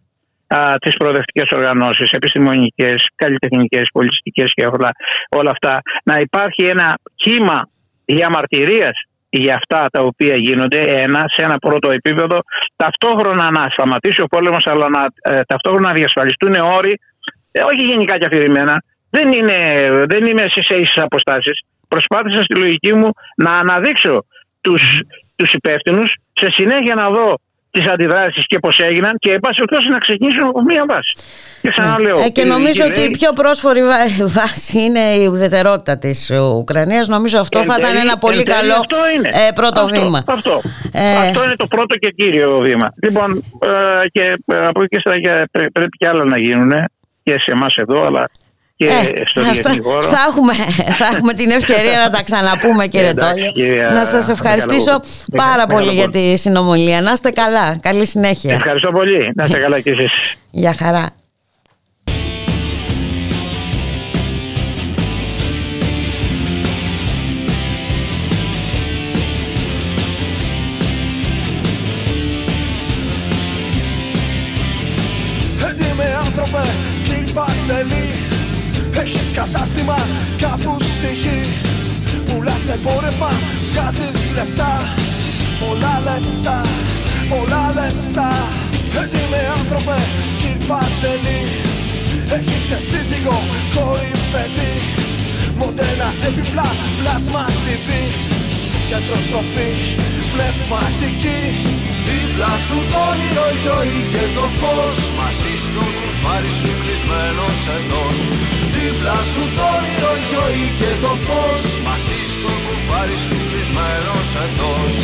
τις προοδευτικές οργανώσεις, επιστημονικές, καλλιτεχνικές, πολιτιστικές και όλα, όλα αυτά, να υπάρχει ένα κύμα διαμαρτυρίας για αυτά τα οποία γίνονται, ένα, σε ένα πρώτο επίπεδο, ταυτόχρονα να σταματήσει ο πόλεμος, αλλά να, ε, ταυτόχρονα να διασφαλιστούν όροι, ε, όχι γενικά και αφηρημένα, δεν είναι, δεν είναι σε ίσε αποστάσεις. προσπάθησα στη λογική μου να αναδείξω τους, τους υπεύθυνους σε συνέχεια να δω τις αντιδράσεις και πώς έγιναν και εν πάση να ξεκινήσουν από μία βάση. Και ξαναλέω. Ε, και νομίζω ότι η πιο πρόσφορη <laughs> βάση είναι η ουδετερότητα της Ουκρανίας. Νομίζω αυτό θα ήταν ένα πολύ καλό ε, πρώτο αυτό, βήμα. Αυτό. Ε... αυτό είναι το πρώτο και κύριο βήμα. Λοιπόν, ε, και από εκεί και πρέπει και άλλα να γίνουν και σε εμάς εδώ, αλλά και ε, στο αυτά, Θα έχουμε, θα έχουμε την ευκαιρία να τα ξαναπούμε κύριε Τόλιο. Να σας ευχαριστήσω πάρα πολύ για τη συνομιλία. Να είστε καλά. Καλή συνέχεια. Ευχαριστώ πολύ. Να είστε καλά και εσείς. Γεια χαρά. Πουλάς εμπόρευμα, βγάζεις λεφτά. Πολλά λεφτά, πολλά λεφτά. Έτοιμε άνθρωπε, κύριε Παντελή Έχεις και σύζυγο, κόρη, παιδί. Μοντένα, επιπλά, πλάσμα TV Γιατροστροφή, πνευματική. Δίπλα σου το όνειρο, η ζωή και το φως. Μαζί στο κουφάρι σου κλεισμένος εντός. Δίπλα σου το όνειρο, η ζωή και το φως. Μαζί στο κουφάρι σου κλεισμένος εντός.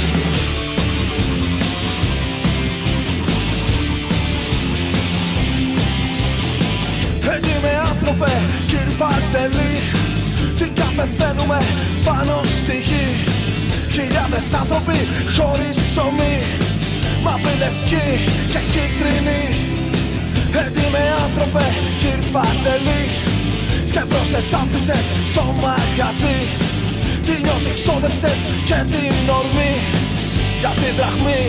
Έτοιμε άνθρωπε, κύριε Παντελή. Τι καπεθαίνουμε πάνω στη γη. Χιλιάδες άνθρωποι χωρίς ψωμί. Μαύρη, λευκή και κίτρινη Έτοιμε άνθρωπε, κύριε Παντελή. Σκεφτόσες άφησες στο μαγαζί Τι νιώτη ξόδεψες και την ορμή Για την δραχμή,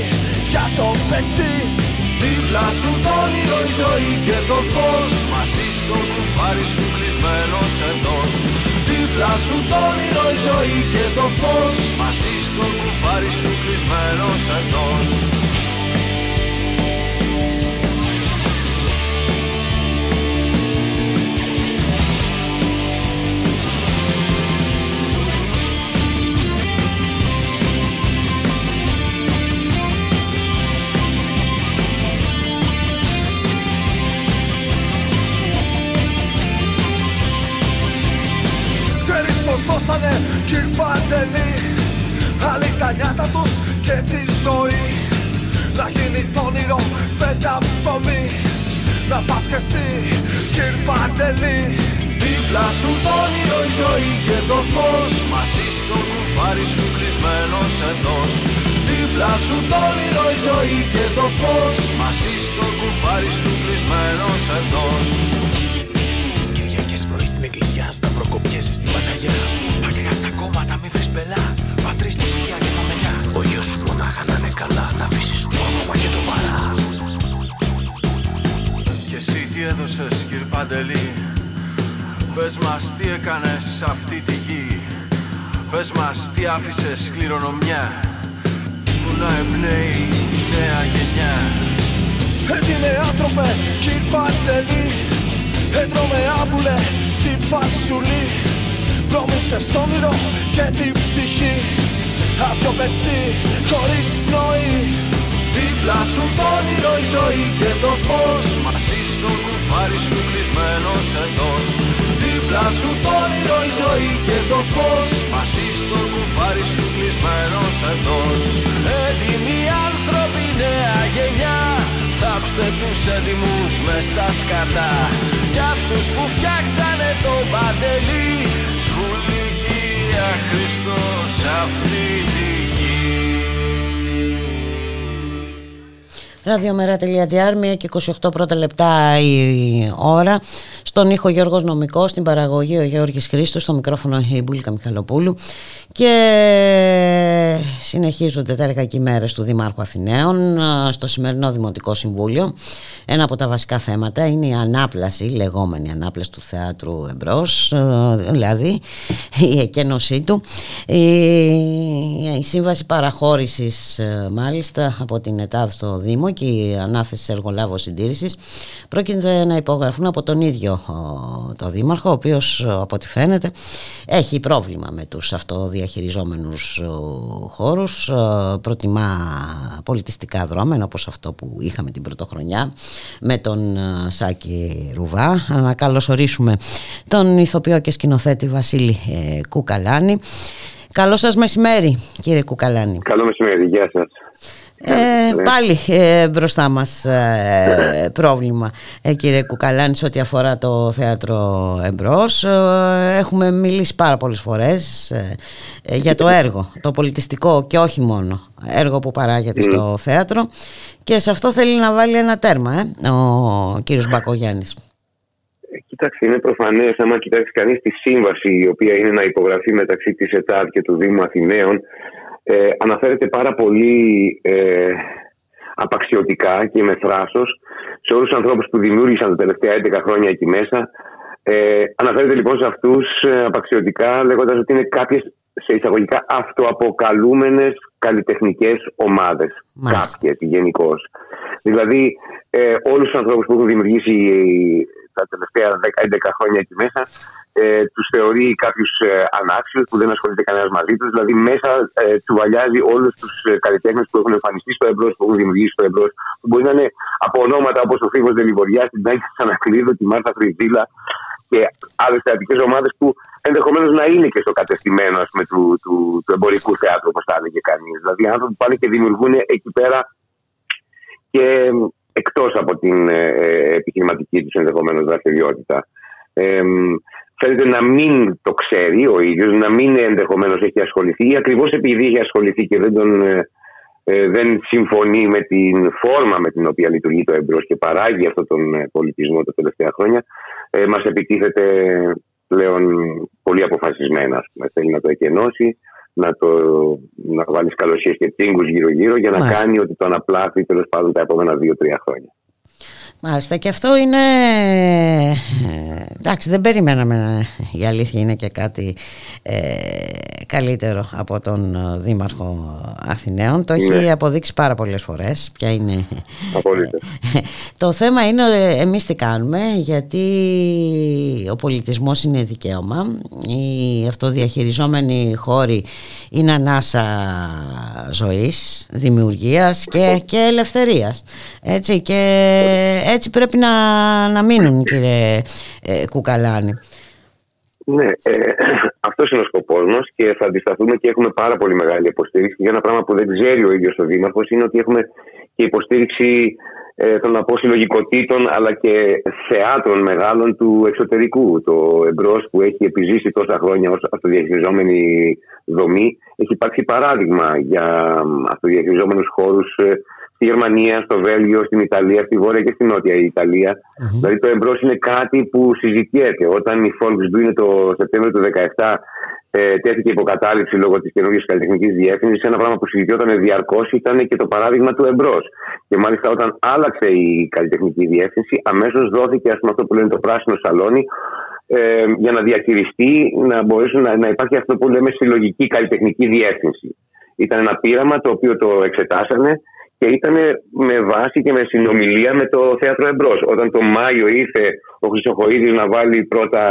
για το πετσί Δίπλα σου το όνειρο, η ζωή και το φως. Μαζί στο κουφάρι σου κλεισμένος εντός. Δίπλα σου το όνειρο, η ζωή και το φως. Μαζί στο κουφάρι σου κλεισμένος εντός δώσανε κυρ Παντελή. Άλλοι τα νιάτα τους και τη ζωή. Να γίνει το όνειρο φέτα ψωμί. Να πας κι εσύ κυρ Παντελή. Δίπλα σου το όνειρο η ζωή και το φως. Μαζί στο κουφάρι σου κλεισμένος εντός. Δίπλα σου το όνειρο η ζωή και το φως. Μαζί στο κουφάρι σου κλεισμένος εντός. στην εκκλησιά, σταυροκοπιέσαι στην Παναγιά. Μακριά τα κόμματα, μη βρεις μπελά. Πατρίς στη σκιά και φαμελιά. Ο γιος σου μονάχα να είναι καλά, να αφήσεις το όνομα και το παρά. Και εσύ τι έδωσες, κύριε Παντελή; Πες μας τι έκανες σε αυτή τη γη. Πες μας τι άφησες κληρονομιά. Που να εμπνέει η νέα γενιά. Έτοιμε άνθρωπε, κύριε Παντελή. Έτρωμε άμπουλε, συμφασουλή Πρόμησες το όνειρο και την ψυχή. Άδειο πετσί, χωρίς πνοή. Δίπλα σου το όνειρο, η ζωή και το φως. Μαζί στο κουφάρι σου κλεισμένος εντός. Δίπλα σου το όνειρο, η ζωή και το φως. Μαζί στο κουφάρι σου κλεισμένος εντός. Έτοιμοι άνθρωποι νέα γενιά Θάψτε τους έτοιμους μες στα σκατά Κι αυτούς που φτιάξανε το παντελή Σκουλικία Χριστός αυτή τη γη Ραδιομέρα.gr, 1 και 28 πρώτα λεπτά η ώρα. Στον ήχο Γιώργος Νομικός, στην παραγωγή ο Γιώργης Χρήστος, στο μικρόφωνο η Μπουλίκα Μιχαλοπούλου. Και συνεχίζονται τα εργακή μέρες του Δήμαρχου Αθηναίων στο σημερινό Δημοτικό Συμβούλιο. Ένα από τα βασικά θέματα είναι η ανάπλαση, η λεγόμενη ανάπλαση του θεάτρου εμπρός, δηλαδή η εκένωσή του. Η, η σύμβαση παραχώρησης μάλιστα από την ΕΤΑΔ στο Δήμο και η ανάθεση εργολάβων συντήρησης πρόκειται να υπογραφούν από τον ίδιο το Δήμαρχο, ο οποίος από ό,τι φαίνεται έχει πρόβλημα με τους αυτοδιαχειριζόμενους χώρους. Προτιμά πολιτιστικά δρόμενα όπως αυτό που είχαμε την πρωτοχρονιά με τον Σάκη Ρουβά. Να καλωσορίσουμε τον ηθοποιό και σκηνοθέτη Βασίλη ε, Κουκαλάνη. Καλό σας μεσημέρι κύριε Κουκαλάνη. Καλό μεσημέρι, γεια σας. Ε, πάλι ε, μπροστά μας ε, πρόβλημα. Ε, κύριε Κουκαλάνη σε ό,τι αφορά το θέατρο Εμπρός έχουμε μιλήσει πάρα πολλές φορές για το έργο το πολιτιστικό και όχι μόνο έργο που παράγεται στο θέατρο. Και σε αυτό θέλει να βάλει ένα τέρμα ο κύριος Μπακογιάννης Κοιτάξτε, είναι προφανές, άμα κοιτάξει κανείς τη σύμβαση η οποία είναι να υπογραφεί μεταξύ της ΕΤΑΔ και του Δήμου Αθηναίων, ε, αναφέρεται πάρα πολύ ε, απαξιωτικά και με θράσος σε όλους τους ανθρώπους που δημιούργησαν τα τελευταία 11 χρόνια εκεί μέσα. Ε, αναφέρεται λοιπόν σε αυτούς ε, απαξιωτικά, λέγοντας ότι είναι κάποιες σε εισαγωγικά αυτοαποκαλούμενες καλλιτεχνικές ομάδες. Κάποιες γενικώς. Δηλαδή, ε, όλους τους ανθρώπους που έχουν δημιουργήσει τα τελευταία 10-11 χρόνια εκεί μέσα, ε, τους θεωρεί κάποιους ε, ανάξιους που δεν ασχολείται κανένας μαζί τους. Δηλαδή, μέσα ε, τσουβαλιάζει όλους τους ε, καλλιτέχνες που έχουν εμφανιστεί στο εμπρός, που έχουν δημιουργήσει στο εμπρός, που μπορεί να είναι από ονόματα όπως ο Φίβος Δελιβοριά, την Τάκη Σανακλείδου, τη Μάρθα Φρυζίλα και άλλες θεατρικές ομάδες που ενδεχομένως να είναι και στο κατεστημένο πούμε, του, του, του εμπορικού θεάτρου, όπως θα έλεγε κανείς. Δηλαδή, άνθρωποι που πάνε και δημιουργούν εκεί πέρα και εκτός από την ε, ε, επιχειρηματική τους ενδεχομένως δραστηριότητα. Ε, φαίνεται να μην το ξέρει ο ίδιος, να μην ενδεχομένως έχει ασχοληθεί ή ακριβώς επειδή έχει ασχοληθεί και δεν, τον, δεν συμφωνεί με την φόρμα με την οποία λειτουργεί το εμπρός και παράγει αυτόν τον πολιτισμό τα τελευταία χρόνια, ε, μας επιτίθεται πλέον πολύ αποφασισμένα. Θέλει να το εκενώσει, να, το, να βάλεις καλοσίε και τσίγκου γύρω-γύρω για να κάνει ότι το αναπλάθει τέλος πάντων τα επόμενα δύο-τρία χρόνια. Μάλιστα και αυτό είναι ε, εντάξει δεν περιμέναμε η αλήθεια είναι και κάτι ε, καλύτερο από τον Δήμαρχο Αθηναίων. Το έχει ναι. αποδείξει πάρα πολλές φορές ποια είναι το θέμα είναι εμείς τι κάνουμε γιατί ο πολιτισμός είναι δικαίωμα. Οι αυτοδιαχειριζόμενοι χώροι είναι ανάσα ζωής δημιουργίας και, και ελευθερίας. Έτσι και έτσι πρέπει να, να μείνουν κύριε ε, Κουκαλάνη. Ναι, ε, αυτός είναι ο σκοπός μας και θα αντισταθούμε και έχουμε πάρα πολύ μεγάλη υποστήριξη. Για ένα πράγμα που δεν ξέρει ο ίδιος ο Δήμαρχος είναι ότι έχουμε και υποστήριξη ε, των αποσυλλογικοτήτων αλλά και θεάτρων μεγάλων του εξωτερικού. Το εμπρός που έχει επιζήσει τόσα χρόνια ως αυτοδιαχειριζόμενη δομή έχει υπάρξει παράδειγμα για αυτοδιαχειριζόμενους χώρους ε, στη Γερμανία, στο Βέλγιο, στην Ιταλία, στη Βόρεια και στη Νότια Ιταλία. Mm-hmm. Δηλαδή το εμπρός είναι κάτι που συζητιέται. Όταν η Volksbühne το Σεπτέμβριο του 2017 ε, τέθηκε υποκατάληψη λόγω της καινούργιας καλλιτεχνικής διεύθυνσης, ένα πράγμα που συζητιόταν διαρκώς ήταν και το παράδειγμα του εμπρός. Και μάλιστα όταν άλλαξε η καλλιτεχνική διεύθυνση, αμέσως δόθηκε ας πούμε, αυτό που λένε το πράσινο σαλόνι, ε, για να διαχειριστεί, να μπορέσουν να, να υπάρχει αυτό που λέμε συλλογική καλλιτεχνική διεύθυνση. Ήταν ένα πείραμα το οποίο το εξετάσανε και ήταν με βάση και με συνομιλία με το θέατρο Εμπρός. Όταν το Μάιο ήρθε ο Χρυσοχοίδης να βάλει πρώτα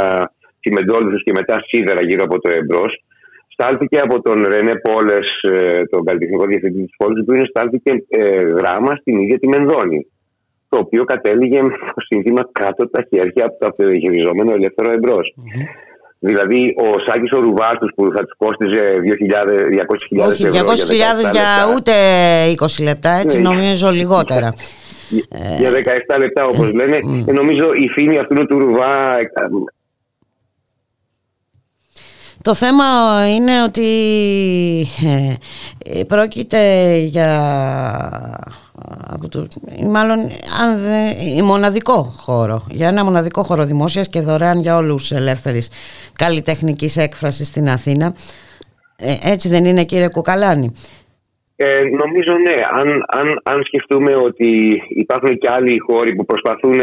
τσιμεντόλους και μετά σίδερα γύρω από το Εμπρός, στάλθηκε από τον Ρενέ Πόλες, ε, τον καλλιτεχνικό διευθυντή της πόλης, που είναι στάλθηκε ε, γράμμα στην ίδια τη Μενδόνη. Το οποίο κατέληγε με το σύνθημα κάτω τα χέρια από το αυτοδιαχειριζόμενο ελεύθερο εμπρός. Δηλαδή ο Σάκης ο Ρουβάστο που θα τους κόστιζε 200.000 Όχι, 200.000 για, ούτε 20 λεπτά, έτσι ναι. νομίζω λιγότερα. Για 17 λεπτά όπως ε, λένε. Και νομίζω η φήμη αυτού του Ρουβά το θέμα είναι ότι ε, πρόκειται για από το, μάλλον αν δεν, μοναδικό χώρο για ένα μοναδικό χώρο δημόσιας και δωρεάν για όλους ελεύθερης καλλιτεχνικής έκφρασης στην Αθήνα ε, έτσι δεν είναι κύριε Κουκαλάνη; Ε, νομίζω ναι. Αν, αν, αν σκεφτούμε ότι υπάρχουν και άλλοι χώροι που προσπαθούν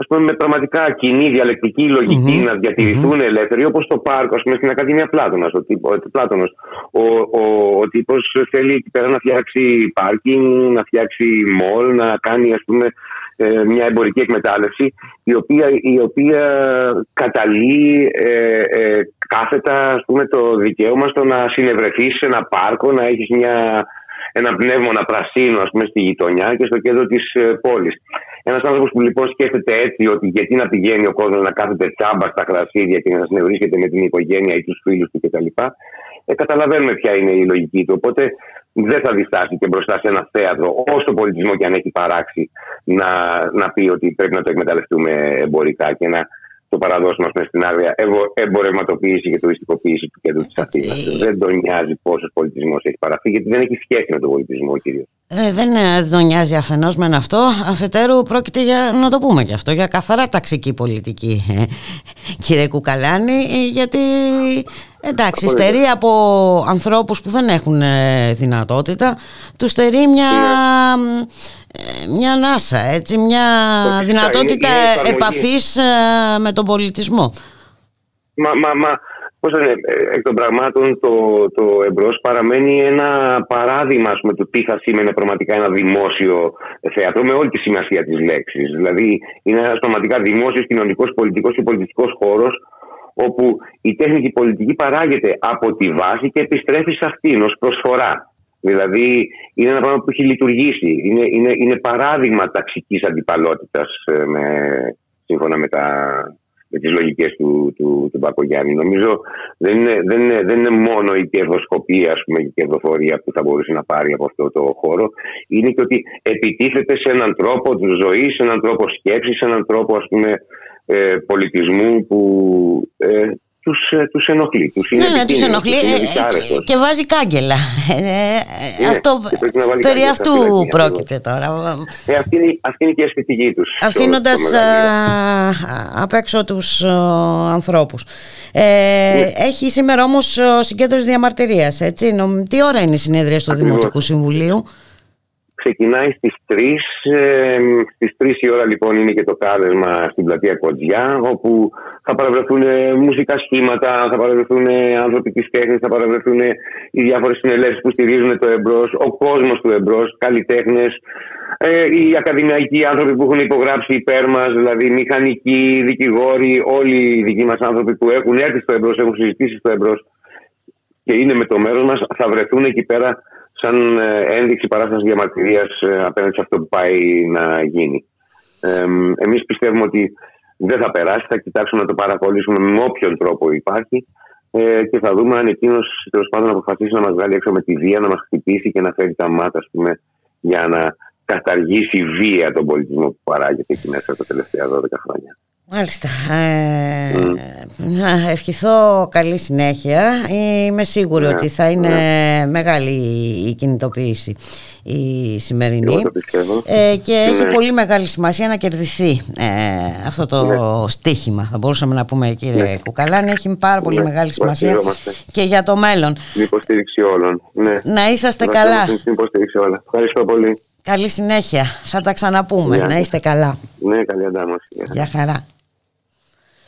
ας πούμε, με πραγματικά κοινή διαλεκτική λογική να διατηρηθούν ελεύθεροι, όπως το πάρκο, ας πούμε, στην Ακαδημία Πλάτωνας. Ο, τύπο, Πλάτωνος. Ο, ο, ο, τύπος θέλει εκεί πέρα να φτιάξει πάρκινγκ, να φτιάξει μόλ, να κάνει ας πούμε, ε, μια εμπορική εκμετάλλευση η οποία, η οποία καταλύει ε, ε, κάθετα ας πούμε, το δικαίωμα στο να συνευρεθεί σε ένα πάρκο, να έχεις μια, ένα πνεύμονα πρασίνο ας πούμε, στη γειτονιά και στο κέντρο της ε, πόλης. Ένας άνθρωπος που λοιπόν σκέφτεται έτσι ότι γιατί να πηγαίνει ο κόσμος να κάθεται τσάμπα στα κρασίδια και να συνευρίσκεται με την οικογένεια ή τους φίλους του κτλ. Ε, καταλαβαίνουμε ποια είναι η λογική του. Οπότε δεν θα διστάσει και μπροστά σε ένα θέατρο, όσο πολιτισμό και αν έχει παράξει, να, να πει ότι πρέπει να το εκμεταλλευτούμε εμπορικά και να το παραδώσουμε πούμε, στην άδεια εμπορευματοποίηση και τουριστικοποίηση του κέντρου της Αθήνας. Δεν τον νοιάζει πόσος πολιτισμός έχει παραχθεί, γιατί δεν έχει σχέση με τον πολιτισμό κυρίω. Ε, δεν ε, τον νοιάζει αφενός με αυτό. Αφετέρου, πρόκειται για, να το πούμε και αυτό, για καθαρά ταξική πολιτική, ε, κύριε Κουκαλάνη, ε, γιατί εντάξει, στερεί από ανθρώπους που δεν έχουν δυνατότητα, του στερεί μια μια νάσα, έτσι, μια δυνατότητα είναι, επαφής ε, με τον πολιτισμό. Μα, μα, μα πώς είναι, ε, εκ των πραγμάτων το, το εμπρός παραμένει ένα παράδειγμα πούμε, του τι θα σήμαινε πραγματικά ένα δημόσιο θέατρο με όλη τη σημασία της λέξης. Δηλαδή είναι ένας πραγματικά δημόσιος, κοινωνικός, πολιτικός και πολιτιστικός χώρος όπου η τέχνη πολιτική παράγεται από τη βάση και επιστρέφει σε αυτήν ως προσφορά. Δηλαδή είναι ένα πράγμα που έχει λειτουργήσει. Είναι, είναι, είναι παράδειγμα ταξικής αντιπαλότητας ε, με, σύμφωνα με, τα, με τις λογικές του, του, του Μπακογιάννη. Νομίζω δεν είναι, δεν, είναι, δεν είναι μόνο η κερδοσκοπία ας πούμε, η κερδοφορία που θα μπορούσε να πάρει από αυτό το χώρο. Είναι και ότι επιτίθεται σε έναν τρόπο ζωής, σε έναν τρόπο σκέψης, σε έναν τρόπο ας πούμε, ε, πολιτισμού που ε, τους, ε, τους ενοχλεί. Τους είναι ναι, ναι, τους ενοχλεί ε, και, βάζει κάγκελα. Ε, ναι, αυτό, περί αυτού πρόκειται τώρα. Ε, αυτή, είναι, αυτή είναι και η αισθητική τους. Αφήνοντας απ' έξω τους ανθρώπους. Ε, ναι. Έχει σήμερα όμως συγκέντρωση διαμαρτυρίας, έτσι. Τι ώρα είναι η συνέδρια του Δημοτικού Συμβουλίου; Ξεκινάει στις 3. Ε, στις 3 η ώρα λοιπόν είναι και το κάλεσμα στην πλατεία Κοντζιά όπου θα παραβρεθούν ε, μουσικά σχήματα, θα παραβρεθούν ε, άνθρωποι της τέχνης, θα παραβρεθούν ε, οι διάφορες συνελεύσεις που στηρίζουν το εμπρός, ο κόσμος του εμπρός, καλλιτέχνες, ε, οι ακαδημαϊκοί άνθρωποι που έχουν υπογράψει υπέρ μας, δηλαδή μηχανικοί, δικηγόροι, όλοι οι δικοί μας άνθρωποι που έχουν έρθει στο εμπρός, έχουν συζητήσει στο εμπρός και είναι με το μέρος μας, θα βρεθούν εκεί πέρα σαν ε, ένδειξη παράστασης διαμαρτυρίας ε, απέναντι σε αυτό που πάει να γίνει. Ε, εμείς πιστεύουμε ότι δεν θα περάσει, θα κοιτάξουμε να το παρακολουθήσουμε με όποιον τρόπο υπάρχει ε, και θα δούμε αν εκείνος τέλος πάντων αποφασίσει να μας βγάλει έξω με τη βία, να μας χτυπήσει και να φέρει τα μάτια πούμε, για να καταργήσει βία τον πολιτισμό που παράγεται εκεί μέσα τα τελευταία 12 χρόνια. Μάλιστα. Ε, Να ευχηθώ καλή συνέχεια. Είμαι σίγουρη ναι, ότι θα είναι ναι. μεγάλη η κινητοποίηση η σημερινή. Ε, και ναι. έχει πολύ μεγάλη σημασία να κερδιθεί ε, αυτό το ναι. στίχημα. Θα μπορούσαμε να πούμε κύριε ναι. Κουκαλάνη. Έχει πάρα πολύ μεγάλη σημασία και για το μέλλον. Την υποστήριξη όλων. Να είσαστε καλά. Την υποστήριξη όλων. Ευχαριστώ πολύ. Καλή συνέχεια. Θα τα ξαναπούμε. Να είστε καλά. Ναι, καλή αντάμωση. Γεια χαρά.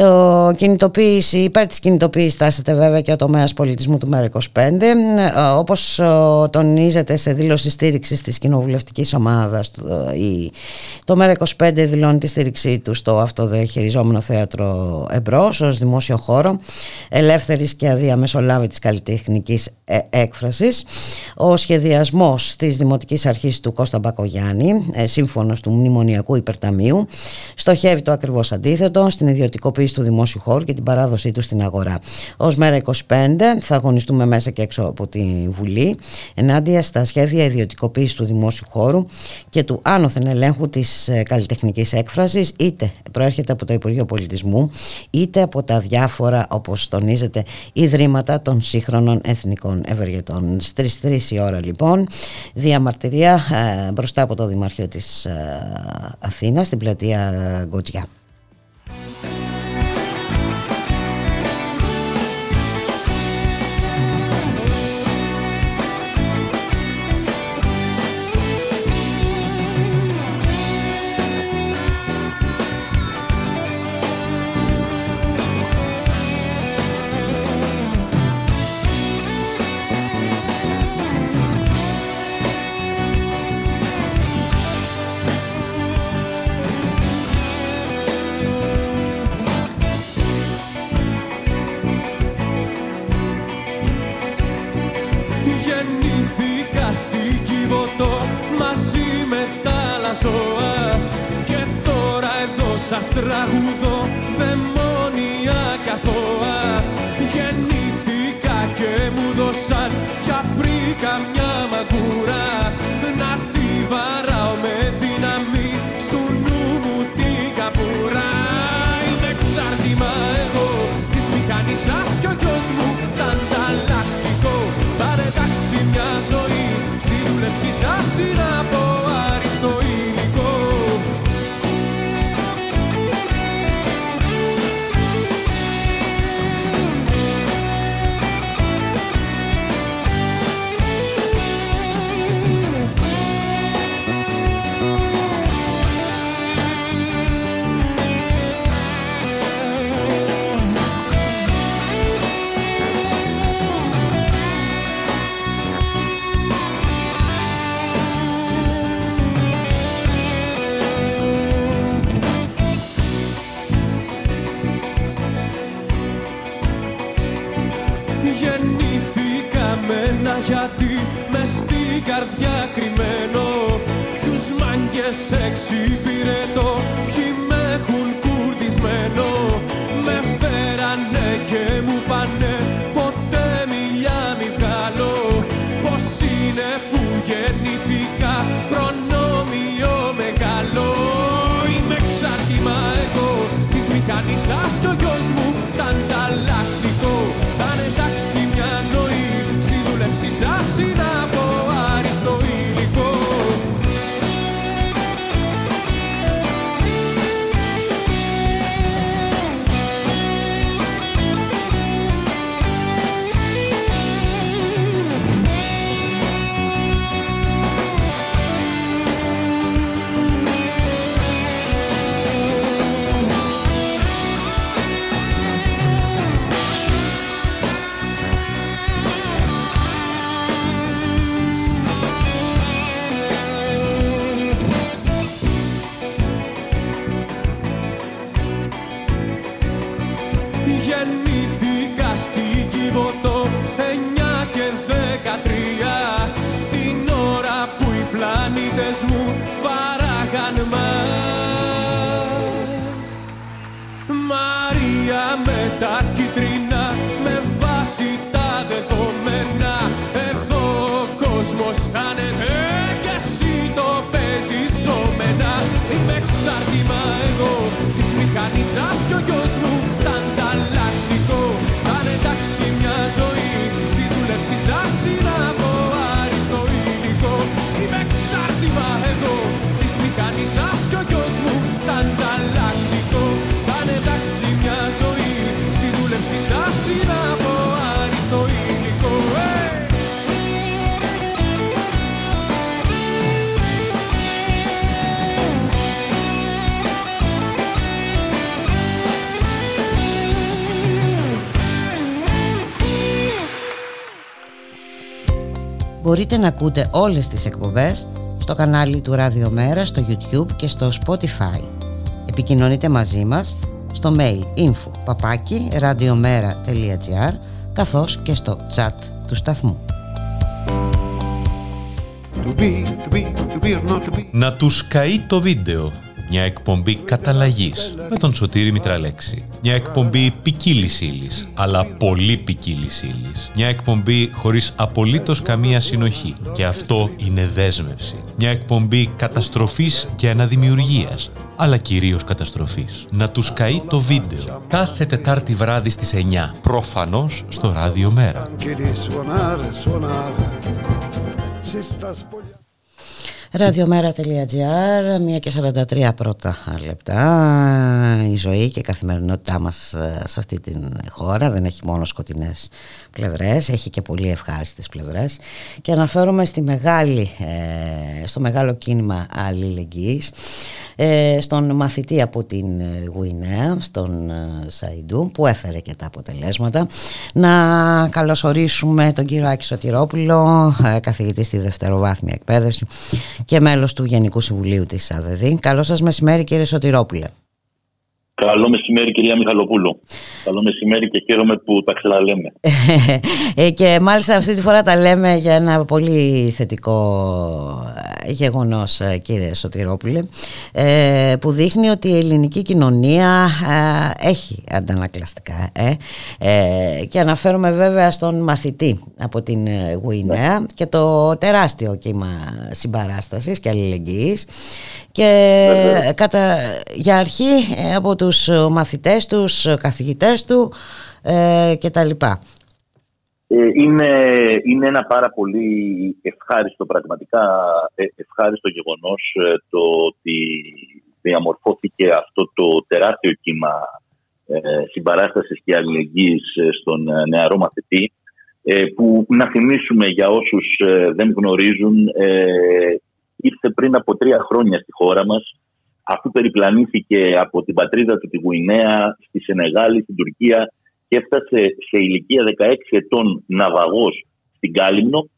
Το κινητοποίηση, υπέρ της κινητοποίησης στάσεται βέβαια και ο τομέας πολιτισμού του ΜΕΡΑ25. Ε, όπως τονίζεται σε δήλωση στήριξης της κοινοβουλευτικής ομάδας το ΜΕΡΑ25 δηλώνει τη στήριξή του στο αυτοδιαχειριζόμενο θέατρο Εμπρός ως δημόσιο χώρο ελεύθερης και αδιαμεσολάβητης καλλιτεχνικής ε, έκφρασης. Ο σχεδιασμός της Δημοτικής Αρχής του Κώστα Μπακογιάννη ε, σύμφωνος του Μνημονιακού Υπερταμείου στοχεύει το ακριβώς αντίθετο στην ιδιωτικοποίηση του δημόσιου χώρου και την παράδοσή του στην αγορά. Ω μέρα 25 θα αγωνιστούμε μέσα και έξω από τη Βουλή ενάντια στα σχέδια ιδιωτικοποίησης του δημόσιου χώρου και του άνωθεν ελέγχου της ε, καλλιτεχνικής έκφρασης, είτε προέρχεται από το Υπουργείο Πολιτισμού, είτε από τα διάφορα, όπως τονίζεται, ιδρύματα των σύγχρονων εθνικών ευεργετών. Στις 3 η ώρα λοιπόν, διαμαρτυρία ε, μπροστά από το Δημαρχείο της ε, Αθήνας, στην πλατεία Γκοτζιά. Μπορείτε να ακούτε όλες τις εκπομπές στο κανάλι του Ραδιομέρα, στο YouTube και στο Spotify. Επικοινωνείτε μαζί μας στο mail info παπάκι radiomera.gr καθώς και στο chat του σταθμού. To be, to be, to be or not to be. Να τους καεί το βίντεο. Μια εκπομπή καταλλαγής με τον Σωτήρη Μητραλέξη. Μια εκπομπή ποικίλης ύλης, αλλά πολύ ποικίλης ύλης. Μια εκπομπή χωρίς απολύτως καμία συνοχή. Και αυτό είναι δέσμευση. Μια εκπομπή καταστροφής και αναδημιουργίας, αλλά κυρίως καταστροφής. Να τους καεί το βίντεο. Κάθε Τετάρτη βράδυ στις 9. Προφανώς στο Ράδιο Μέρα. Ραδιομέρα.gr, 1 και 43 πρώτα λεπτά. Η ζωή και η καθημερινότητά μας ε, σε αυτή την χώρα δεν έχει μόνο σκοτεινές πλευρές, έχει και πολύ ευχάριστες πλευρές. Και αναφέρομαι στη μεγάλη, ε, στο μεγάλο κίνημα αλληλεγγύης, ε, στον μαθητή από την ε, Γουινέα, στον ε, Σαϊντού, που έφερε και τα αποτελέσματα. Να καλωσορίσουμε τον κύριο Άκη Σωτηρόπουλο, ε, καθηγητή στη δευτεροβάθμια εκπαίδευση και μέλος του Γενικού Συμβουλίου της ΑΔΔ. Καλό σας μεσημέρι κύριε Σωτηρόπουλε. Καλό μεσημέρι κυρία Μιχαλοπούλου. Καλό μεσημέρι και χαίρομαι που τα ξαναλέμε. <laughs> Ε, και μάλιστα αυτή τη φορά τα λέμε για ένα πολύ θετικό γεγονός κύριε Σωτηρόπουλε που δείχνει ότι η ελληνική κοινωνία έχει αντανακλαστικά και αναφέρομαι βέβαια στον μαθητή από την Γουινέα και το τεράστιο κύμα συμπαράστασης και αλληλεγγύης και κατά, για αρχή από τους μαθητές τους, καθηγητές του και τα λοιπά. Ε, είναι, είναι ένα πάρα πολύ ευχάριστο, πραγματικά ε, ευχάριστο γεγονός ε, το ότι διαμορφώθηκε αυτό το τεράστιο κύμα συμπαράστασης και αλληλεγγύης στον νεαρό μαθητή που να θυμίσουμε για όσους δεν γνωρίζουν ήρθε πριν από τρία χρόνια στη χώρα μας αφού περιπλανήθηκε από την πατρίδα του τη Γουινέα στη Σενεγάλη, στην Τουρκία και έφτασε σε ηλικία 16 ετών ναυαγός στην Κάλυμνο.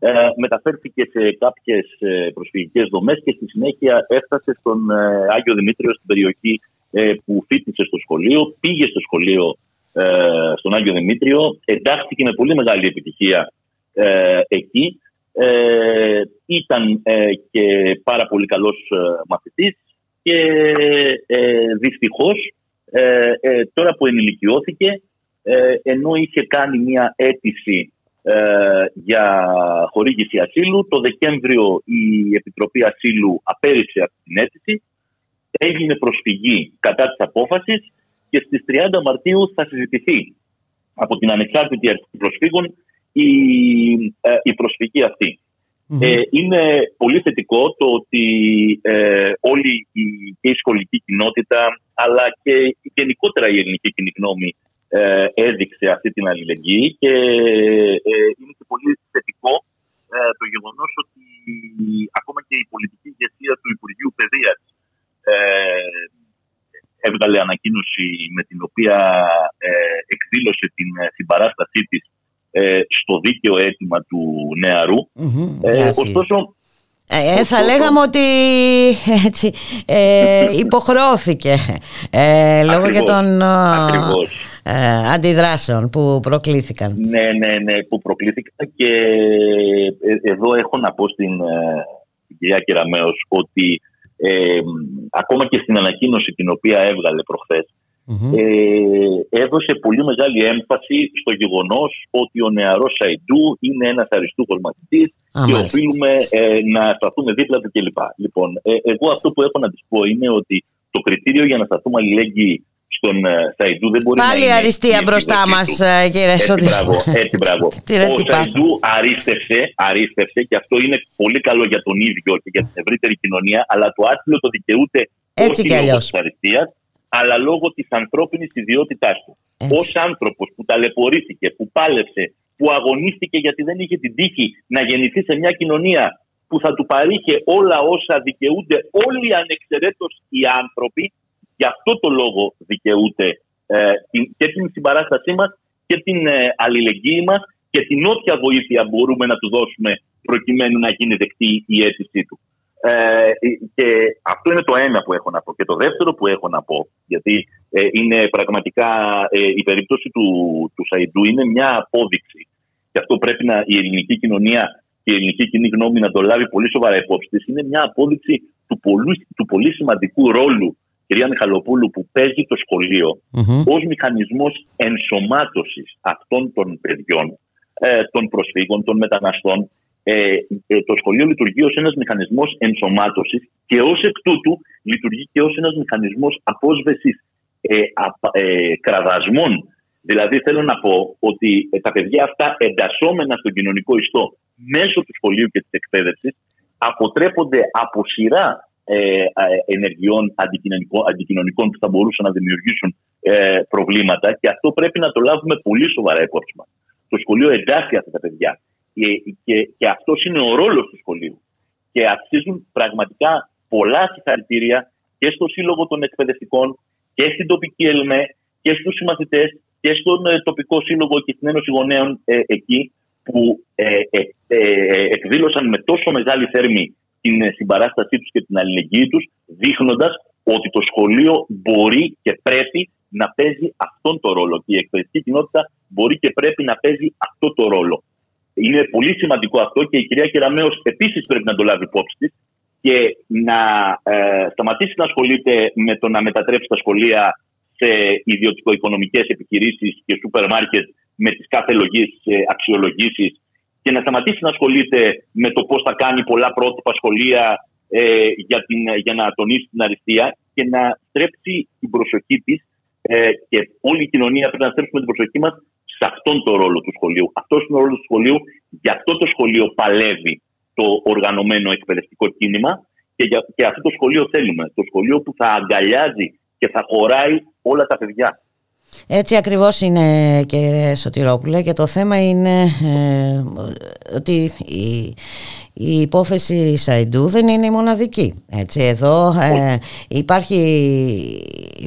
Ε, μεταφέρθηκε σε κάποιες ε, προσφυγικές δομές και στη συνέχεια έφτασε στον ε, Άγιο Δημήτριο στην περιοχή ε, που φίτησε στο σχολείο. Πήγε στο σχολείο ε, στον Άγιο Δημήτριο, εντάχθηκε με πολύ μεγάλη επιτυχία εκεί. Ήταν και πάρα πολύ καλός μαθητής και δυστυχώς τώρα που ενηλικιώθηκε ε, ενώ είχε κάνει μια αίτηση ε, για χορήγηση ασύλου. Το Δεκέμβριο η Επιτροπή Ασύλου απέρριψε αυτή την αίτηση. Έγινε προσφυγή κατά της απόφασης και στις 30 Μαρτίου θα συζητηθεί από την Ανεξάρτητη Αρχή Προσφύγων η, ε, η προσφυγή είναι πολύ θετικό το ότι όλη η, και η σχολική κοινότητα αλλά και γενικότερα η ελληνική κοινή γνώμη ε, έδειξε αυτή την αλληλεγγύη και ε, είναι και πολύ θετικό ε, το γεγονός ότι ακόμα και η πολιτική ηγεσία του Υπουργείου Παιδείας έβγαλε ανακοίνωση με την οποία εκδήλωσε την συμπαράστασή της στο δίκαιο αίτημα του νεαρου ωστόσο, ε, ε, θα λέγαμε ότι έτσι, ε, υποχρεώθηκε ε, λόγω για των ε, αντιδράσεων που προκλήθηκαν. Ναι, ναι, ναι, που προκλήθηκαν και εδώ έχω να πω στην, κυρία Κεραμέως ότι ακόμα και στην ανακοίνωση την οποία έβγαλε προχθές ε, έδωσε πολύ μεγάλη έμφαση στο γεγονός ότι ο νεαρός Σαϊντού είναι ένας αριστούχος μαθητής και οφείλουμε ε, να σταθούμε δίπλα του κλπ. Λοιπόν, ε, εγώ αυτό που έχω να της πω είναι ότι το κριτήριο για να σταθούμε αλληλέγγυοι στον ε, Σαϊντού δεν μπορεί Πάλι να είναι... Πάλι αριστεία μπροστά μας, κύριε Έτσι, μπράβο, έτσι, μπράβο. <laughs> ο Σαϊντού αρίστευσε, αρίστευσε και αυτό είναι πολύ καλό για τον ίδιο και για την ευρύτερη κοινωνία, αλλά το άθλιο το δικαιούται έτσι όχι λόγω της αριστείας, αλλά λόγω της ανθρώπινης ιδιότητάς του. Ω άνθρωπος που ταλαιπωρήθηκε, που πάλεψε, που αγωνίστηκε γιατί δεν είχε την τύχη να γεννηθεί σε μια κοινωνία που θα του παρήχε όλα όσα δικαιούνται όλοι ανεξαιρέτως οι άνθρωποι, γι' αυτό το λόγο δικαιούται ε, και την συμπαράστασή μας και την ε, αλληλεγγύη μας και την όποια βοήθεια μπορούμε να του δώσουμε προκειμένου να γίνει δεκτή η αίτησή του. Ε, και αυτό είναι το ένα που έχω να πω. Και το δεύτερο που έχω να πω, γιατί ε, είναι πραγματικά ε, η περίπτωση του, του Σαϊντού είναι μια απόδειξη. Και αυτό πρέπει να η ελληνική κοινωνία και η ελληνική κοινή γνώμη να το λάβει πολύ σοβαρά υπόψη της. Είναι μια απόδειξη του πολύ, του πολύ σημαντικού ρόλου, κυρία Μιχαλοπούλου, που παίζει το σχολείο mm-hmm. ως μηχανισμός ενσωμάτωσης αυτών των παιδιών, ε, των προσφύγων, των μεταναστών ε, ε, το σχολείο λειτουργεί ως ένας μηχανισμός ενσωμάτωσης και ως εκ τούτου λειτουργεί και ως ένας μηχανισμός απόσβεσης ε, ε, κραδασμών. Δηλαδή θέλω να πω ότι ε, τα παιδιά αυτά εντασσόμενα στον κοινωνικό ιστό μέσω του σχολείου και της εκπαίδευσης αποτρέπονται από σειρά ε, ενεργειών αντικοινωνικών, αντικοινωνικών που θα μπορούσαν να δημιουργήσουν προβλήματα και αυτό πρέπει να το λάβουμε πολύ σοβαρά υπόψη μας. Το σχολείο εντάσσει αυτά τα παιδιά. Και, και, και αυτός είναι ο ρόλος του σχολείου. Και αξίζουν πραγματικά πολλά συγχαρητήρια και στο Σύλλογο των Εκπαιδευτικών και στην τοπική ΕΛΜΕ και στους συμμαθητές και στον ε, τοπικό σύλλογο και στην Ένωση Γονέων ε, εκεί που ε, ε, ε, εκδήλωσαν με τόσο μεγάλη θέρμη την συμπαράστασή τους και την αλληλεγγύη τους δείχνοντας ότι το σχολείο μπορεί και πρέπει να παίζει αυτόν τον ρόλο και η εκπαιδευτική κοινότητα μπορεί και πρέπει να παίζει αυτό το ρόλο. Είναι πολύ σημαντικό αυτό και η κυρία Κεραμέως επίσης πρέπει να το λάβει υπόψη της και να ε, σταματήσει να ασχολείται με το να μετατρέψει τα σχολεία σε ιδιωτικο-οικονομικές επιχειρήσεις και σούπερ μάρκετ με τις κάθε λογής ε, αξιολογήσεις και να σταματήσει να ασχολείται με το πώς θα κάνει πολλά πρότυπα σχολεία ε, για, την, για να τονίσει την αριστεία και να στρέψει την προσοχή της ε, και όλη η κοινωνία πρέπει να στρέψουμε την προσοχή μας σε αυτόν τον ρόλο του σχολείου. Αυτός είναι ο ρόλος του σχολείου. Γι' αυτό το σχολείο παλεύει το οργανωμένο εκπαιδευτικό κίνημα και, για, και αυτό το σχολείο θέλουμε. Το σχολείο που θα αγκαλιάζει και θα χωράει όλα τα παιδιά. Έτσι ακριβώς είναι κύριε Σωτηρόπουλε και το θέμα είναι ε, ότι η, η υπόθεση Σαϊντού δεν είναι η μοναδική. Έτσι, εδώ ε, υπάρχει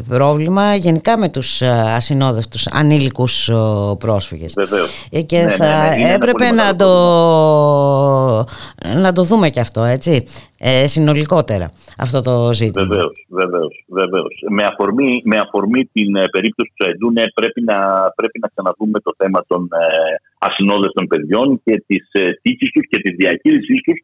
πρόβλημα γενικά με τους ε, ασυνόδευτους ανήλικους ε, πρόσφυγες. Βεβαίως. Και Ναι, θα ναι, ναι, είναι έπρεπε ένα πολύ να, το, να το δούμε και αυτό, έτσι, ε, συνολικότερα αυτό το ζήτημα. Βεβαίως, βεβαίως, βεβαίως. Με, αφορμή, με αφορμή την ε, περίπτωση του Σαϊντού, ναι, πρέπει να, πρέπει να ξαναδούμε το θέμα των ε, ασυνόδευτων παιδιών και της ε, τύχης τους και της διαχείρισής τους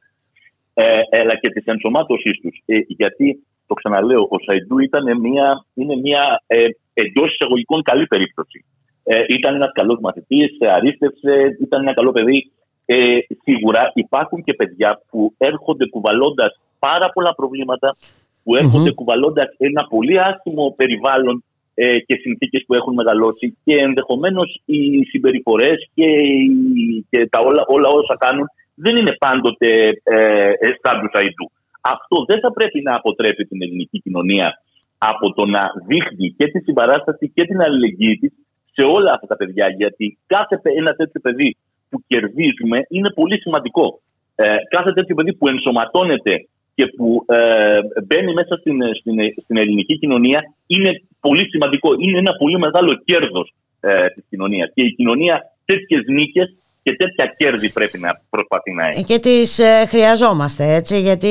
ε, αλλά και της ενσωμάτωσής τους. Ε, γιατί, το ξαναλέω, ο Σαϊντού ήταν μια, είναι μια ε, εντός εισαγωγικών καλή περίπτωση. Ε, ήταν ένας καλός μαθητής, ε, αρίστευσε, ήταν ένα καλό παιδί. Ε, σίγουρα υπάρχουν και παιδιά που έρχονται κουβαλώντας πάρα πολλά προβλήματα, που έρχονται κουβαλώντας ένα πολύ άσχημο περιβάλλον ε, και συνθήκες που έχουν μεγαλώσει και ενδεχομένως οι συμπεριφορές και, οι- και τα όλα, όλα όσα κάνουν δεν είναι πάντοτε ε, ε, σαν τους Σαϊντού. Αυτό δεν θα πρέπει να αποτρέπει την ελληνική κοινωνία από το να δείχνει και τη συμπαράσταση και την αλληλεγγύη της σε όλα αυτά τα παιδιά. Γιατί κάθε παι- ένα τέτοιο παιδί που κερδίζουμε είναι πολύ σημαντικό. Ε, κάθε τέτοιο παιδί που ενσωματώνεται και που ε, μπαίνει μέσα στην, στην, στην ελληνική κοινωνία είναι πολύ σημαντικό. Είναι ένα πολύ μεγάλο κέρδος ε, της κοινωνίας. Και η κοινωνία τέτοιες νίκες και τέτοια κέρδη πρέπει να προσπαθεί να έχει. Και τις ε, χρειαζόμαστε έτσι γιατί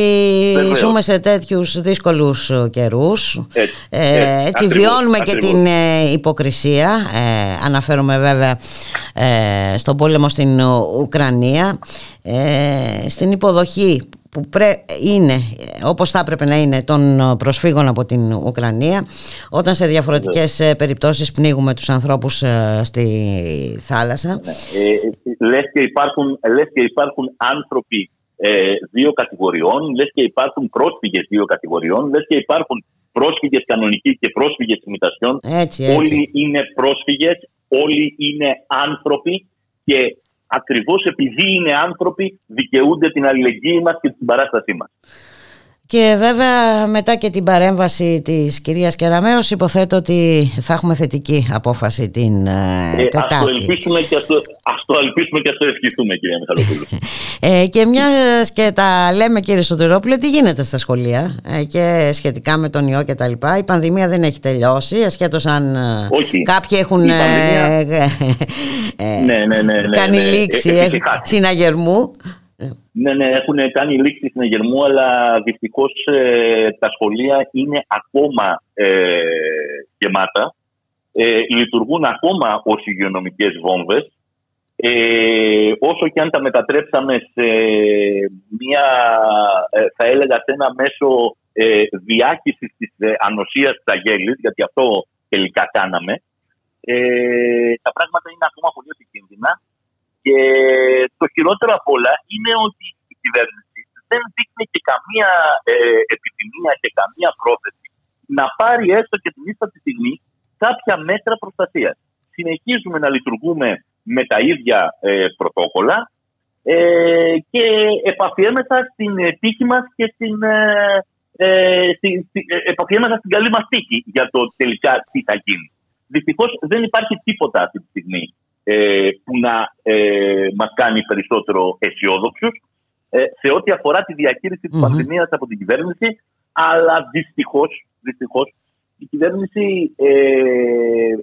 Βεβαίως. ζούμε σε τέτοιους δύσκολους ε, καιρούς Έτσι, Ε, έτσι, έτσι ακριβώς, βιώνουμε και ακριβώς. την ε, υποκρισία ε, αναφέρομαι βέβαια ε, στον πόλεμο στην Ου- Ουκρανία ε, στην υποδοχή που πρέ, είναι ε, όπως θα έπρεπε να είναι των ε, προσφύγων από την Ουκρανία όταν σε διαφορετικές ε, περιπτώσεις πνίγουμε τους ανθρώπους ε, στη θάλασσα Ε, λες, και υπάρχουν, λες και υπάρχουν άνθρωποι ε, δύο κατηγοριών, λες και υπάρχουν πρόσφυγες δύο κατηγοριών, λες και υπάρχουν πρόσφυγες κανονικοί και πρόσφυγες ημιτασιών. Έτσι, έτσι. Όλοι είναι πρόσφυγες, όλοι είναι άνθρωποι και ακριβώς επειδή είναι άνθρωποι δικαιούνται την αλληλεγγύη μας και την παράστασή μας. Και βέβαια μετά και την παρέμβαση της κυρίας Κεραμέως υποθέτω ότι θα έχουμε θετική απόφαση την ε, Ε, ας, το Τετάρτη. ελπίσουμε και ας, το, ας το ελπίσουμε και ας το ευχηθούμε κυρία Μιχαλοπούλου. Ε, και μιας και τα λέμε κύριε Σωτηρόπουλε, τι γίνεται στα σχολεία ε, και σχετικά με τον ιό και τα λοιπά. Η πανδημία δεν έχει τελειώσει, ασχέτως αν ε, Όχι. κάποιοι έχουν Η πανδημία- ε, ε, ναι, ναι, ναι, ναι, κάνει ναι. λήξη Ε, ε, εφησυχάσει. συναγερμού. Ναι, ναι, έχουν κάνει λήξη συναγερμού, αλλά δυστυχώς τα σχολεία είναι ακόμα ε, γεμάτα. Ε, λειτουργούν ακόμα ως υγειονομικές βόμβες. Ε, όσο και αν τα μετατρέψαμε σε μια, ε, θα έλεγα, σε ένα μέσο ε, διάχυσης της ε, ανοσίας της αγέλης, γιατί αυτό τελικά κάναμε, ε, τα πράγματα είναι ακόμα πολύ επικίνδυνα και το χειρότερο απ' όλα είναι ότι η κυβέρνηση δεν δείχνει και καμία ε, επιθυμία και καμία πρόθεση να πάρει έστω και την ίστατη στιγμή κάποια μέτρα προστασίας. Συνεχίζουμε να λειτουργούμε με τα ίδια ε, πρωτόκολλα ε, και επαφιέμεθα στην ε, τύχη μας και στην, ε, ε, στην, στην, ε, επαφιέμεθα στην καλή μας τύχη για το τελικά τι θα γίνει. Δυστυχώς δεν υπάρχει τίποτα αυτή τη στιγμή ε, που να ε, μας κάνει περισσότερο αισιόδοξους ε, σε ό,τι αφορά τη διαχείριση της Μμμ. πανδημίας από την κυβέρνηση αλλά δυστυχώς, δυστυχώς η κυβέρνηση ε,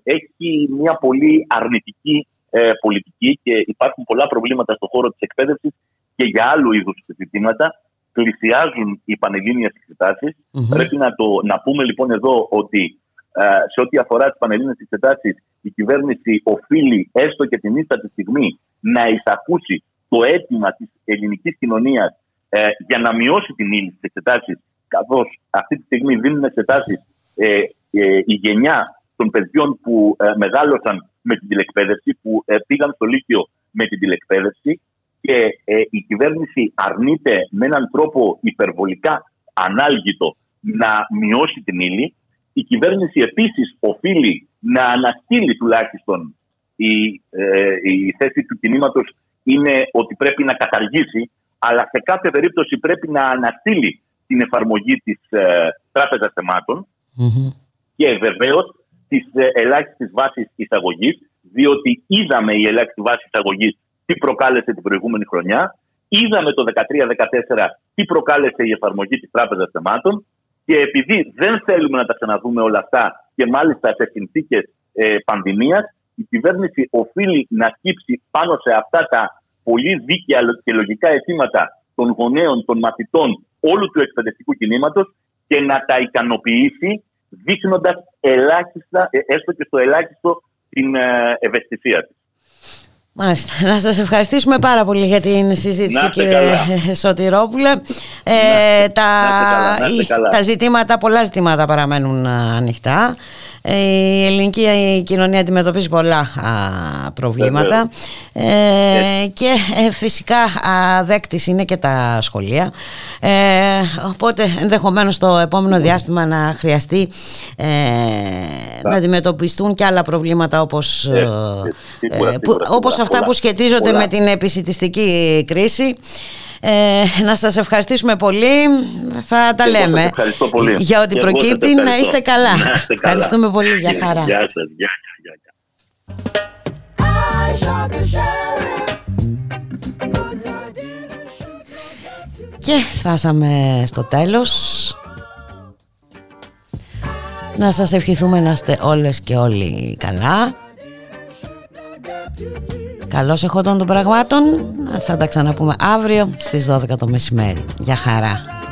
έχει μια πολύ αρνητική ε, πολιτική και υπάρχουν πολλά προβλήματα στον χώρο της εκπαίδευσης και για άλλου είδους ζητήματα. Πλησιάζουν οι πανελλήνιες εξετάσεις. Μμμ. Πρέπει να, το, να πούμε λοιπόν εδώ ότι ε, σε ό,τι αφορά τις πανελλήνιες εξετάσεις η κυβέρνηση οφείλει έστω και την ίστατη στιγμή να εισακούσει το αίτημα της ελληνικής κοινωνίας ε, για να μειώσει την ύλη στι εξετάσει, καθώς αυτή τη στιγμή δίνουν εξετάσεις ε, ε, η γενιά των παιδιών που ε, μεγάλωσαν με την τηλεκπαίδευση, που ε, πήγαν στο Λύκειο με την τηλεκπαίδευση και η κυβέρνηση αρνείται με έναν τρόπο υπερβολικά ανάλγητο να μειώσει την ύλη. Η κυβέρνηση επίσης οφείλει να αναστείλει τουλάχιστον η, η θέση του κινήματος είναι ότι πρέπει να καταργήσει, αλλά σε κάθε περίπτωση πρέπει να αναστείλει την εφαρμογή της ε, Τράπεζας και βεβαίως της ε, ελάχιστης βάσης εισαγωγής, διότι είδαμε η ελάχιστη βάση εισαγωγής τι προκάλεσε την προηγούμενη χρονιά, είδαμε το 2013-2014 τι προκάλεσε η εφαρμογή της Τράπεζας Θεμάτων και επειδή δεν θέλουμε να τα ξαναδούμε όλα αυτά και μάλιστα σε συνθήκες ε, πανδημίας, η κυβέρνηση οφείλει να σκύψει πάνω σε αυτά τα πολύ δίκαια και λογικά αιτήματα των γονέων, των μαθητών όλου του εκπαιδευτικού κινήματος και να τα ικανοποιήσει δείχνοντας ελάχιστα, ε, έστω και στο ελάχιστο, την ε, ευαισθησία της. Μάλιστα. Να σας ευχαριστήσουμε πάρα πολύ για την συζήτηση κύριε καλά. <laughs> Σωτηρόπουλε. Ε, τα, τα ζητήματα, πολλά ζητήματα παραμένουν ανοιχτά. Ε, η ελληνική κοινωνία αντιμετωπίζει πολλά προβλήματα ε, και ε, φυσικά δέκτης είναι και τα σχολεία οπότε ενδεχομένως το επόμενο διάστημα να χρειαστεί να αντιμετωπιστούν και άλλα προβλήματα όπως, όπως αυτά που σχετίζονται με την επισητιστική κρίση ε, να σας ευχαριστήσουμε πολύ. Θα τα λέμε. πολύ. Για ό,τι προκύπτει να είστε καλά. Να είστε καλά. Ευχαριστούμε πολύ. Για χαρά. Γεια σας. Γεια, γεια, Και φτάσαμε στο τέλος. Να σας ευχηθούμε να είστε όλες και όλοι καλά. Καλώς εχόντων των πραγμάτων. Θα τα ξαναπούμε αύριο στις 12 το μεσημέρι. Για χαρά